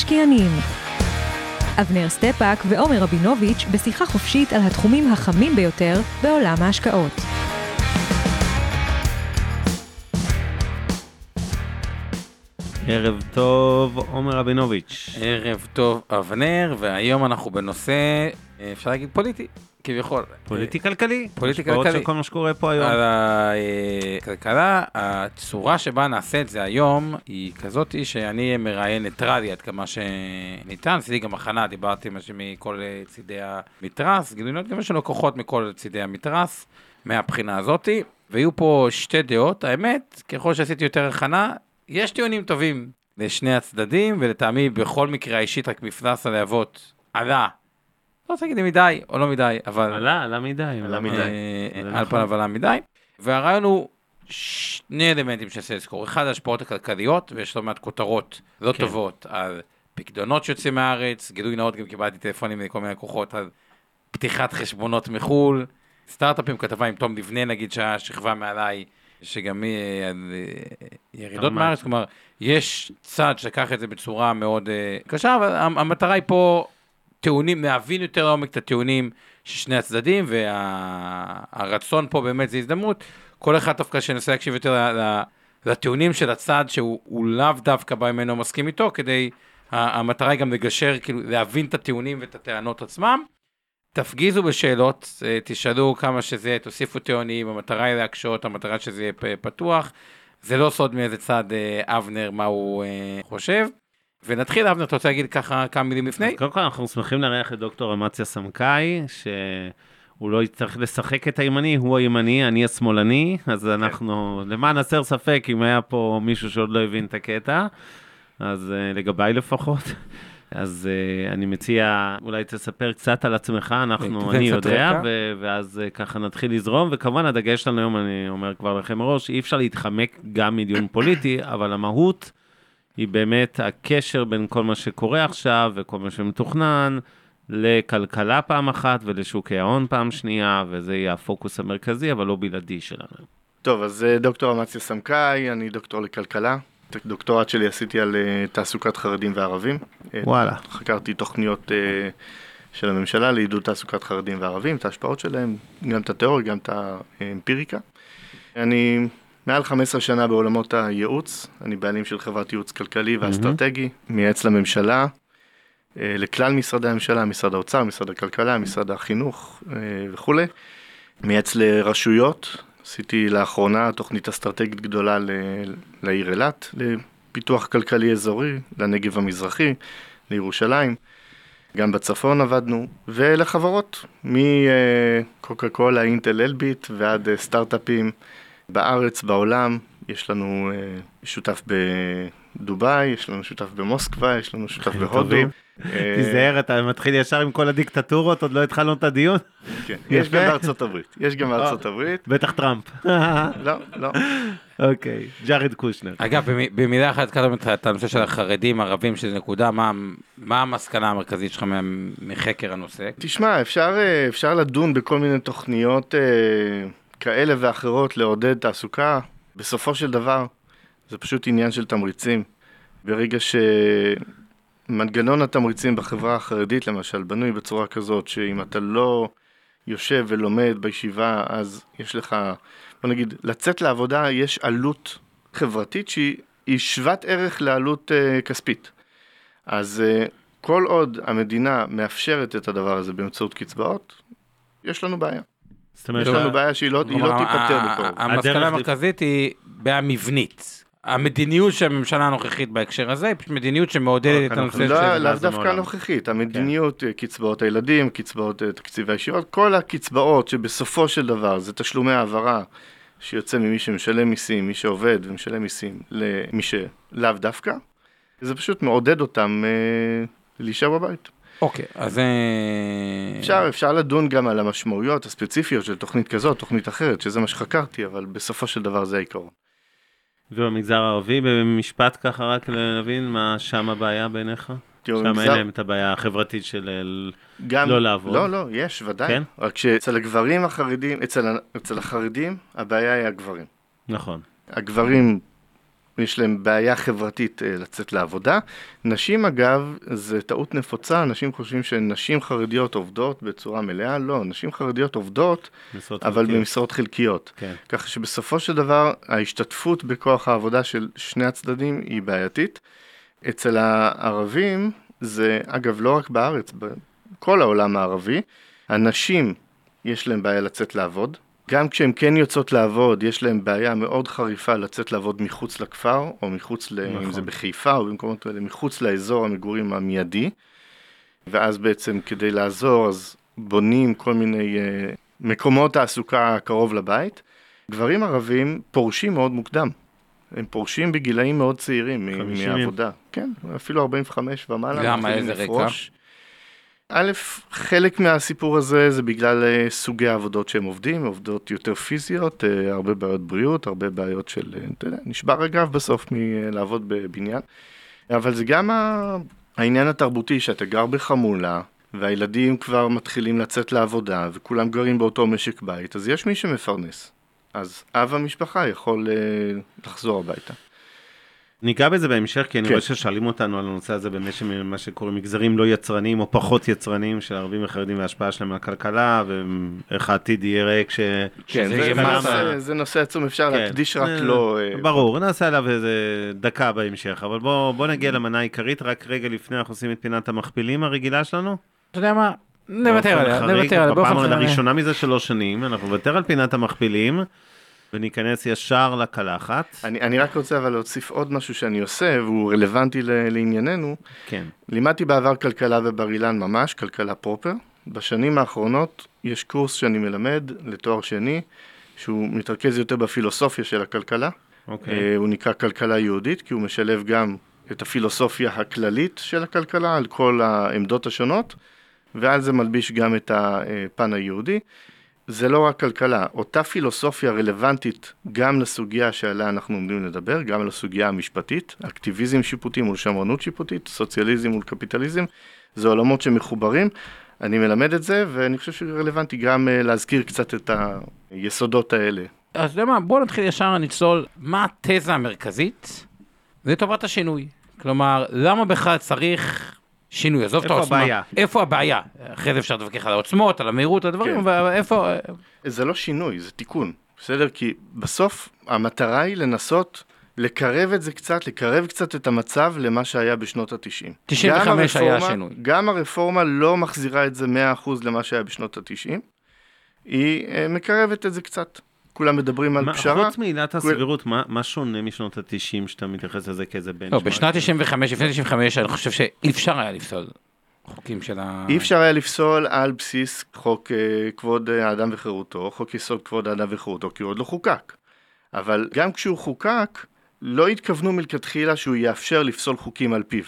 המשקיענים אבנר סטפק ועומר רבינוביץ' בשיחה חופשית על התחומים החמים ביותר בעולם ההשקעות. ערב טוב, עומר רבינוביץ'. ערב טוב, אבנר, והיום אנחנו בנושא, אפשר להגיד פוליטי, כביכול. פוליטי כלכלי. פוליטי השפעות כלכלי. של כל מה שקורה פה היום. על הכלכלה, הצורה שבה נעשה את זה היום היא כזאת שאני אהיה מראיין ניטרלי עד כמה שניתן, עשיתי גם הכנה, דיברתי עם אנשים מכל אה, צידי המתרס, גילוי נאות, גם יש לנו כוחות מכל צידי המתרס, מהבחינה הזאתי, והיו פה שתי דעות, האמת, ככל שעשיתי יותר הכנה, יש טיעונים טובים לשני הצדדים, ולטעמי בכל מקרה האישית רק מפלס הלהבות עלה. לא רוצה להגיד לי מדי או לא מדי, אבל... עלה, עלה מדי. עלה מדי. אה, על נכון. פניו עלה מדי. והרעיון הוא שני אלמנטים רוצה לזכור. אחד, ההשפעות הכלכליות, ויש לא מעט כותרות לא כן. טובות על פקדונות שיוצאים מהארץ, גילוי נאות, גם קיבלתי טלפונים מכל מיני לקוחות על פתיחת חשבונות מחו"ל, סטארט-אפים, כתבה עם תום לבנה, נגיד, שהשכבה מעליי, שגם היא אה, על אה, ירידות. מהארץ, כלומר, יש צד שלקח את זה בצורה מאוד אה, קשה, אבל המ- המטרה היא פה טיעונים, להבין יותר לעומק את הטיעונים של שני הצדדים, והרצון פה באמת זה הזדמנות, כל אחד דווקא שינסה להקשיב יותר ל- לטיעונים של הצד שהוא הוא לאו דווקא בא ממנו מסכים איתו, כדי, המטרה היא גם לגשר, כאילו להבין את הטיעונים ואת הטענות עצמם. תפגיזו בשאלות, אה, תשאלו כמה שזה, תוסיפו טיעונים, המטרה היא להקשות, המטרה שזה יהיה פתוח. זה לא סוד מאיזה צד אה, אבנר, מה הוא אה, חושב. ונתחיל, אבנר, אתה רוצה להגיד ככה כמה מילים לפני? קודם כל אנחנו שמחים לארח את דוקטור אמציה סמכאי, שהוא לא יצטרך לשחק את הימני, הוא הימני, אני השמאלני, אז אנחנו, למען הסר ספק, אם היה פה מישהו שעוד לא הבין את הקטע, אז אה, לגביי לפחות. אז uh, אני מציע, אולי תספר קצת על עצמך, אנחנו, תתן אני יודע. ו- ואז uh, ככה נתחיל לזרום, וכמובן הדגש שלנו היום, אני אומר כבר לכם מראש, אי אפשר להתחמק גם מדיון פוליטי, אבל המהות היא באמת הקשר בין כל מה שקורה עכשיו וכל מה שמתוכנן לכלכלה פעם אחת ולשוקי ההון פעם שנייה, וזה יהיה הפוקוס המרכזי, אבל לא בלעדי שלנו. טוב, אז אה, דוקטור אמציה סמכאי, אני דוקטור לכלכלה. את הדוקטורט שלי עשיתי על אה, תעסוקת חרדים וערבים. וואלה. חקרתי תוכניות אה, של הממשלה לעידוד תעסוקת חרדים וערבים, את ההשפעות שלהם, גם את התיאוריה, גם את האמפיריקה. אני מעל 15 שנה בעולמות הייעוץ, אני בעלים של חברת ייעוץ כלכלי ואסטרטגי, מייעץ לממשלה, אה, לכלל משרדי הממשלה, משרד האוצר, משרד הכלכלה, משרד החינוך אה, וכולי. מייעץ לרשויות, עשיתי לאחרונה תוכנית אסטרטגית גדולה ל- לעיר אילת, לפיתוח כלכלי אזורי, לנגב המזרחי, לירושלים, גם בצפון עבדנו, ולחברות, מקוקה קולה, אינטל אלביט ועד אה, סטארט-אפים בארץ, בעולם, יש לנו אה, שותף בדובאי, יש לנו שותף במוסקבה, יש לנו שותף בהודו. אה, תיזהר, אתה מתחיל ישר עם כל הדיקטטורות, עוד לא התחלנו את הדיון? כן, יש. גם בארצות הברית, יש גם בארצות הברית, בטח טראמפ. לא, לא. אוקיי, ג'ארד קושנר. אגב, במ- במילה אחת קודם את הנושא של החרדים, ערבים, שזה נקודה, מה, המסקנה המרכזית שלך מחקר הנושא? תשמע, אפשר, אה, אפשר לדון בכל מיני תוכניות אה, כאלה ואחרות לעודד תעסוקה. בסופו של דבר, זה פשוט עניין של תמריצים. ברגע שמנגנון התמריצים בחברה החרדית, למשל, בנוי בצורה כזאת, שאם אתה לא יושב ולומד בישיבה, אז יש לך, בוא נגיד, לצאת לעבודה יש עלות חברתית שהיא היא שוות ערך לעלות אה, כספית. אז אה, כל עוד המדינה מאפשרת את הדבר הזה באמצעות קצבאות, יש לנו בעיה. זאת אומרת, יש לנו בעיה שהיא לא, לא תיפתר בקרוב. המסקנה המרכזית היא בעיה מבנית. המדיניות של הממשלה הנוכחית בהקשר הזה היא פשוט מדיניות שמעודדת את הנושא אנחנו- של... לא, לאו דווקא. הנוכחית, המדיניות, אה, קצבאות הילדים, קצבאות אה, תקציבי הישיבות, כל הקצבאות שבסופו של דבר זה תשלומי העברה שיוצא ממי שמשלם מיסים, מי שעובד ומשלם מיסים, למי שלאו דווקא, זה פשוט מעודד אותם אה, להישאר בבית. אוקיי, אז... אה, אפשר, אפשר לדון גם על המשמעויות הספציפיות של תוכנית כזאת, תוכנית אחרת, שזה מה שחקרתי, אבל בסופו של דבר זה העיקרון. ובמגזר הערבי, במשפט ככה רק להבין מה שם הבעיה בעיניך? שם אין להם את הבעיה החברתית של גם, לא לעבוד. לא, לא, יש, ודאי. כן? רק שאצל הגברים החרדים, אצל, אצל החרדים, הבעיה היא הגברים. נכון. הגברים, יש להם בעיה חברתית אה, לצאת לעבודה. נשים, אגב, זה טעות נפוצה, אנשים חושבים שנשים חרדיות עובדות בצורה מלאה. לא, נשים חרדיות עובדות, אבל חלקיות. במשרות חלקיות. כן. ככה שבסופו של דבר, ההשתתפות בכוח העבודה של שני הצדדים היא בעייתית. אצל הערבים, זה, אגב, לא רק בארץ, בכל העולם הערבי, הנשים, יש להם בעיה לצאת לעבוד. גם כשהן כן יוצאות לעבוד, יש להן בעיה מאוד חריפה לצאת לעבוד מחוץ לכפר, או מחוץ, ל... נכון. אם זה בחיפה או במקומות האלה, מחוץ לאזור המגורים המיידי. ואז בעצם כדי לעזור, אז בונים כל מיני uh, מקומות תעסוקה קרוב לבית. גברים ערבים פורשים מאוד מוקדם. הם פורשים בגילאים מאוד צעירים מ- 50. מעבודה. כן, אפילו 45 ומעלה. למה? איזה רקע? לפרוש. א', חלק מהסיפור הזה זה בגלל אה, סוגי העבודות שהם עובדים, עובדות יותר פיזיות, אה, הרבה בעיות בריאות, הרבה בעיות של, אה, אתה יודע, נשבר הגב בסוף מלעבוד בבניין. אבל זה גם העניין התרבותי, שאתה גר בחמולה, והילדים כבר מתחילים לצאת לעבודה, וכולם גרים באותו משק בית, אז יש מי שמפרנס. אז אב המשפחה יכול לחזור הביתה. ניגע בזה בהמשך, כי אני כן. רואה ששואלים אותנו על הנושא הזה באמת של מה שקוראים מגזרים לא יצרניים או פחות יצרניים של ערבים וחרדים וההשפעה שלהם על הכלכלה, ואיך העתיד יהיה ריק ש... כן, זה, זה, מה- נושא, זה נושא עצום, אפשר כן. להקדיש רק אה, לו... אה, ברור, נעשה עליו איזה דקה בהמשך, אבל בוא, בוא נגיע למנה העיקרית, רק רגע לפני אנחנו עושים את פינת המכפילים הרגילה שלנו. אתה יודע מה? נוותר עליה, נוותר עליה. בפעם. הראשונה מזה שלוש שנים, אנחנו נוותר על פינת המכפילים, וניכנס ישר לקלחת. אני, אני רק רוצה אבל להוסיף עוד משהו שאני עושה, והוא רלוונטי ל- לענייננו. כן, לימדתי בעבר כלכלה בבר אילן ממש, כלכלה פרופר. בשנים האחרונות יש קורס שאני מלמד לתואר שני, שהוא מתרכז יותר בפילוסופיה של הכלכלה. אוקיי. אה, הוא נקרא כלכלה יהודית, כי הוא משלב גם את הפילוסופיה הכללית של הכלכלה, על כל העמדות השונות, ועל זה מלביש גם את הפן היהודי. זה לא רק כלכלה, אותה פילוסופיה רלוונטית גם לסוגיה שעליה אנחנו עומדים לדבר, גם לסוגיה המשפטית, אקטיביזם שיפוטי מול שמרנות שיפוטית, סוציאליזם מול קפיטליזם, זה עולמות שמחוברים. אני מלמד את זה, ואני חושב שרלוונטי גם אה, להזכיר קצת את היסודות האלה. אז אתה יודע מה, בוא נתחיל ישר לצלול, מה התזה המרכזית לטובת השינוי? כלומר, למה בכלל צריך שינוי? עזוב את איפה העוצמה. הבעיה? איפה הבעיה? אחרי זה אפשר להתווכח על העוצמות, על המהירות, על הדברים, כן. אבל איפה... זה לא שינוי, זה תיקון, בסדר? כי בסוף המטרה היא לנסות לקרב את זה קצת, לקרב קצת את המצב למה שהיה בשנות ה-90. 95 היה שינוי. גם הרפורמה לא מחזירה את זה 100% למה שהיה בשנות ה-90, היא אה, מקרבת את זה קצת. כולם מדברים על מה- פשרה. חוץ מעילת הסבירות, מה מה שונה משנות ה-90 שאתה מתייחס לזה כאיזה בן? לא, בשנת 95, לפני 95, אני חושב שאי אפשר היה לפסול חוקים של ה... אי אפשר היה לפסול על בסיס חוק אה, כבוד אה, האדם וחירותו, חוק יסוד כבוד האדם וחירותו, כי הוא עוד לא חוקק. אבל גם כשהוא חוקק, לא התכוונו מלכתחילה שהוא יאפשר לפסול חוקים על פיו.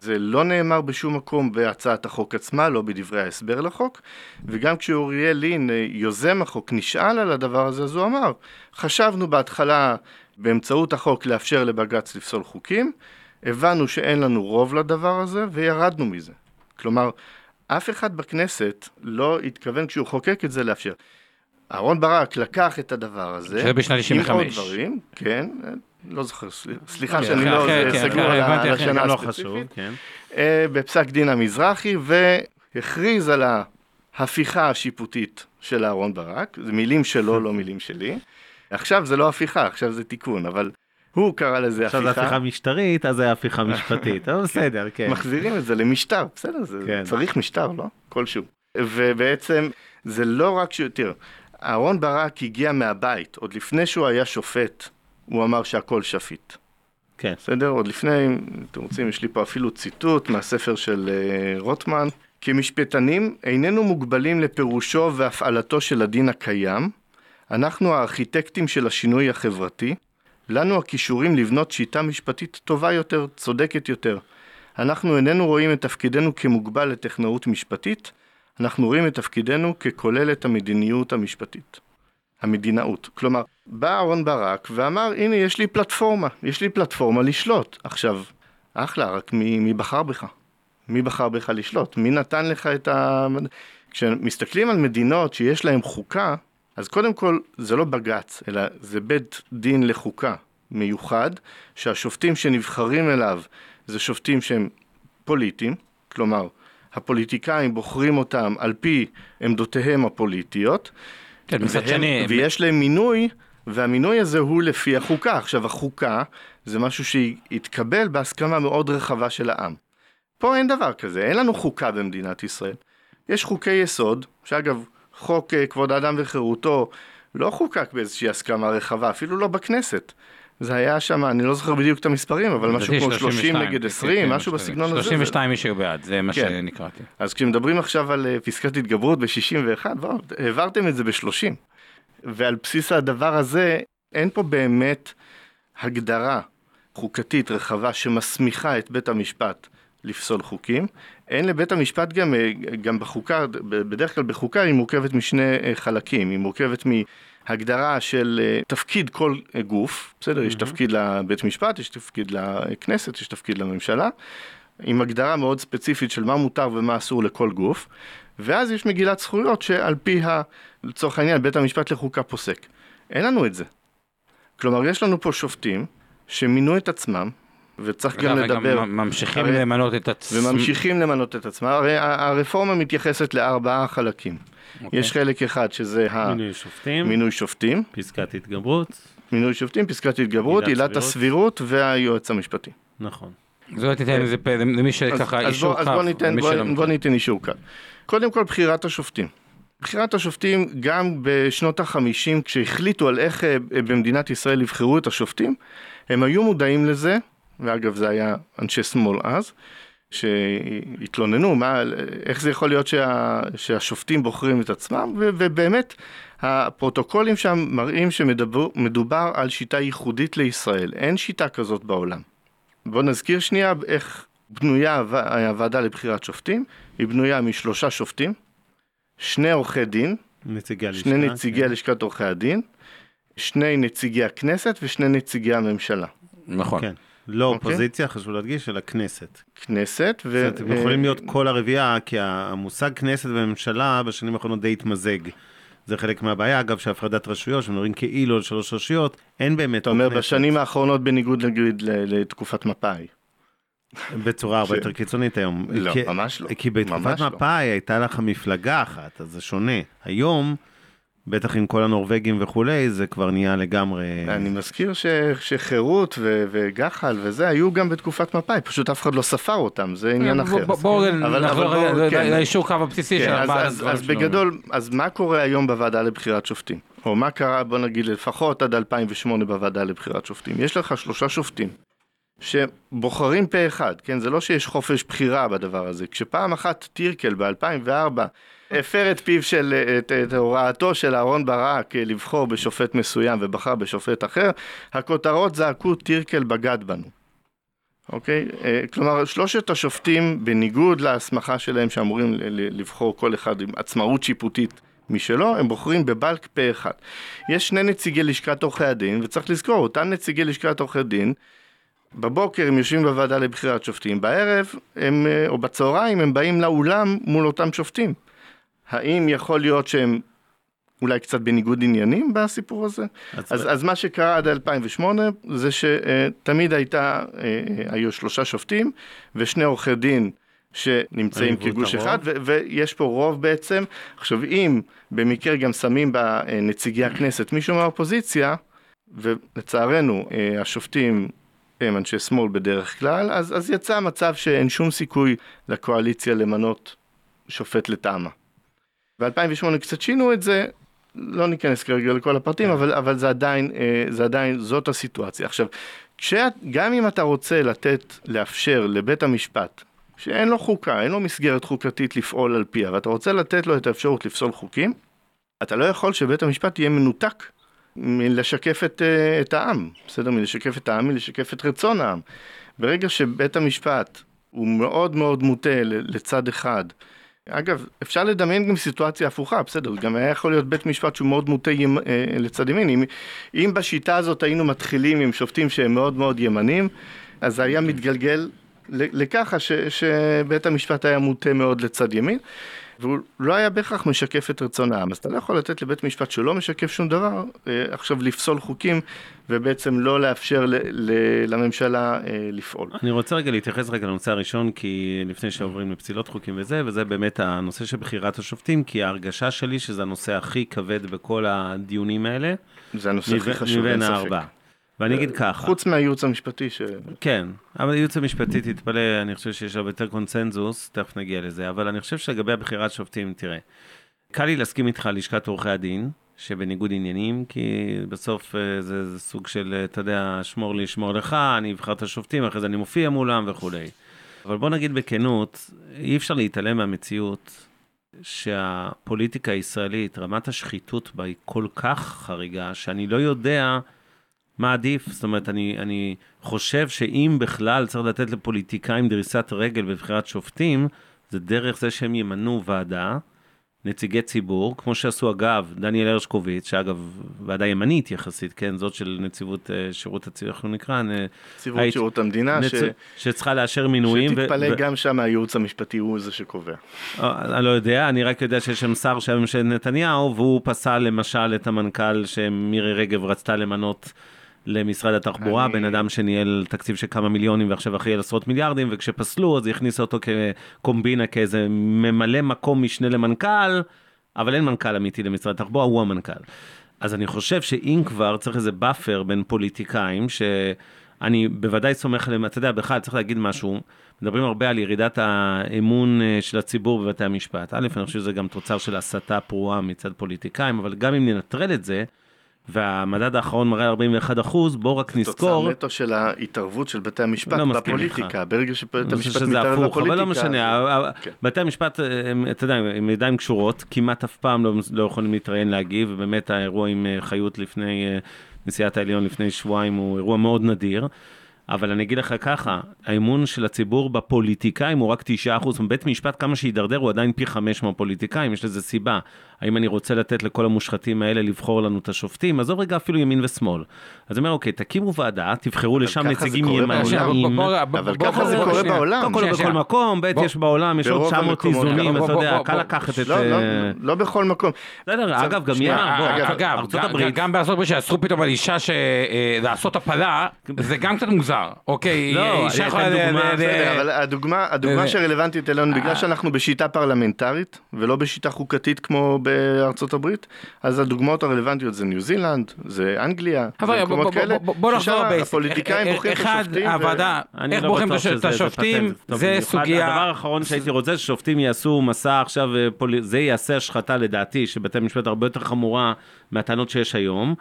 זה לא נאמר בשום מקום בהצעת החוק עצמה, לא בדברי ההסבר לחוק, וגם כשאוריאל לין, אה, יוזם החוק, נשאל על הדבר הזה, אז הוא אמר, חשבנו בהתחלה באמצעות החוק לאפשר לבג"ץ לפסול חוקים, הבנו שאין לנו רוב לדבר הזה, וירדנו מזה. כלומר, אף אחד בכנסת לא התכוון כשהוא חוקק את זה לאפשר. אהרן ברק לקח את הדבר הזה, שזה בשנת עם עוד 95. דברים, כן, לא זוכר, סל- סליחה אחרי- שאני לא אחרי- זה כן, סגור על השנה לא הספציפית. כן. אה, בפסק דין המזרחי, והכריז על ההפיכה השיפוטית של אהרן ברק, זה מילים שלו, לא מילים שלי. עכשיו זה לא הפיכה, עכשיו זה תיקון, אבל הוא קרא לזה עכשיו זו הפיכה. הפיכה משטרית, אז זה הפיכה משפטית, אבל בסדר, כן. מחזירים את זה למשטר, בסדר, זה כן. צריך משטר, לא? כלשהו. ובעצם זה לא רק ש... תראה, אהרן ברק הגיע מהבית, עוד לפני שהוא היה שופט, הוא אמר שהכל שפיט. כן. בסדר? עוד לפני, אם אתם רוצים, יש לי פה אפילו ציטוט מהספר של uh, רוטמן. כמשפטנים איננו מוגבלים לפירושו והפעלתו של הדין הקיים, אנחנו הארכיטקטים של השינוי החברתי, לנו הכישורים לבנות שיטה משפטית טובה יותר, צודקת יותר. אנחנו איננו רואים את תפקידנו כמוגבל לטכנאות משפטית, אנחנו רואים את תפקידנו ככולל את המדיניות המשפטית. המדינאות. כלומר, בא אהרן ברק ואמר, הנה, יש לי פלטפורמה, יש לי פלטפורמה לשלוט. עכשיו, אחלה, רק מי, מי בחר בך? מי בחר בך לשלוט? מי נתן לך את ה... כשמסתכלים על מדינות שיש להן חוקה, אז קודם כל זה לא בג"ץ, אלא זה בית דין לחוקה מיוחד, שהשופטים שנבחרים אליו זה שופטים שהם פוליטיים, כלומר, הפוליטיקאים בוחרים אותם על פי עמדותיהם הפוליטיות, כן, מצד שני, ויש להם מינוי, והמינוי הזה הוא לפי החוקה. עכשיו, החוקה זה משהו שהתקבל בהסכמה מאוד רחבה של העם. פה אין דבר כזה, אין לנו חוקה במדינת ישראל. יש חוקי יסוד, שאגב, חוק אה, כבוד האדם וחירותו לא חוקק באיזושהי הסכמה רחבה, אפילו לא בכנסת. זה היה שם, אני לא זוכר בדיוק את המספרים, אבל משהו כמו 30 32, נגד כן, 20, כן, משהו משהו. בסגנון הזה. 32 איש היו בעד, זה מה כן. שנקראתי. אז כשמדברים עכשיו על אה, פסקת התגברות ב-61, העברתם את זה ב-30. ועל בסיס הדבר הזה, אין פה באמת הגדרה חוקתית רחבה שמסמיכה את בית המשפט לפסול חוקים. אין לבית המשפט גם, אה, גם בחוקה, בדרך כלל בחוקה היא מורכבת משני אה, חלקים, היא מורכבת מהגדרה של אה, תפקיד כל גוף, בסדר? יש תפקיד לבית משפט, יש תפקיד לכנסת, יש תפקיד לממשלה, עם הגדרה מאוד ספציפית של מה מותר ומה אסור לכל גוף, ואז יש מגילת זכויות שעל פי, ה, לצורך העניין, בית המשפט לחוקה פוסק. אין לנו את זה. כלומר, יש לנו פה שופטים שמינו את עצמם, וצריך גם לדבר... גם ממשיכים הרי- למנות את עצמם. וממשיכים למנות את עצמם. הרי הרפורמה מתייחסת לארבעה חלקים. אוקיי. יש חלק אחד שזה מינוי שופטים, המינוי שופטים, פסקת התגברות, מינוי שופטים, פסקת התגברות, עילת הסבירות והיועץ המשפטי. נכון. זו תיתן איזה פה למי אז, שככה אז, אישור בוא, אז בוא, ניתן, בוא, בוא. ניתן אישור קל. קודם כל בחירת השופטים. בחירת השופטים גם בשנות החמישים כשהחליטו על איך אה, במדינת ישראל יבחרו את השופטים, הם היו מודעים לזה, ואגב זה היה אנשי שמאל אז, שהתלוננו, מה, איך זה יכול להיות שה, שהשופטים בוחרים את עצמם, ו, ובאמת הפרוטוקולים שם מראים שמדובר על שיטה ייחודית לישראל, אין שיטה כזאת בעולם. בואו נזכיר שנייה איך בנויה הוו- הוועדה לבחירת שופטים, היא בנויה משלושה שופטים, שני עורכי דין, נציגי הלשכה. שני נציגי כן. לשכת עורכי הדין, שני נציגי הכנסת ושני נציגי הממשלה. נכון. כן. לא אוקיי. אופוזיציה, חשוב להדגיש, אלא כנסת. כנסת ו... זאת אומרת, הם יכולים להיות כל הרביעייה, כי המושג כנסת וממשלה בשנים האחרונות די התמזג. זה חלק מהבעיה, אגב, שהפרדת רשויות, שמדברים כאילו על שלוש רשויות, אין באמת אתה אומר כנסת בשנים האחרונות בניגוד נגיד לתקופת מפא"י. בצורה הרבה ש- יותר קיצונית היום. לא, כי- ממש לא. כי בתקופת לא. מפא"י הייתה לך מפלגה אחת, אז זה שונה. היום, בטח עם כל הנורבגים וכולי, זה כבר נהיה לגמרי... אני מזכיר ש... שחירות ו... וגח"ל וזה היו גם בתקופת מפא"י, פשוט אף אחד לא ספר אותם, זה עניין אחר. כן, בוא- בואו נחזור כן. לאישור קו הבסיסי של כן, אז, ארבעת אז, הדברים אז שלנו. בגדול, אז מה קורה היום בוועדה לבחירת שופטים? או מה קרה, בוא נגיד, לפחות עד 2008 בוועדה לבחירת שופטים? יש לך שלושה שופטים שבוחרים פה אחד, כן? זה לא שיש חופש בחירה בדבר הזה. כשפעם אחת טירקל ב-2004 הפר את פיו של, את, את הוראתו של אהרן ברק לבחור בשופט מסוים ובחר בשופט אחר, הכותרות זעקו טירקל בגד בנו. אוקיי? אה, כלומר, שלושת השופטים, בניגוד להסמכה שלהם שאמורים לבחור כל אחד עם עצמאות שיפוטית משלו, הם בוחרים בבלק פה אחד. יש שני נציגי לשכת עורכי הדין, וצריך לזכור, אותם נציגי לשכת עורכי דין, בבוקר הם יושבים בוועדה לבחירת שופטים, בערב, הם, אה, או בצהריים, הם באים לאולם מול אותם שופטים. האם יכול להיות שהם אולי קצת בניגוד עניינים בסיפור הזה? אז, אז מה שקרה עד 2008 זה שתמיד הייתה, אה, היו שלושה שופטים ושני עורכי דין שנמצאים כגוש. אחד, ו- ויש פה רוב בעצם. עכשיו, אם במקרה גם שמים בה אה, נציגי הכנסת מישהו מהאופוזיציה, ולצערנו אה, השופטים הם אנשי שמאל בדרך כלל, אז, אז יצא מצב שאין שום סיכוי לקואליציה למנות שופט לטעמה. ב-2008 קצת שינו את זה, לא ניכנס כרגע לכל הפרטים, אבל, אבל זה, עדיין, אה, זה עדיין, זאת הסיטואציה. עכשיו, כשאת, גם אם אתה רוצה לתת, לאפשר לבית המשפט, שאין לו חוקה, אין לו מסגרת חוקתית לפעול על פיה, ואתה רוצה לתת לו את האפשרות לפסול חוקים, אתה לא יכול שבית המשפט יהיה מנותק מלשקף את, אה, את העם, בסדר? מלשקף את העם, מלשקף את רצון העם. ברגע שבית המשפט הוא מאוד מאוד מוטה לצד אחד, אגב, אפשר לדמיין גם סיטואציה הפוכה, בסדר, גם היה יכול להיות בית משפט שהוא מאוד מוטה ימ, אה, לצד ימין. אם, אם בשיטה הזאת היינו מתחילים עם שופטים שהם מאוד מאוד ימנים, אז זה היה מתגלגל לככה ש, שבית המשפט היה מוטה מאוד לצד ימין. והוא לא היה בהכרח משקף את רצון העם. אז אתה לא יכול לתת לבית משפט שלא משקף שום דבר, אה, עכשיו לפסול חוקים ובעצם לא לאפשר ל- ל- לממשלה אה, לפעול. אני רוצה רגע להתייחס רגע לנושא הראשון, כי לפני שעוברים לפסילות חוקים וזה, וזה באמת הנושא של בחירת השופטים, כי ההרגשה שלי שזה הנושא הכי כבד בכל הדיונים האלה. זה הנושא הכי חשוב, אין ספק. ואני אגיד ככה. חוץ מהייעוץ המשפטי ש... כן, אבל הייעוץ המשפטי, תתפלא, אני חושב שיש הרבה יותר קונצנזוס, תכף נגיע לזה, אבל אני חושב שלגבי הבחירת שופטים, תראה, קל לי להסכים איתך על לשכת עורכי הדין, שבניגוד עניינים, כי בסוף אה, זה, זה סוג של, אה, אתה יודע, שמור לי, שמור לך, אני אבחר את השופטים, אחרי זה אני מופיע מולם וכולי. אבל בוא נגיד בכנות, אי אפשר להתעלם מהמציאות שהפוליטיקה הישראלית, רמת השחיתות בה היא כל כך חריגה, שאני לא יודע... מה עדיף? זאת אומרת, אני, אני חושב שאם בכלל צריך לתת לפוליטיקאים דריסת רגל בבחירת שופטים, זה דרך זה שהם ימנו ועדה, נציגי ציבור, כמו שעשו אגב דניאל הרשקוביץ, שאגב, ועדה ימנית יחסית, כן, זאת של נציבות uh, שירות הציבור, איך הוא נקרא? נציבות היית, שירות המדינה, נצ... ש... שצריכה לאשר מינויים. שתתפלא ו... גם שם הייעוץ המשפטי הוא זה שקובע. אה, אני לא יודע, אני רק יודע שיש שם שר שהיה ממשלת נתניהו, והוא פסל למשל את המנכ"ל שמירי רגב רצתה למנות. למשרד התחבורה, אני... בן אדם שניהל תקציב של כמה מיליונים ועכשיו אחראי על עשרות מיליארדים, וכשפסלו אז הכניסה אותו כקומבינה, כאיזה ממלא מקום משנה למנכ"ל, אבל אין מנכ"ל אמיתי למשרד התחבורה, הוא המנכ"ל. אז אני חושב שאם כבר צריך איזה buffer בין פוליטיקאים, שאני בוודאי סומך עליהם, אתה יודע, בכלל צריך להגיד משהו, מדברים הרבה על ירידת האמון אה, של הציבור בבתי המשפט. א', אני חושב שזה גם תוצר של הסתה פרועה מצד פוליטיקאים, אבל גם אם ננטרל את זה, והמדד האחרון מראה 41 אחוז, בוא רק נזכור. תוצאה נטו של ההתערבות של בתי המשפט לא בפוליטיקה, ברגע שבית המשפט מתערב בפוליטיקה. אבל לא משנה, כן. בתי המשפט, אתה יודע, הם ידיים קשורות, כמעט אף פעם לא, לא יכולים להתראיין להגיב, ובאמת האירוע עם אה, חיות לפני, אה, נשיאת העליון לפני שבועיים הוא אירוע מאוד נדיר. אבל אני אגיד לך ככה, האמון של הציבור בפוליטיקאים הוא רק 9%, בית משפט כמה שידרדר הוא עדיין פי 5 מהפוליטיקאים, יש לזה סיבה. האם אני רוצה לתת לכל המושחתים האלה לבחור לנו את השופטים? עזוב רגע אפילו ימין ושמאל. אז אני אומר, אוקיי, תקימו ועדה, תבחרו לשם נציגים ימניים. אבל ככה זה קורה בעולם. קודם כל בכל מקום, ב' יש בעולם, יש עוד 900 איזונים, אתה יודע, קל לקחת את... לא, לא, אה, לא בכל מקום. בסדר, אגב, גם יהיה, אגב, גם בארצות הברית שאסרו פתאום על אישה לעשות הפלה, זה גם קצת מוזר, אוקיי? לא, אישה יכולה... אבל הדוגמה שרלוונטית אלינו, בגלל שאנחנו בשיטה פרלמנטרית, ולא בשיטה חוקתית כמו בארצות הברית, אז הדוגמאות הרלוונטיות זה ניו זילנד, זה אנגליה, זה מקומות כאלה, ששם הפוליטיקאים בוחרים את השופטים. אחד, הוועדה, איך לא בוחרים את השופטים, זה סוגיה... הדבר האחרון שהייתי רוצה, ששופטים יעשו מסע עכשיו, אה, זה יעשה השחתה לדעתי, שבתי המשפט הרבה יותר חמורה מהטענות שיש היום.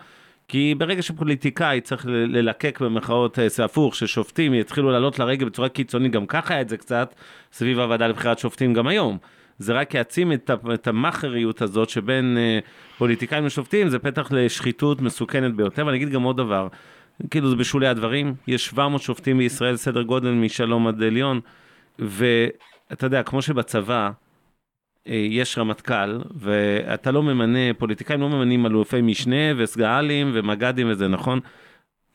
כי ברגע שפוליטיקאי צריך ללקק במרכאות אה, זה הפוך, ששופטים יתחילו לעלות לרגל בצורה קיצונית, גם ככה היה את זה קצת, סביב הוועדה לבחירת שופטים גם היום. זה רק יעצים את, את המאכריות הזאת שבין אה, פוליטיקאים לשופטים, זה פתח לשחיתות מסוכנת ביותר. ואני אגיד גם עוד דבר, כאילו זה בשולי הדברים, יש 700 שופטים בישראל, סדר גודל משלום עד עליון, ואתה יודע, כמו שבצבא, אה, יש רמטכ"ל, ואתה לא ממנה, פוליטיקאים לא ממנים אלופי משנה וסגאלים ומג"דים וזה, נכון?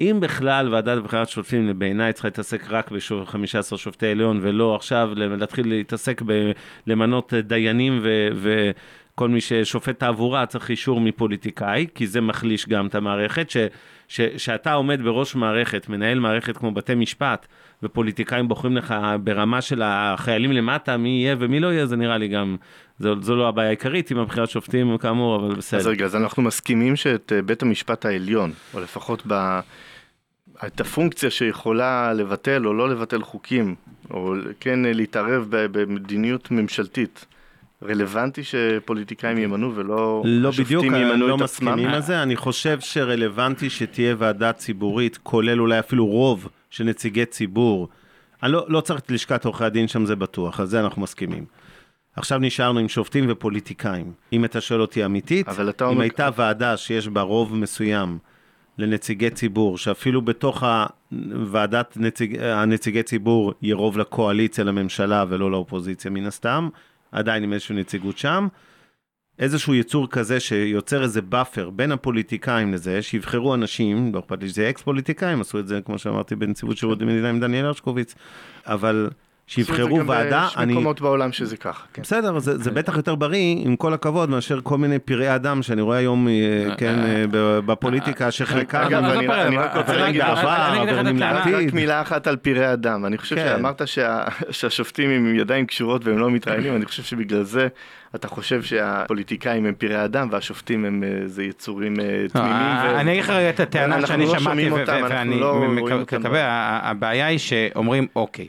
אם בכלל ועדת בחירת שופטים בעיניי צריכה להתעסק רק ב-15 שופטי עליון ולא עכשיו להתחיל להתעסק בלמנות דיינים ו... וכל מי ששופט תעבורה צריך אישור מפוליטיקאי, כי זה מחליש גם את המערכת, ש, ש, שאתה עומד בראש מערכת, מנהל מערכת כמו בתי משפט, ופוליטיקאים בוחרים לך ברמה של החיילים למטה, מי יהיה ומי לא יהיה, זה נראה לי גם, זו, זו לא הבעיה העיקרית עם הבחירת שופטים כאמור, אבל בסדר. אז רגע, אז אנחנו מסכימים שאת אה, בית המשפט העליון, או לפחות ב... את הפונקציה שיכולה לבטל או לא לבטל חוקים, או כן להתערב במדיניות ממשלתית. רלוונטי שפוליטיקאים ימנו ולא לא בדיוק, ימנו לא את עצמם? לא מסכימים על זה, אני חושב שרלוונטי שתהיה ועדה ציבורית, כולל אולי אפילו רוב של נציגי ציבור. אני לא, לא צריך את לשכת עורכי הדין שם, זה בטוח, על זה אנחנו מסכימים. עכשיו נשארנו עם שופטים ופוליטיקאים. אם אתה שואל אותי אמיתית, אבל אתה אם אומר- הייתה ועדה שיש בה רוב מסוים לנציגי ציבור, שאפילו בתוך הוועדת נציג, הנציגי ציבור יהיה רוב לקואליציה, לממשלה ולא לאופוזיציה מן הסתם, עדיין עם איזושהי נציגות שם, איזשהו יצור כזה שיוצר איזה buffer בין הפוליטיקאים לזה, שיבחרו אנשים, לא אכפת לי שזה אקס פוליטיקאים, עשו את זה, כמו שאמרתי, בנציבות שירות המדינה עם דניאל הרשקוביץ, אבל שיבחרו ועדה, יש אני... מקומות בעולם שזה ככה, כן. בסדר, זה, זה בטח יותר בריא, עם כל הכבוד, מאשר כל מיני פראי אדם שאני רואה היום, אה, כן, אה, ב- בפוליטיקה, שחלקם... אגב, אני- פרא, רק רוצה להגיד אני- לך-. רק מילה אחת על פראי אדם, אני חושב כן. שאמרת שה- שהשופטים עם ידיים קשורות והם לא מתראיינים, אני חושב שבגלל זה אתה חושב שהפוליטיקאים הם פראי אדם והשופטים הם אה, איזה יצורים אה, תמימים. אני אגיד לך את הטענה שאני לא שמעתי, ואני לא רואים מקבל, אותם. מקבל, ה- הבעיה היא שאומרים, אוקיי,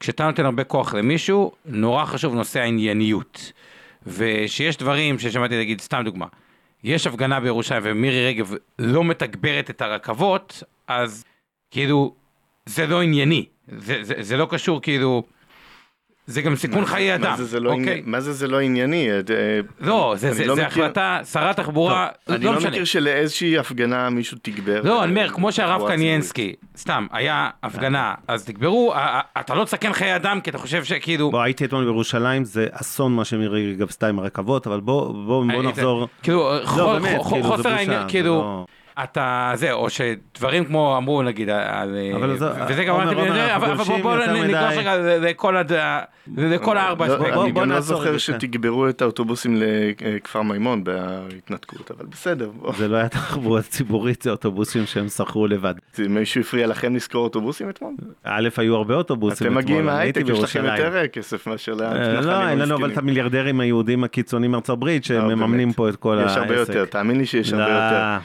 כשאתה נותן הרבה כוח למישהו, נורא חשוב נושא הענייניות. ושיש דברים ששמעתי להגיד, סתם דוגמה, יש הפגנה בירושלים ומירי רגב לא מתגברת את הרכבות, אז כאילו, זה לא ענייני. זה, זה, זה לא קשור כאילו, זה גם סיכון חיי אדם. מה זה זה לא אוקיי? מה זה זה לא ענייני? אה, אה, לא, זה, אני זה, לא זה מכיר- החלטה, שרת תחבורה, אני לא לא משנה. מכיר שלאיזושהי הפגנה מישהו תגבר. לא, אה, אני אומר, כמו שהרב קניינסקי, סתם, היה הפגנה, אז תגברו, אתה לא תסכן חיי אדם, כי אתה חושב שכאילו... בוא, הייתי אתמול בירושלים, זה אסון מה שמירי רגב עשתה עם הרכבות, אבל בוא, בוא, בוא היית- נחזור. כאילו, לא, כאילו, חוסר העניין, כאילו, לא- אתה, זה, או שדברים כמו אמרו נגיד, על, אבל זה- וזה גם עומר, אמרתי, אבל אבל בוא גולשים בוא יותר נגלוש מדי. רגע לכל הארבע לא, אספקטים. אני גם לא זוכר כן. שתגברו את האוטובוסים לכפר מימון בהתנתקות, אבל בסדר. בוא. זה לא היה תחבורה ציבורית, זה אוטובוסים שהם שכרו לבד. זה- מישהו הפריע לכם לשכור אוטובוסים אתמול? א', היו הרבה אוטובוסים אתם מגיעים אתמול, אני הייתי מההייטק, יש לכם בירושלים. יותר כסף מאשר אה, למתנחלים לא, אין לנו אבל את. המיליארדרים היהודים הקיצוניים מארצות הברית לא, שמממנים. פה את כל העסק. יש הרבה יותר, תאמין לי שיש הרבה לא, יותר.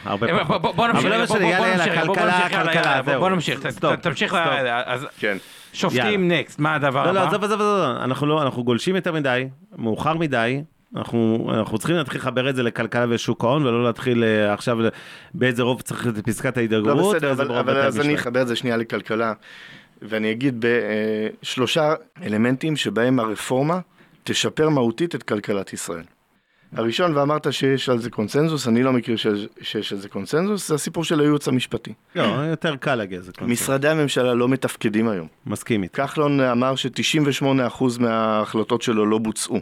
אה. בוא- נמשיך, אבל לא בוא- משנה, בוא- יאללה, בוא יאללה, נמשיך, תמשיך, כן. שופטים נקסט, מה הדבר לא, לא, הבא? עזוב, עזוב, עזוב, אנחנו לא, אנחנו גולשים יותר מדי, מאוחר מדי. אנחנו, אנחנו צריכים להתחיל לחבר את זה לכלכלה ושוק ההון ולא להתחיל אה, עכשיו באיזה רוב צריך את פסקת ההידברות. לא בסדר, אבל, אבל אז אני. אחבר את זה שנייה לכלכלה, ואני אגיד בשלושה אלמנטים שבהם הרפורמה תשפר מהותית את כלכלת ישראל. הראשון, ואמרת שיש על זה קונסנזוס, אני לא מכיר שיש, שיש על זה קונסנזוס, זה הסיפור של הייעוץ המשפטי. לא, יותר קל להגיע לזה. קונסנזוס. משרדי הממשלה לא מתפקדים היום. מסכים איתך. כחלון אמר ש-98% מההחלטות שלו לא בוצעו,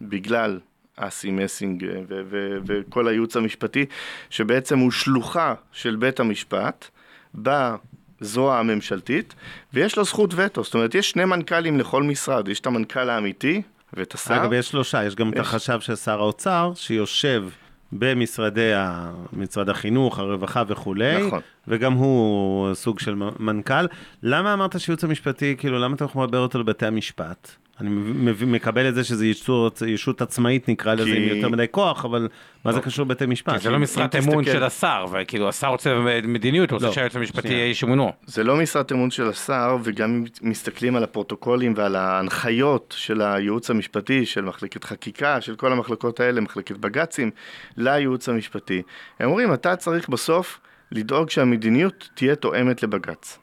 בגלל אסי מסינג ו- ו- וכל הייעוץ המשפטי, שבעצם הוא שלוחה של בית המשפט בזרוע הממשלתית, ויש לו זכות וטו, זאת אומרת, יש שני מנכ"לים לכל משרד, יש את המנכ"ל האמיתי ואת השר. אגב, יש שלושה, יש גם את יש. החשב של שר האוצר, שיושב במשרדי ה... משרד החינוך, הרווחה וכולי, נכון. וגם הוא סוג של מנכ"ל. למה אמרת שייעוץ המשפטי, כאילו, למה אתה מחבר אותו לבתי המשפט? אני מב- מקבל את זה שזה ישות, ישות עצמאית, נקרא לזה, כי- עם יותר מדי כוח, אבל מה זה לא. קשור לבתי משפט? כי זה לא משרת אמון תסתכל- של השר, וכאילו השר רוצה מדיניות, הוא רוצה לא, שהיועץ המשפטי. יהיה איש אמונו. זה לא משרת אמון של השר, וגם אם מסתכלים על הפרוטוקולים ועל ההנחיות של הייעוץ המשפטי, של מחלקת חקיקה, של כל המחלקות האלה, מחלקת בג"צים, לייעוץ המשפטי. הם אומרים, אתה צריך בסוף לדאוג שהמדיניות תהיה תואמת לבג"ץ.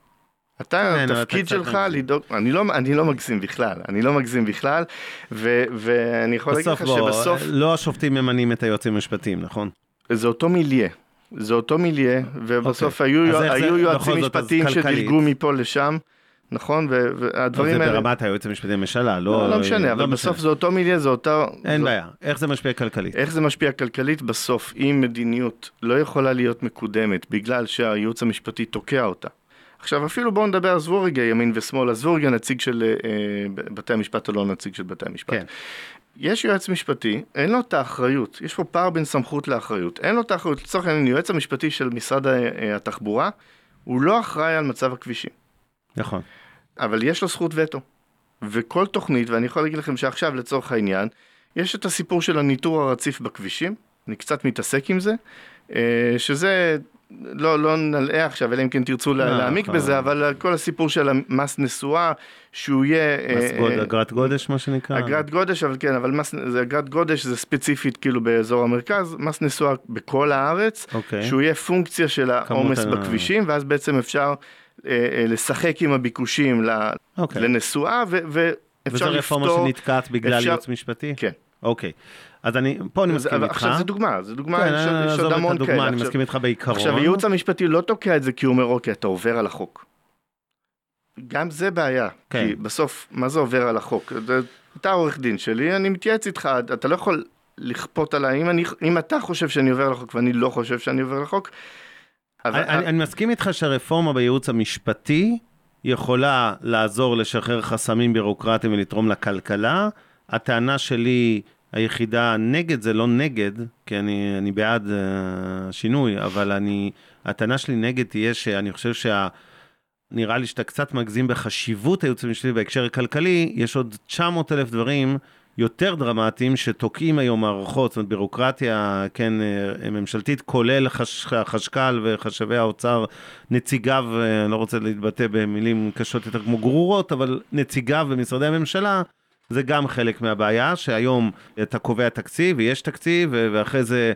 אתה, כן, התפקיד שלך. לדאוג, אני לא, אני לא מגזים בכלל, אני לא מגזים בכלל, ו, ואני יכול להגיד לך בוא, שבסוף לא השופטים ממנים את היועצים המשפטיים, נכון? זה אותו מיליה. זה אותו מיליה, ובסוף היו, אוקיי. זה היו בכל יועצים משפטיים? שדילגו מפה לשם, נכון? ו- זה והדברים האלה... ברמת היועץ המשפטי לממשלה, לא... לא, לא משנה, אבל משנה. בסוף זה אותו מיליה, זה אותו... אין זו- בעיה. איך זה משפיע כלכלית? איך זה משפיע כלכלית בסוף, אם מדיניות לא יכולה להיות מקודמת בגלל שהייעוץ המשפטי תוקע אותה. עכשיו אפילו בואו נדבר, עזבו רגע ימין ושמאל, עזבו רגע נציג של אה, בתי המשפט או לא נציג של בתי המשפט. כן. יש יועץ משפטי, אין לו את האחריות, יש פה פער בין סמכות לאחריות. אין לו את האחריות, לצורך העניין, יועץ המשפטי של משרד ה- אה, התחבורה, הוא לא אחראי על מצב הכבישים. נכון. אבל יש לו זכות וטו. וכל תוכנית, ואני יכול להגיד לכם שעכשיו לצורך העניין, יש את הסיפור של הניטור הרציף בכבישים, אני קצת מתעסק עם זה, אה, שזה, לא, לא נלאה עכשיו, אלא אם כן תרצו לא, להעמיק נכון. בזה, אבל כל הסיפור של המס נסועה, שהוא יהיה... מס אה, גוד- אה, אגרת גודש, מה שנקרא? אגרת גודש, אבל כן, אבל מס, זה אגרת גודש זה ספציפית כאילו באזור המרכז, מס נסועה בכל הארץ, אוקיי. שהוא יהיה פונקציה של העומס בכבישים, ואז בעצם אפשר אה, אה, לשחק עם הביקושים ל- אוקיי. לנסועה, ו- אפשר וזו רפורמה לפתור- שנתקעת בגלל אפשר- ייעוץ משפטי? כן. אוקיי. אז אני, פה אני מסכים איתך. עכשיו זה דוגמה, זה דוגמה, כן, יש עוד- המון הדוגמה, כאלה. אני עכשיו- מסכים איתך בעיקרון. עכשיו, הייעוץ המשפטי לא תוקע את זה כי הוא אומר, אוקיי, אתה עובר על החוק. גם זה בעיה, כן. כי בסוף, מה זה עובר על החוק? אתה עורך דין שלי, אני מתייעץ איתך, אתה לא יכול לכפות עליי, אם, אני, אם אתה חושב שאני עובר על החוק ואני לא חושב שאני עובר על החוק, אבל... אני, אני, אני מסכים איתך שהרפורמה בייעוץ המשפטי יכולה לעזור לשחרר חסמים בירוקרטיים ולתרום לכלכלה. הטענה שלי היחידה נגד זה לא נגד, כי אני, אני בעד uh, שינוי, אבל אני, הטענה שלי נגד תהיה שאני חושב שה... נראה לי שאתה קצת מגזים בחשיבות הייעוץ המשפטי בהקשר הכלכלי, יש עוד 900 אלף דברים יותר דרמטיים שתוקעים היום מערכות, זאת אומרת בירוקרטיה, כן, אה, ממשלתית, כולל חש, החשכ"ל וחשבי האוצר, נציגיו, אה, אני לא רוצה להתבטא במילים קשות יותר כמו גרורות, אבל נציגיו במשרדי הממשלה, זה גם חלק מהבעיה, שהיום אתה קובע תקציב ויש תקציב, ואחרי זה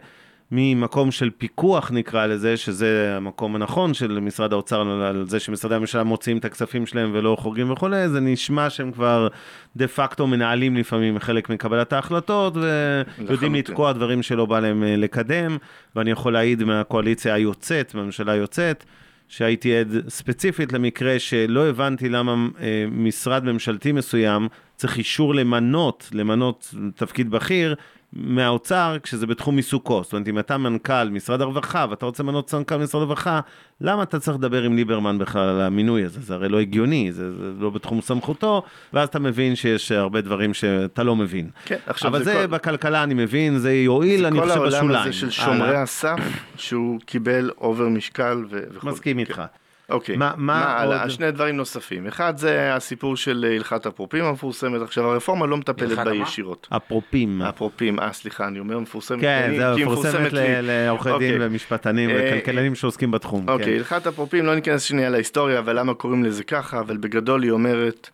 ממקום של פיקוח נקרא לזה, שזה המקום הנכון של משרד האוצר על זה שמשרדי הממשלה מוציאים את הכספים שלהם ולא חורגים וכולי, זה נשמע שהם כבר דה פקטו מנהלים לפעמים חלק מקבלת ההחלטות, ויודעים. לתקוע דברים שלא בא להם אה, לקדם, ואני יכול להעיד מהקואליציה היוצאת, מהממשלה היוצאת, שהייתי עד ספציפית למקרה שלא הבנתי למה אה, משרד ממשלתי מסוים צריך אישור למנות, למנות תפקיד בכיר מהאוצר כשזה בתחום עיסוקו. זאת אומרת, אם אתה מנכ"ל משרד הרווחה ואתה רוצה למנות סמנכ"ל משרד הרווחה, למה אתה צריך לדבר עם ליברמן בכלל על המינוי הזה? זה הרי לא הגיוני, זה, זה לא בתחום סמכותו, ואז אתה מבין שיש הרבה דברים שאתה לא מבין. כן, עכשיו אבל זה זה כל- בכלכלה אני מבין, זה יועיל, אני כל חושב העולם בשוליים. הזה של שומרי. הסף, שהוא קיבל אובר משקל ו- וכו'. מסכים איתך. אוקיי, מה- מה מה הלאה? עוד? שני דברים נוספים. אחד זה הסיפור של הלכת אפרופים המפורסמת. עכשיו, הרפורמה לא מטפלת בה? ישירות. אפרופים. אפרופים, אה, סליחה, אני אומר מפורסמת. כן, זה מפורסמת לעורכי דין אוקיי. ומשפטנים אה, וכלכלנים שעוסקים בתחום. אוקיי, כן. הלכת אפרופים, לא ניכנס שנייה להיסטוריה ולמה קוראים לזה ככה, אבל בגדול היא אומרת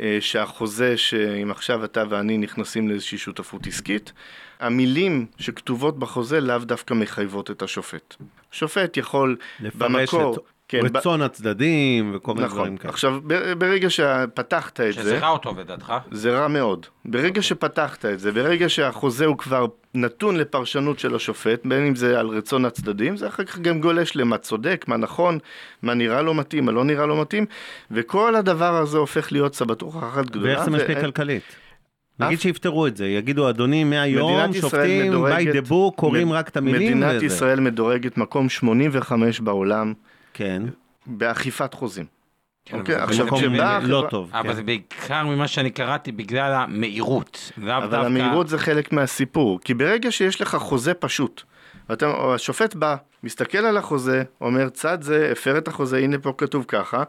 אה, שהחוזה שאם עכשיו אתה ואני נכנסים לאיזושהי שותפות עסקית, המילים שכתובות בחוזה לאו דווקא מחייבות את השופט. שופט יכול לפרש במקור, כן, ב- רצון הצדדים וכל מיני דברים נכון. כאלה. עכשיו, ב- ברגע שפתחת את שזה זה, רע אותו לדעתך. זה רע מאוד. ברגע שפתחת את זה, ברגע שהחוזה הוא כבר נתון לפרשנות של השופט, בין אם זה על רצון הצדדים, זה אחר כך גם גולש למה צודק, מה נכון, מה נראה לו מתאים, מה לא נראה לו מתאים, וכל הדבר הזה הופך להיות סבתוכה אחת גדולה. ואיך זה משפיע ואין- כלכלית? נגיד אף- שיפתרו את זה, יגידו אדוני מהיום שופטים by מדורגת- the book, קוראים מד- רק את המילים מדינת וזה. ישראל מדורגת מקום 85 בעולם כן, באכיפת חוזים. כן, אוקיי, זה עכשיו כשבאה לא החברה- טוב. אבל כן. זה בעיקר ממה שאני קראתי בגלל המהירות. אבל דווקא... המהירות זה חלק מהסיפור, כי ברגע שיש לך חוזה פשוט, ואתה, או השופט בא, מסתכל על החוזה, אומר צד זה הפר את החוזה, הנה פה כתוב ככה,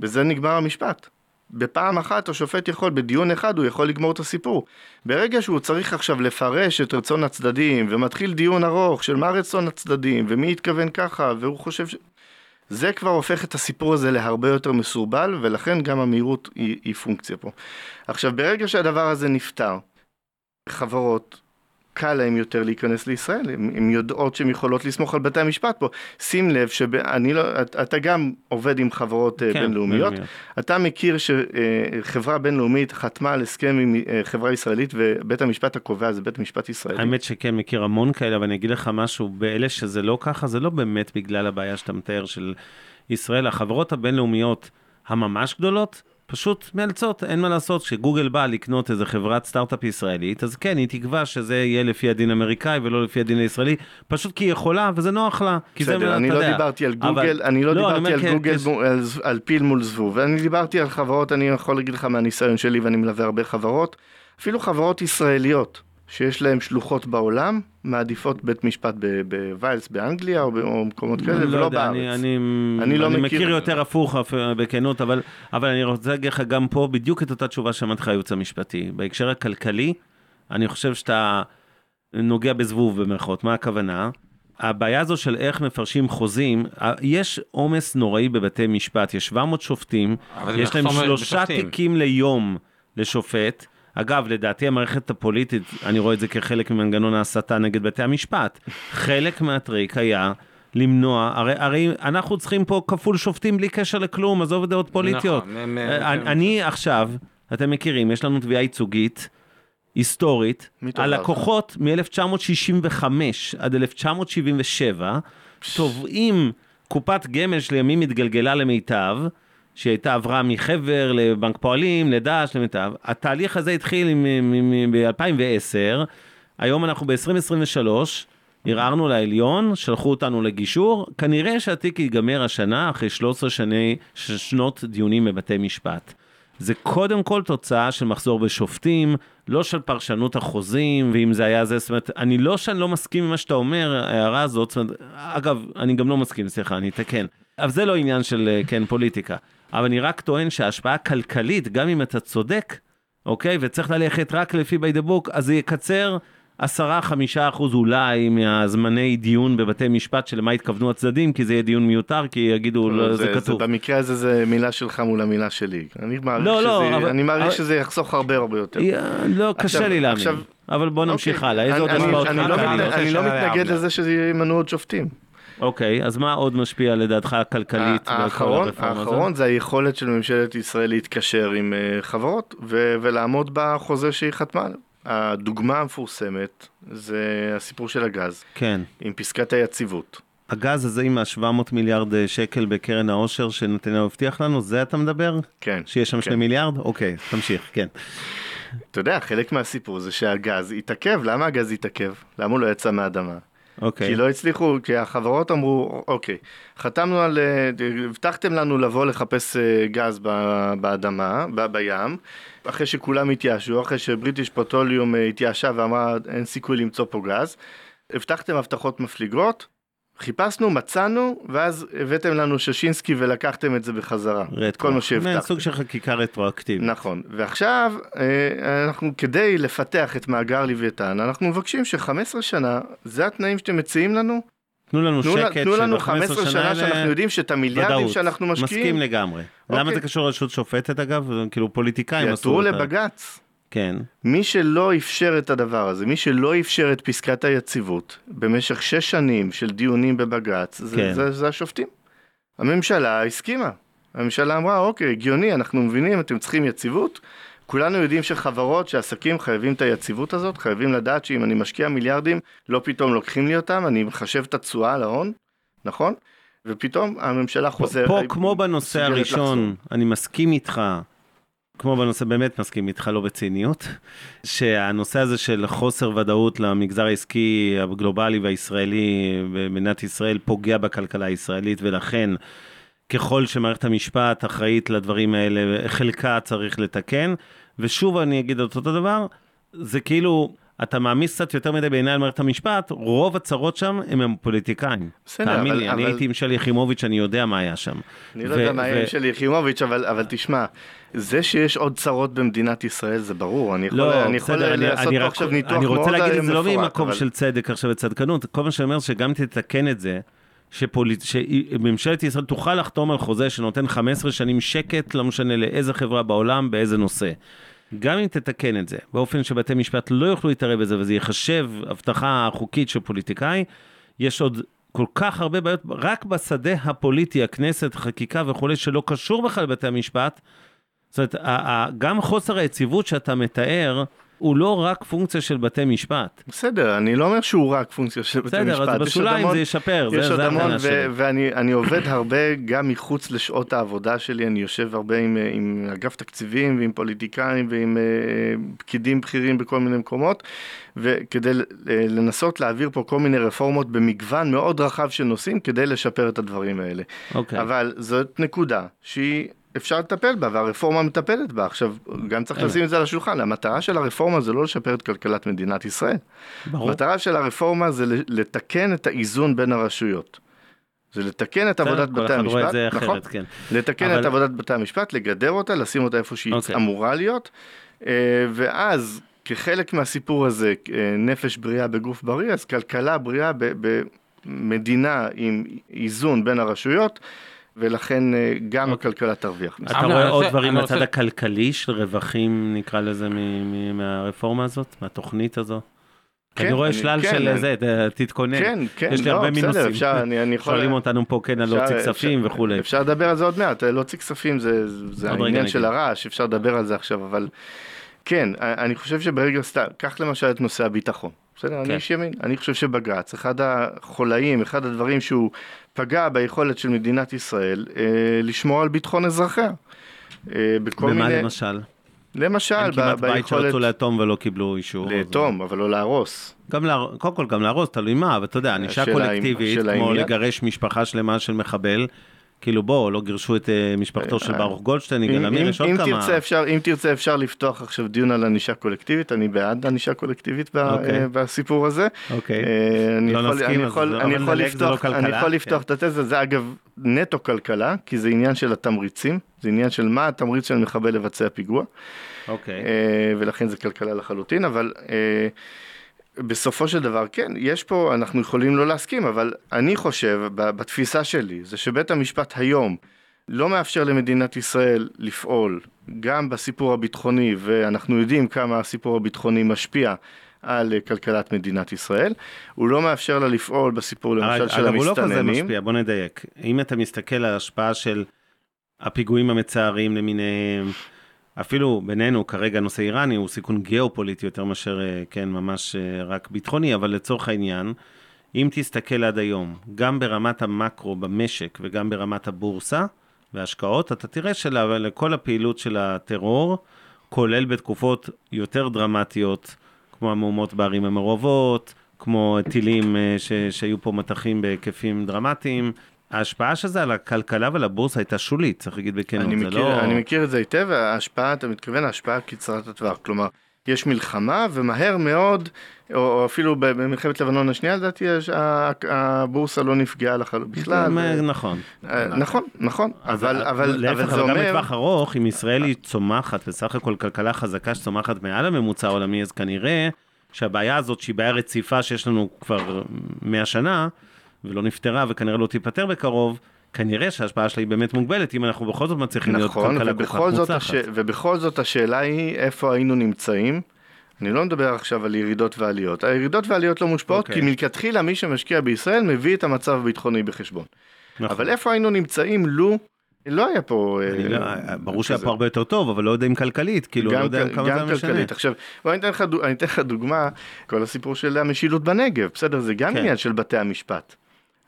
בזה נגמר המשפט. בפעם אחת השופט יכול, בדיון אחד הוא יכול לגמור את הסיפור. ברגע שהוא צריך עכשיו לפרש את רצון הצדדים, ומתחיל דיון ארוך של מה רצון הצדדים, ומי התכוון ככה, והוא חושב ש... זה כבר הופך את הסיפור הזה להרבה יותר מסורבל, ולכן גם המהירות היא, היא פונקציה פה. עכשיו, ברגע שהדבר הזה נפתר, חברות, קל להם יותר להיכנס לישראל, הן יודעות שהן יכולות לסמוך על בתי המשפט פה. שים לב שאני לא, אתה גם עובד עם חברות אה, כן, בינלאומיות, בינלאומיות. אתה מכיר שחברה בינלאומית חתמה על הסכם עם אה, חברה ישראלית ובית המשפט הקובע זה בית משפט ישראלי. האמת שכן, מכיר המון כאלה, אבל אני אגיד לך משהו, באלה שזה לא ככה, זה לא באמת בגלל הבעיה שאתה מתאר של ישראל. החברות הבינלאומיות הממש גדולות, פשוט מאלצות, אין מה לעשות, כשגוגל באה לקנות איזה חברת סטארט-אפ ישראלית, אז כן, היא תקבע שזה יהיה לפי הדין האמריקאי ולא לפי הדין הישראלי, פשוט כי היא יכולה וזה נוח לה. בסדר, אני לא. דיברתי על גוגל, אני לא דיברתי אומר, על כן, גוגל על פיל מול זבוב, אני דיברתי על חברות, אני יכול להגיד לך מהניסיון שלי ואני מלווה הרבה חברות, אפילו חברות ישראליות שיש להן שלוחות בעולם, מעדיפות בית משפט בווילס באנגליה או ב- או מקומות כאלה, לא ולא יודע, בארץ. אני, אני, אני לא אני מכיר. מכיר יותר הפוך בכנות, אבל, אבל אני רוצה להגיד לך גם פה בדיוק את אותה תשובה שאמרתי לך הייעוץ המשפטי. בהקשר הכלכלי, אני חושב שאתה נוגע בזבוב במרכאות, מה הכוונה? הבעיה הזו של איך מפרשים חוזים, יש עומס נוראי בבתי משפט, יש 700 שופטים, יש להם שלושה בשופטים. תיקים ליום לשופט. אגב, לדעתי המערכת הפוליטית, אני רואה את זה כחלק ממנגנון ההסתה נגד בתי המשפט. חלק מהטריק היה למנוע, הרי, הרי אנחנו צריכים פה כפול שופטים בלי קשר לכלום, עזוב דעות פוליטיות. נכון, הם, אה, אני, אני עכשיו אתם מכירים, יש לנו תביעה ייצוגית היסטורית? הלקוחות מ-1965 עד 1977 תובעים קופת גמל שלימים התגלגלה למיטב, שהייתה עברה מחבר לבנק פועלים, לדש, למיטב. התהליך הזה התחיל ב-2010, היום אנחנו ב-2023, ערערנו לעליון, שלחו אותנו לגישור, כנראה שהתיק ייגמר השנה אחרי 13 שני, שנות דיונים בבתי משפט. זה קודם כל תוצאה של מחזור בשופטים, לא של פרשנות החוזים, ואם זה היה זה, זאת אומרת, אני לא שאני לא מסכים עם מה שאתה אומר, ההערה הזאת, זאת אומרת, אגב, אני גם לא מסכים, סליחה, אני אתקן. אבל זה לא עניין של, אה, כן, פוליטיקה. אבל אני רק טוען שההשפעה הכלכלית, גם אם אתה צודק, אוקיי, וצריך ללכת רק לפי by the book, אז זה יקצר 10-5 אחוז אולי מהזמני דיון בבתי משפט שלמה התכוונו הצדדים, כי זה יהיה דיון מיותר, כי יגידו, לא, זה, כתוב. במקרה הזה זה מילה שלך מול המילה שלי. אני מעריך, לא, שזה, לא, אבל- אני מעריך אבל- שזה יחסוך הרבה הרבה יותר. יא, לא, קשה עכשיו- לי להאמין. עכשיו- אבל בוא נמשיך אוקיי. הלאה, איזה אני- עוד אני- השפעות אני לא כלכליות? מתנגד- אני לא שאלה מתנגד. לזה שימנו עוד שופטים. אוקיי, אז מה עוד משפיע לדעתך כלכלית האחרון? האחרון זה היכולת של ממשלת ישראל להתקשר עם אה, חברות ו- ולעמוד בחוזה שהיא חתמה עליו. הדוגמה המפורסמת זה הסיפור של הגז, כן. עם פסקת היציבות. הגז הזה עם ה-700 מיליארד אה, שקל בקרן העושר שנתניהו הבטיח לנו, זה אתה מדבר? כן. שיש שם כן. שני מיליארד? אוקיי, תמשיך, כן. אתה יודע, חלק מהסיפור זה שהגז התעכב. למה הגז התעכב? למה הוא לא יצא מהאדמה? אוקיי. כי לא הצליחו, כי החברות אמרו, אוקיי, חתמנו על, אה, הבטחתם לנו לבוא לחפש אה, גז באדמה, ב- בים, אחרי שכולם התייאשו, אחרי שבריטיש פטרוליום אה, התייאשה ואמרה אין סיכוי למצוא פה גז, הבטחתם הבטחות מפליגות, חיפשנו, מצאנו, ואז הבאתם לנו ששינסקי ולקחתם את זה בחזרה. את כל מה שהבטחתם. סוג של חקיקה רטרואקטיבית. נכון, ועכשיו אה, אנחנו כדי לפתח את מאגר לוויתן, אנחנו מבקשים ש-15 שנה, זה התנאים שאתם מציעים לנו? תנו לנו תנו, שקט תנו לנו שב-15 15 שנה האלה- שאנחנו יודעים שאת המיליארדים ודאות. שאנחנו משקיעים, מסכים לגמרי. למה אוקיי. זה קשור לרשות שופטת אגב? כאילו פוליטיקאים עשו יעתרו את ה- לבג"ץ. כן. מי שלא אפשר את הדבר הזה, מי שלא אפשר את פסקת היציבות במשך שש שנים של דיונים בבג"ץ, זה, כן. זה, זה השופטים. הממשלה הסכימה. הממשלה אמרה, אוקיי, הגיוני, אנחנו מבינים, אתם צריכים יציבות. כולנו יודעים שחברות, שעסקים חייבים את היציבות הזאת, חייבים לדעת שאם אני משקיע מיליארדים, לא פתאום לוקחים לי אותם, אני מחשב את התשואה על ההון, נכון? ופתאום הממשלה חוזרת. פה כמו בנושא הראשון, אני מסכים איתך, כמו בנושא, באמת מסכים איתך, לא בציניות, שהנושא הזה של חוסר ודאות למגזר העסקי הגלובלי והישראלי במדינת ישראל פוגע בכלכלה הישראלית, ולכן ככל שמערכת המשפט אחראית לדברים האלה, חלקה צריך לתקן. ושוב אני אגיד את אותו דבר, זה כאילו, אתה מעמיס קצת יותר מדי בעיני על מערכת המשפט, רוב הצרות שם הם הם פוליטיקאים. בסדר, תאמין אבל- לי, אני אבל- הייתי עם שלי יחימוביץ', אני יודע מה היה שם. אני לא ו- יודע מה ו- יהיה של יחימוביץ', אבל, אבל תשמע, זה שיש עוד צרות במדינת ישראל זה ברור, אני יכול, לא, אני יכול בסדר, אני, לעשות אני, פה רק, עכשיו ניתוח אני מאוד רוצה להגיד את זה לא מפורט, ממקום אבל- של צדק עכשיו וצדקנות, כל מה שאני אומר שגם תתקן את זה, שפוליט... שממשלת ישראל תוכל לחתום על חוזה שנותן 15 שנים שקט, לא משנה לאיזה חברה בעולם, באיזה נושא. גם אם תתקן את זה, באופן שבתי משפט לא יוכלו להתערב בזה, וזה ייחשב הבטחה חוקית של פוליטיקאי, יש עוד כל כך הרבה בעיות, רק בשדה הפוליטי, הכנסת, חקיקה וכולי, שלא קשור בכלל לבתי המשפט, זאת אומרת, גם חוסר היציבות שאתה מתאר, הוא לא רק פונקציה של בתי משפט. בסדר, אני לא אומר שהוא רק פונקציה של בתי משפט. בסדר, אז בשוליים המון- זה ישפר, יש זה עוד המון, ו-. ואני אני עובד הרבה גם מחוץ לשעות העבודה שלי, אני יושב הרבה עם, אה, עם אגף תקציבים ועם פוליטיקאים ועם אה, פקידים בכירים בכל מיני מקומות, וכדי אה, לנסות להעביר פה כל מיני רפורמות במגוון מאוד רחב של נושאים כדי לשפר את הדברים האלה. אוקיי. אבל זאת נקודה שהיא... אפשר לטפל בה, והרפורמה מטפלת בה. עכשיו, גם צריך. לשים את זה על השולחן. המטרה של הרפורמה זה לא לשפר את כלכלת מדינת ישראל. ברור. המטרה של הרפורמה זה לתקן את האיזון בין הרשויות. זה לתקן את עבודת בתי המשפט, נכון? אחרת, כן. לתקן אבל- את עבודת בתי המשפט, לגדר אותה, לשים אותה איפה שהיא אוקיי. אמורה להיות, אה, ואז כחלק מהסיפור הזה, אה, נפש בריאה בגוף בריא, אז כלכלה בריאה במדינה עם איזון בין הרשויות, ולכן אה, גם אוקיי. הכלכלה תרוויח. אתה רואה עוד דברים רוצה- הכלכלי של רווחים, נקרא לזה, מהרפורמה הזאת, מהתוכנית הזו? כן, אני רואה שלל כן, של זה, תתכונן. כן, כן, יש לי לא, הרבה בסדר, מינוסים. אפשר, אני- אני יכול- שואלים אותנו פה כן על להוציא כספים וכולי. אפשר לדבר על זה עוד מעט, להוציא כספים זה, זה העניין. של הרעש, אפשר לדבר על זה עכשיו, אבל כן, אני חושב שברגע סתם, קח למשל את נושא הביטחון. בסדר, כן. אני איש ימין, אני חושב שבג"ץ, אחד החולאים, אחד הדברים שהוא פגע ביכולת של מדינת ישראל אה, לשמור על ביטחון אזרחיה. אה, בכל במה מיני, למשל? למשל, ב- כמעט בית ביכולת שרצו לאטום ולא קיבלו אישור. לאטום, אבל לא להרוס. גם להר... קודם כל גם להרוס, תלוי מה, אבל אתה יודע, ענישה השאלה אם- קולקטיבית, כמו לגרש משפחה שלמה של מחבל, כאילו בוא, לא גירשו את אה, משפחתו של אה, ברוך גולדשטיין, יגאל עמיר, יש עוד כמה. תרצה אפשר, אם תרצה אפשר לפתוח עכשיו דיון על ענישה קולקטיבית, אני בעד ענישה קולקטיבית ב, אוקיי. אה, בסיפור הזה. אוקיי. אני לא יכול, נסכים, אני יכול, לא- יכול לפתוח. את התזה, זה אגב נטו כלכלה, כי זה עניין של התמריצים, זה עניין של מה התמריץ של מחבל לבצע פיגוע, אוקיי. ולכן זה כלכלה לחלוטין, אבל אה, בסופו של דבר, כן, יש פה, אנחנו יכולים לא להסכים, אבל אני חושב, ב- בתפיסה שלי, זה שבית המשפט היום לא מאפשר למדינת ישראל לפעול גם בסיפור הביטחוני, ואנחנו יודעים כמה הסיפור הביטחוני משפיע על אה, כלכלת מדינת ישראל, הוא לא מאפשר לה לפעול בסיפור למשל של אגב, הוא לא כזה המסתננים. משפיע, בוא נדייק. אם אתה מסתכל על ההשפעה של הפיגועים המצערים למיניהם, אפילו בינינו כרגע נושא איראני הוא סיכון גיאופוליטי יותר מאשר, אה, כן, ממש אה, רק ביטחוני, אבל לצורך העניין, אם תסתכל עד היום, גם ברמת המקרו במשק וגם ברמת הבורסה והשקעות, אתה תראה שלכל הפעילות של הטרור, כולל בתקופות יותר דרמטיות, כמו המהומות בערים המעורבות, כמו טילים אה, ש, שהיו פה מטחים בהיקפים דרמטיים. ההשפעה של זה על הכלכלה ועל הבורסה הייתה שולית, צריך להגיד בכנות, זה מכיר, לא... אני מכיר את זה היטב, ההשפעה, אתה מתכוון, ההשפעה קצרת הטווח, כלומר, יש מלחמה ומהר מאוד, או, או אפילו במלחמת לבנון השנייה, לדעתי, הבורסה לא נפגעה לחלוטין בכלל. זה- ו- נכון. אה, נכון, נכון, אז אבל, אבל, להפך, אבל זה אבל גם אומר, לטווח ארוך, אם ישראל היא צומחת, בסך הכל כלכלה חזקה שצומחת מעל הממוצע העולמי, אז כנראה שהבעיה הזאת, שהיא בעיה רציפה שיש לנו כבר 100 שנה, ולא נפתרה וכנראה לא תיפתר בקרוב, כנראה שההשפעה שלה היא באמת מוגבלת, אם אנחנו בכל זאת מצליחים להיות נכון, כלכלה כל כך מוצלחת. הש... ובכל זאת השאלה היא איפה היינו נמצאים. אני לא מדבר עכשיו על ירידות ועליות. הירידות ועליות לא מושפעות, אוקיי. כי מלכתחילה מי שמשקיע בישראל מביא את המצב הביטחוני בחשבון. נכון. אבל איפה היינו נמצאים לו לא היה פה... אה, לא- ברור שהיה. פה הרבה יותר טוב, אבל לא יודע אם כלכלית, כאילו, לא גם, יודע כ- כמה גם זה משנה. כלכלית. עכשיו, בוא אני אתן, לך, אני אתן לך דוגמה, כל הסיפור של המשילות בנגב, בסדר? זה גם כן. עניין של בתי המשפט.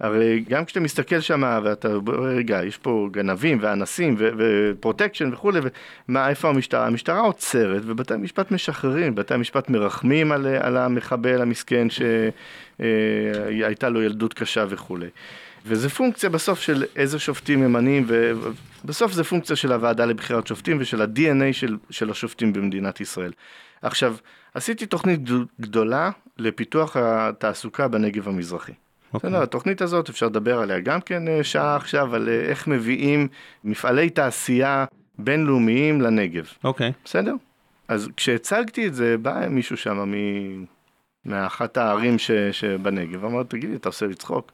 הרי גם כשאתה מסתכל שם, ואתה, רגע, יש פה גנבים ואנסים ופרוטקשן וכולי, ומה, איפה המשטרה? המשטרה עוצרת ובתי המשפט משחררים, בתי המשפט מרחמים על, על המחבל המסכן שהייתה לו ילדות קשה וכולי. וזה פונקציה בסוף של איזה שופטים ממנים, ובסוף זה פונקציה של הוועדה לבחירת שופטים ושל ה-DNA של, של השופטים במדינת ישראל. עכשיו, עשיתי תוכנית גדול- גדולה לפיתוח התעסוקה בנגב המזרחי. אוקיי. בסדר, התוכנית הזאת, אפשר לדבר עליה גם כן אה, שעה עכשיו, על אה, איך מביאים מפעלי תעשייה בינלאומיים לנגב. אוקיי. בסדר? אז כשהצגתי את זה, בא מישהו שם מ... מאחת הערים ש... שבנגב, אמר, תגידי, אתה עושה לי צחוק?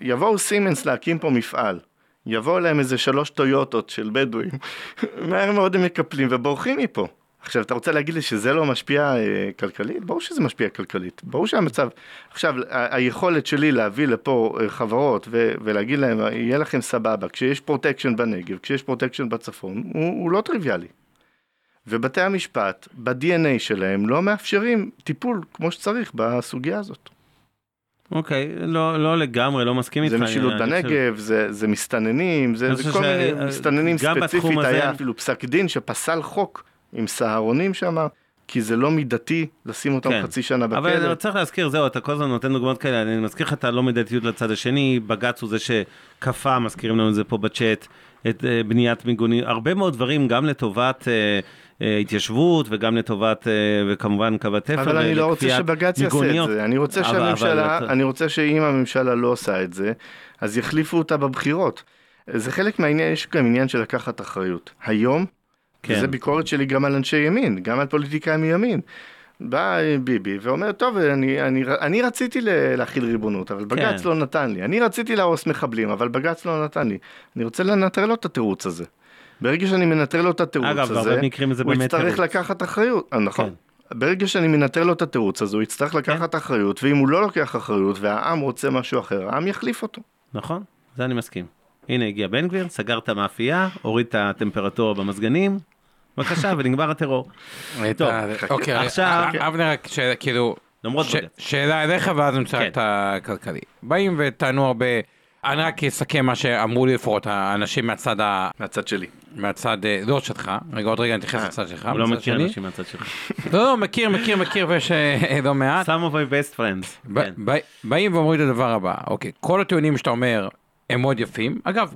יבואו סימנס להקים פה מפעל, יבואו להם איזה שלוש טויוטות של בדואים, מהר מאוד הם מקפלים ובורחים מפה. עכשיו, אתה רוצה להגיד לי שזה לא משפיע אה, כלכלית? ברור שזה משפיע כלכלית. ברור שהמצב... עכשיו, ה- היכולת שלי להביא לפה אה, חברות ו- ולהגיד להם, יהיה לכם סבבה, כשיש פרוטקשן בנגב, כשיש פרוטקשן בצפון, הוא, הוא לא טריוויאלי. ובתי המשפט, ב-DNA שלהם, לא מאפשרים טיפול כמו שצריך בסוגיה הזאת. אוקיי, לא, לא לגמרי, לא מסכים איתך. זה משילות אני חושב- בנגב, זה, זה מסתננים, זה, זה כל ש- מיני מסתננים גם ספציפית, בתחום הזה- היה אפילו פסק דין שפסל חוק עם סהרונים שם, כי זה לא מידתי לשים אותם כן. חצי שנה בכלא. אבל צריך להזכיר, זהו, אתה כל הזמן נותן דוגמאות כאלה, אני מזכיר לך את הלא מידתיות לצד השני, בג"ץ הוא זה שכפה, מזכירים לנו את זה פה בצ'אט, את אה, בניית מיגונים, הרבה מאוד דברים, גם לטובת אה, התיישבות וגם לטובת, וכמובן קו התפר. אבל אני לא רוצה שבג"ץ יעשה את. זה, אני רוצה אבל- שהממשלה, אבל- אני רוצה שאם הממשלה לא עושה את זה, אז יחליפו אותה בבחירות. זה חלק מהעניין, יש גם עניין של לקחת אחריות. היום, כן. וזה ביקורת שלי גם על אנשי ימין, גם על פוליטיקאים מימין. בא ביבי ואומר, טוב, אני, אני, אני רציתי ל- להכיל ריבונות, אבל בג"ץ כן. לא נתן לי. אני רציתי להרוס מחבלים, אבל בג"ץ לא נתן לי. אני רוצה לנטרל לו את התירוץ הזה. ברגע שאני מנטרל לו את התירוץ אגב, הזה, הוא יצטרך תירוץ. לקחת אחריות. אה, נכון. כן. ברגע שאני מנטר לו את התירוץ אז הוא יצטרך כן. לקחת אחריות, ואם הוא לא לוקח אחריות והעם רוצה משהו אחר, העם יחליף אותו. נכון, זה אני מסכים. הנה הגיע בן גביר, סגר את המאפייה, הוריד את הטמפרטורה במזגנים, בבקשה, ונגמר הטרור. טוב, אוקיי, עכשיו- עכשיו, אבנר, רק שאלה, כאילו, למרות ש- בג"ץ. שאלה אליך ואז נמצא כן. את הכלכלי. באים וטענו הרבה, אני רק אסכם מה שאמרו לי לפחות האנשים מהצד, ה- מהצד שלי. מהצד, אה, לא שלך, רגע עוד רגע אני אתייחס לצד שלך, הוא לא מכיר. אנשים מהצד שלך. לא, לא, מכיר, מכיר, מכיר, ויש אה, לא מעט. Some of my best friends. כן. באים ואומרים את הדבר הבא, אוקיי, כל הטיעונים שאתה אומר הם מאוד יפים, אגב,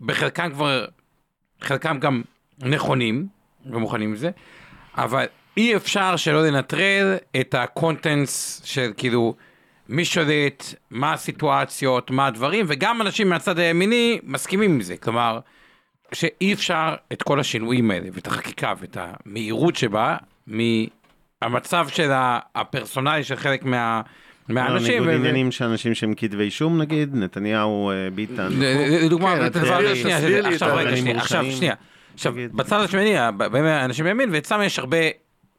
בחלקם כבר, חלקם גם נכונים ומוכנים לזה, אבל אי אפשר שלא לנטרל את הקונטנס של כאילו מי שולט, מה הסיטואציות, מה הדברים, וגם אנשים מהצד הימיני מסכימים עם זה, כלומר, שאי אפשר את כל השינויים האלה ואת החקיקה ואת המהירות שבה מהמצב של הפרסונלי של חלק מה, מהאנשים. ניגוד ו- עניינים של אנשים שהם כתבי אישום נגיד, נתניהו, אה, ביטן. ל- לדוגמה, כן, עכשיו רגע, שנייה, עכשיו. שנייה. עכשיו. בצד השני, ה- באים האנשים מימין, ואצלם יש הרבה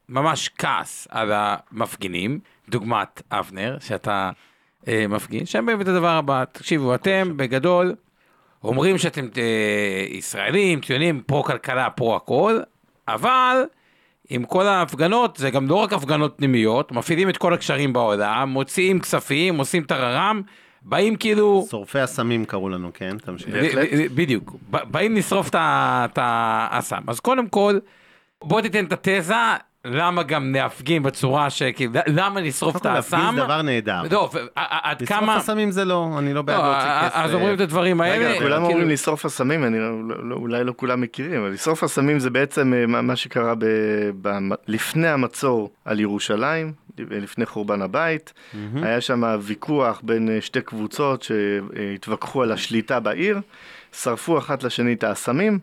ממש כעס על המפגינים, דוגמת אבנר, שאתה אה, מפגין, שהם באים את הדבר הבא, תקשיבו, אתם בגדול אומרים שאתם אה, ישראלים, ציונים, פרו-כלכלה, פרו-הכל, אבל עם כל ההפגנות, זה גם לא רק הפגנות פנימיות, מפעילים את כל הקשרים בעולם, מוציאים כספים, עושים טררם, באים כאילו... שורפי הסמים קראו לנו, כן? תמשיך. בדיוק, באים לשרוף את האסם. אז קודם כל, בוא תיתן את התזה, למה גם להפגין בצורה שכאילו, למה לשרוף את האסם? להפגיז דבר נהדר. לא, עד לשרוף כמה... הסמים זה לא, אני לא בעד לא, להוציא כסף. אז אומרים את הדברים האלה. רגע, כולם כאילו- אומרים לשרוף אסמים, לא- לא- אולי לא כולם מכירים, אבל לשרוף אסמים זה בעצם אה, מה- שקרה לפני המצור על ירושלים, לפני חורבן הבית. היה שם ויכוח בין אה, שתי קבוצות שהתווכחו על השליטה בעיר, שרפו אחת לשני את האסמים,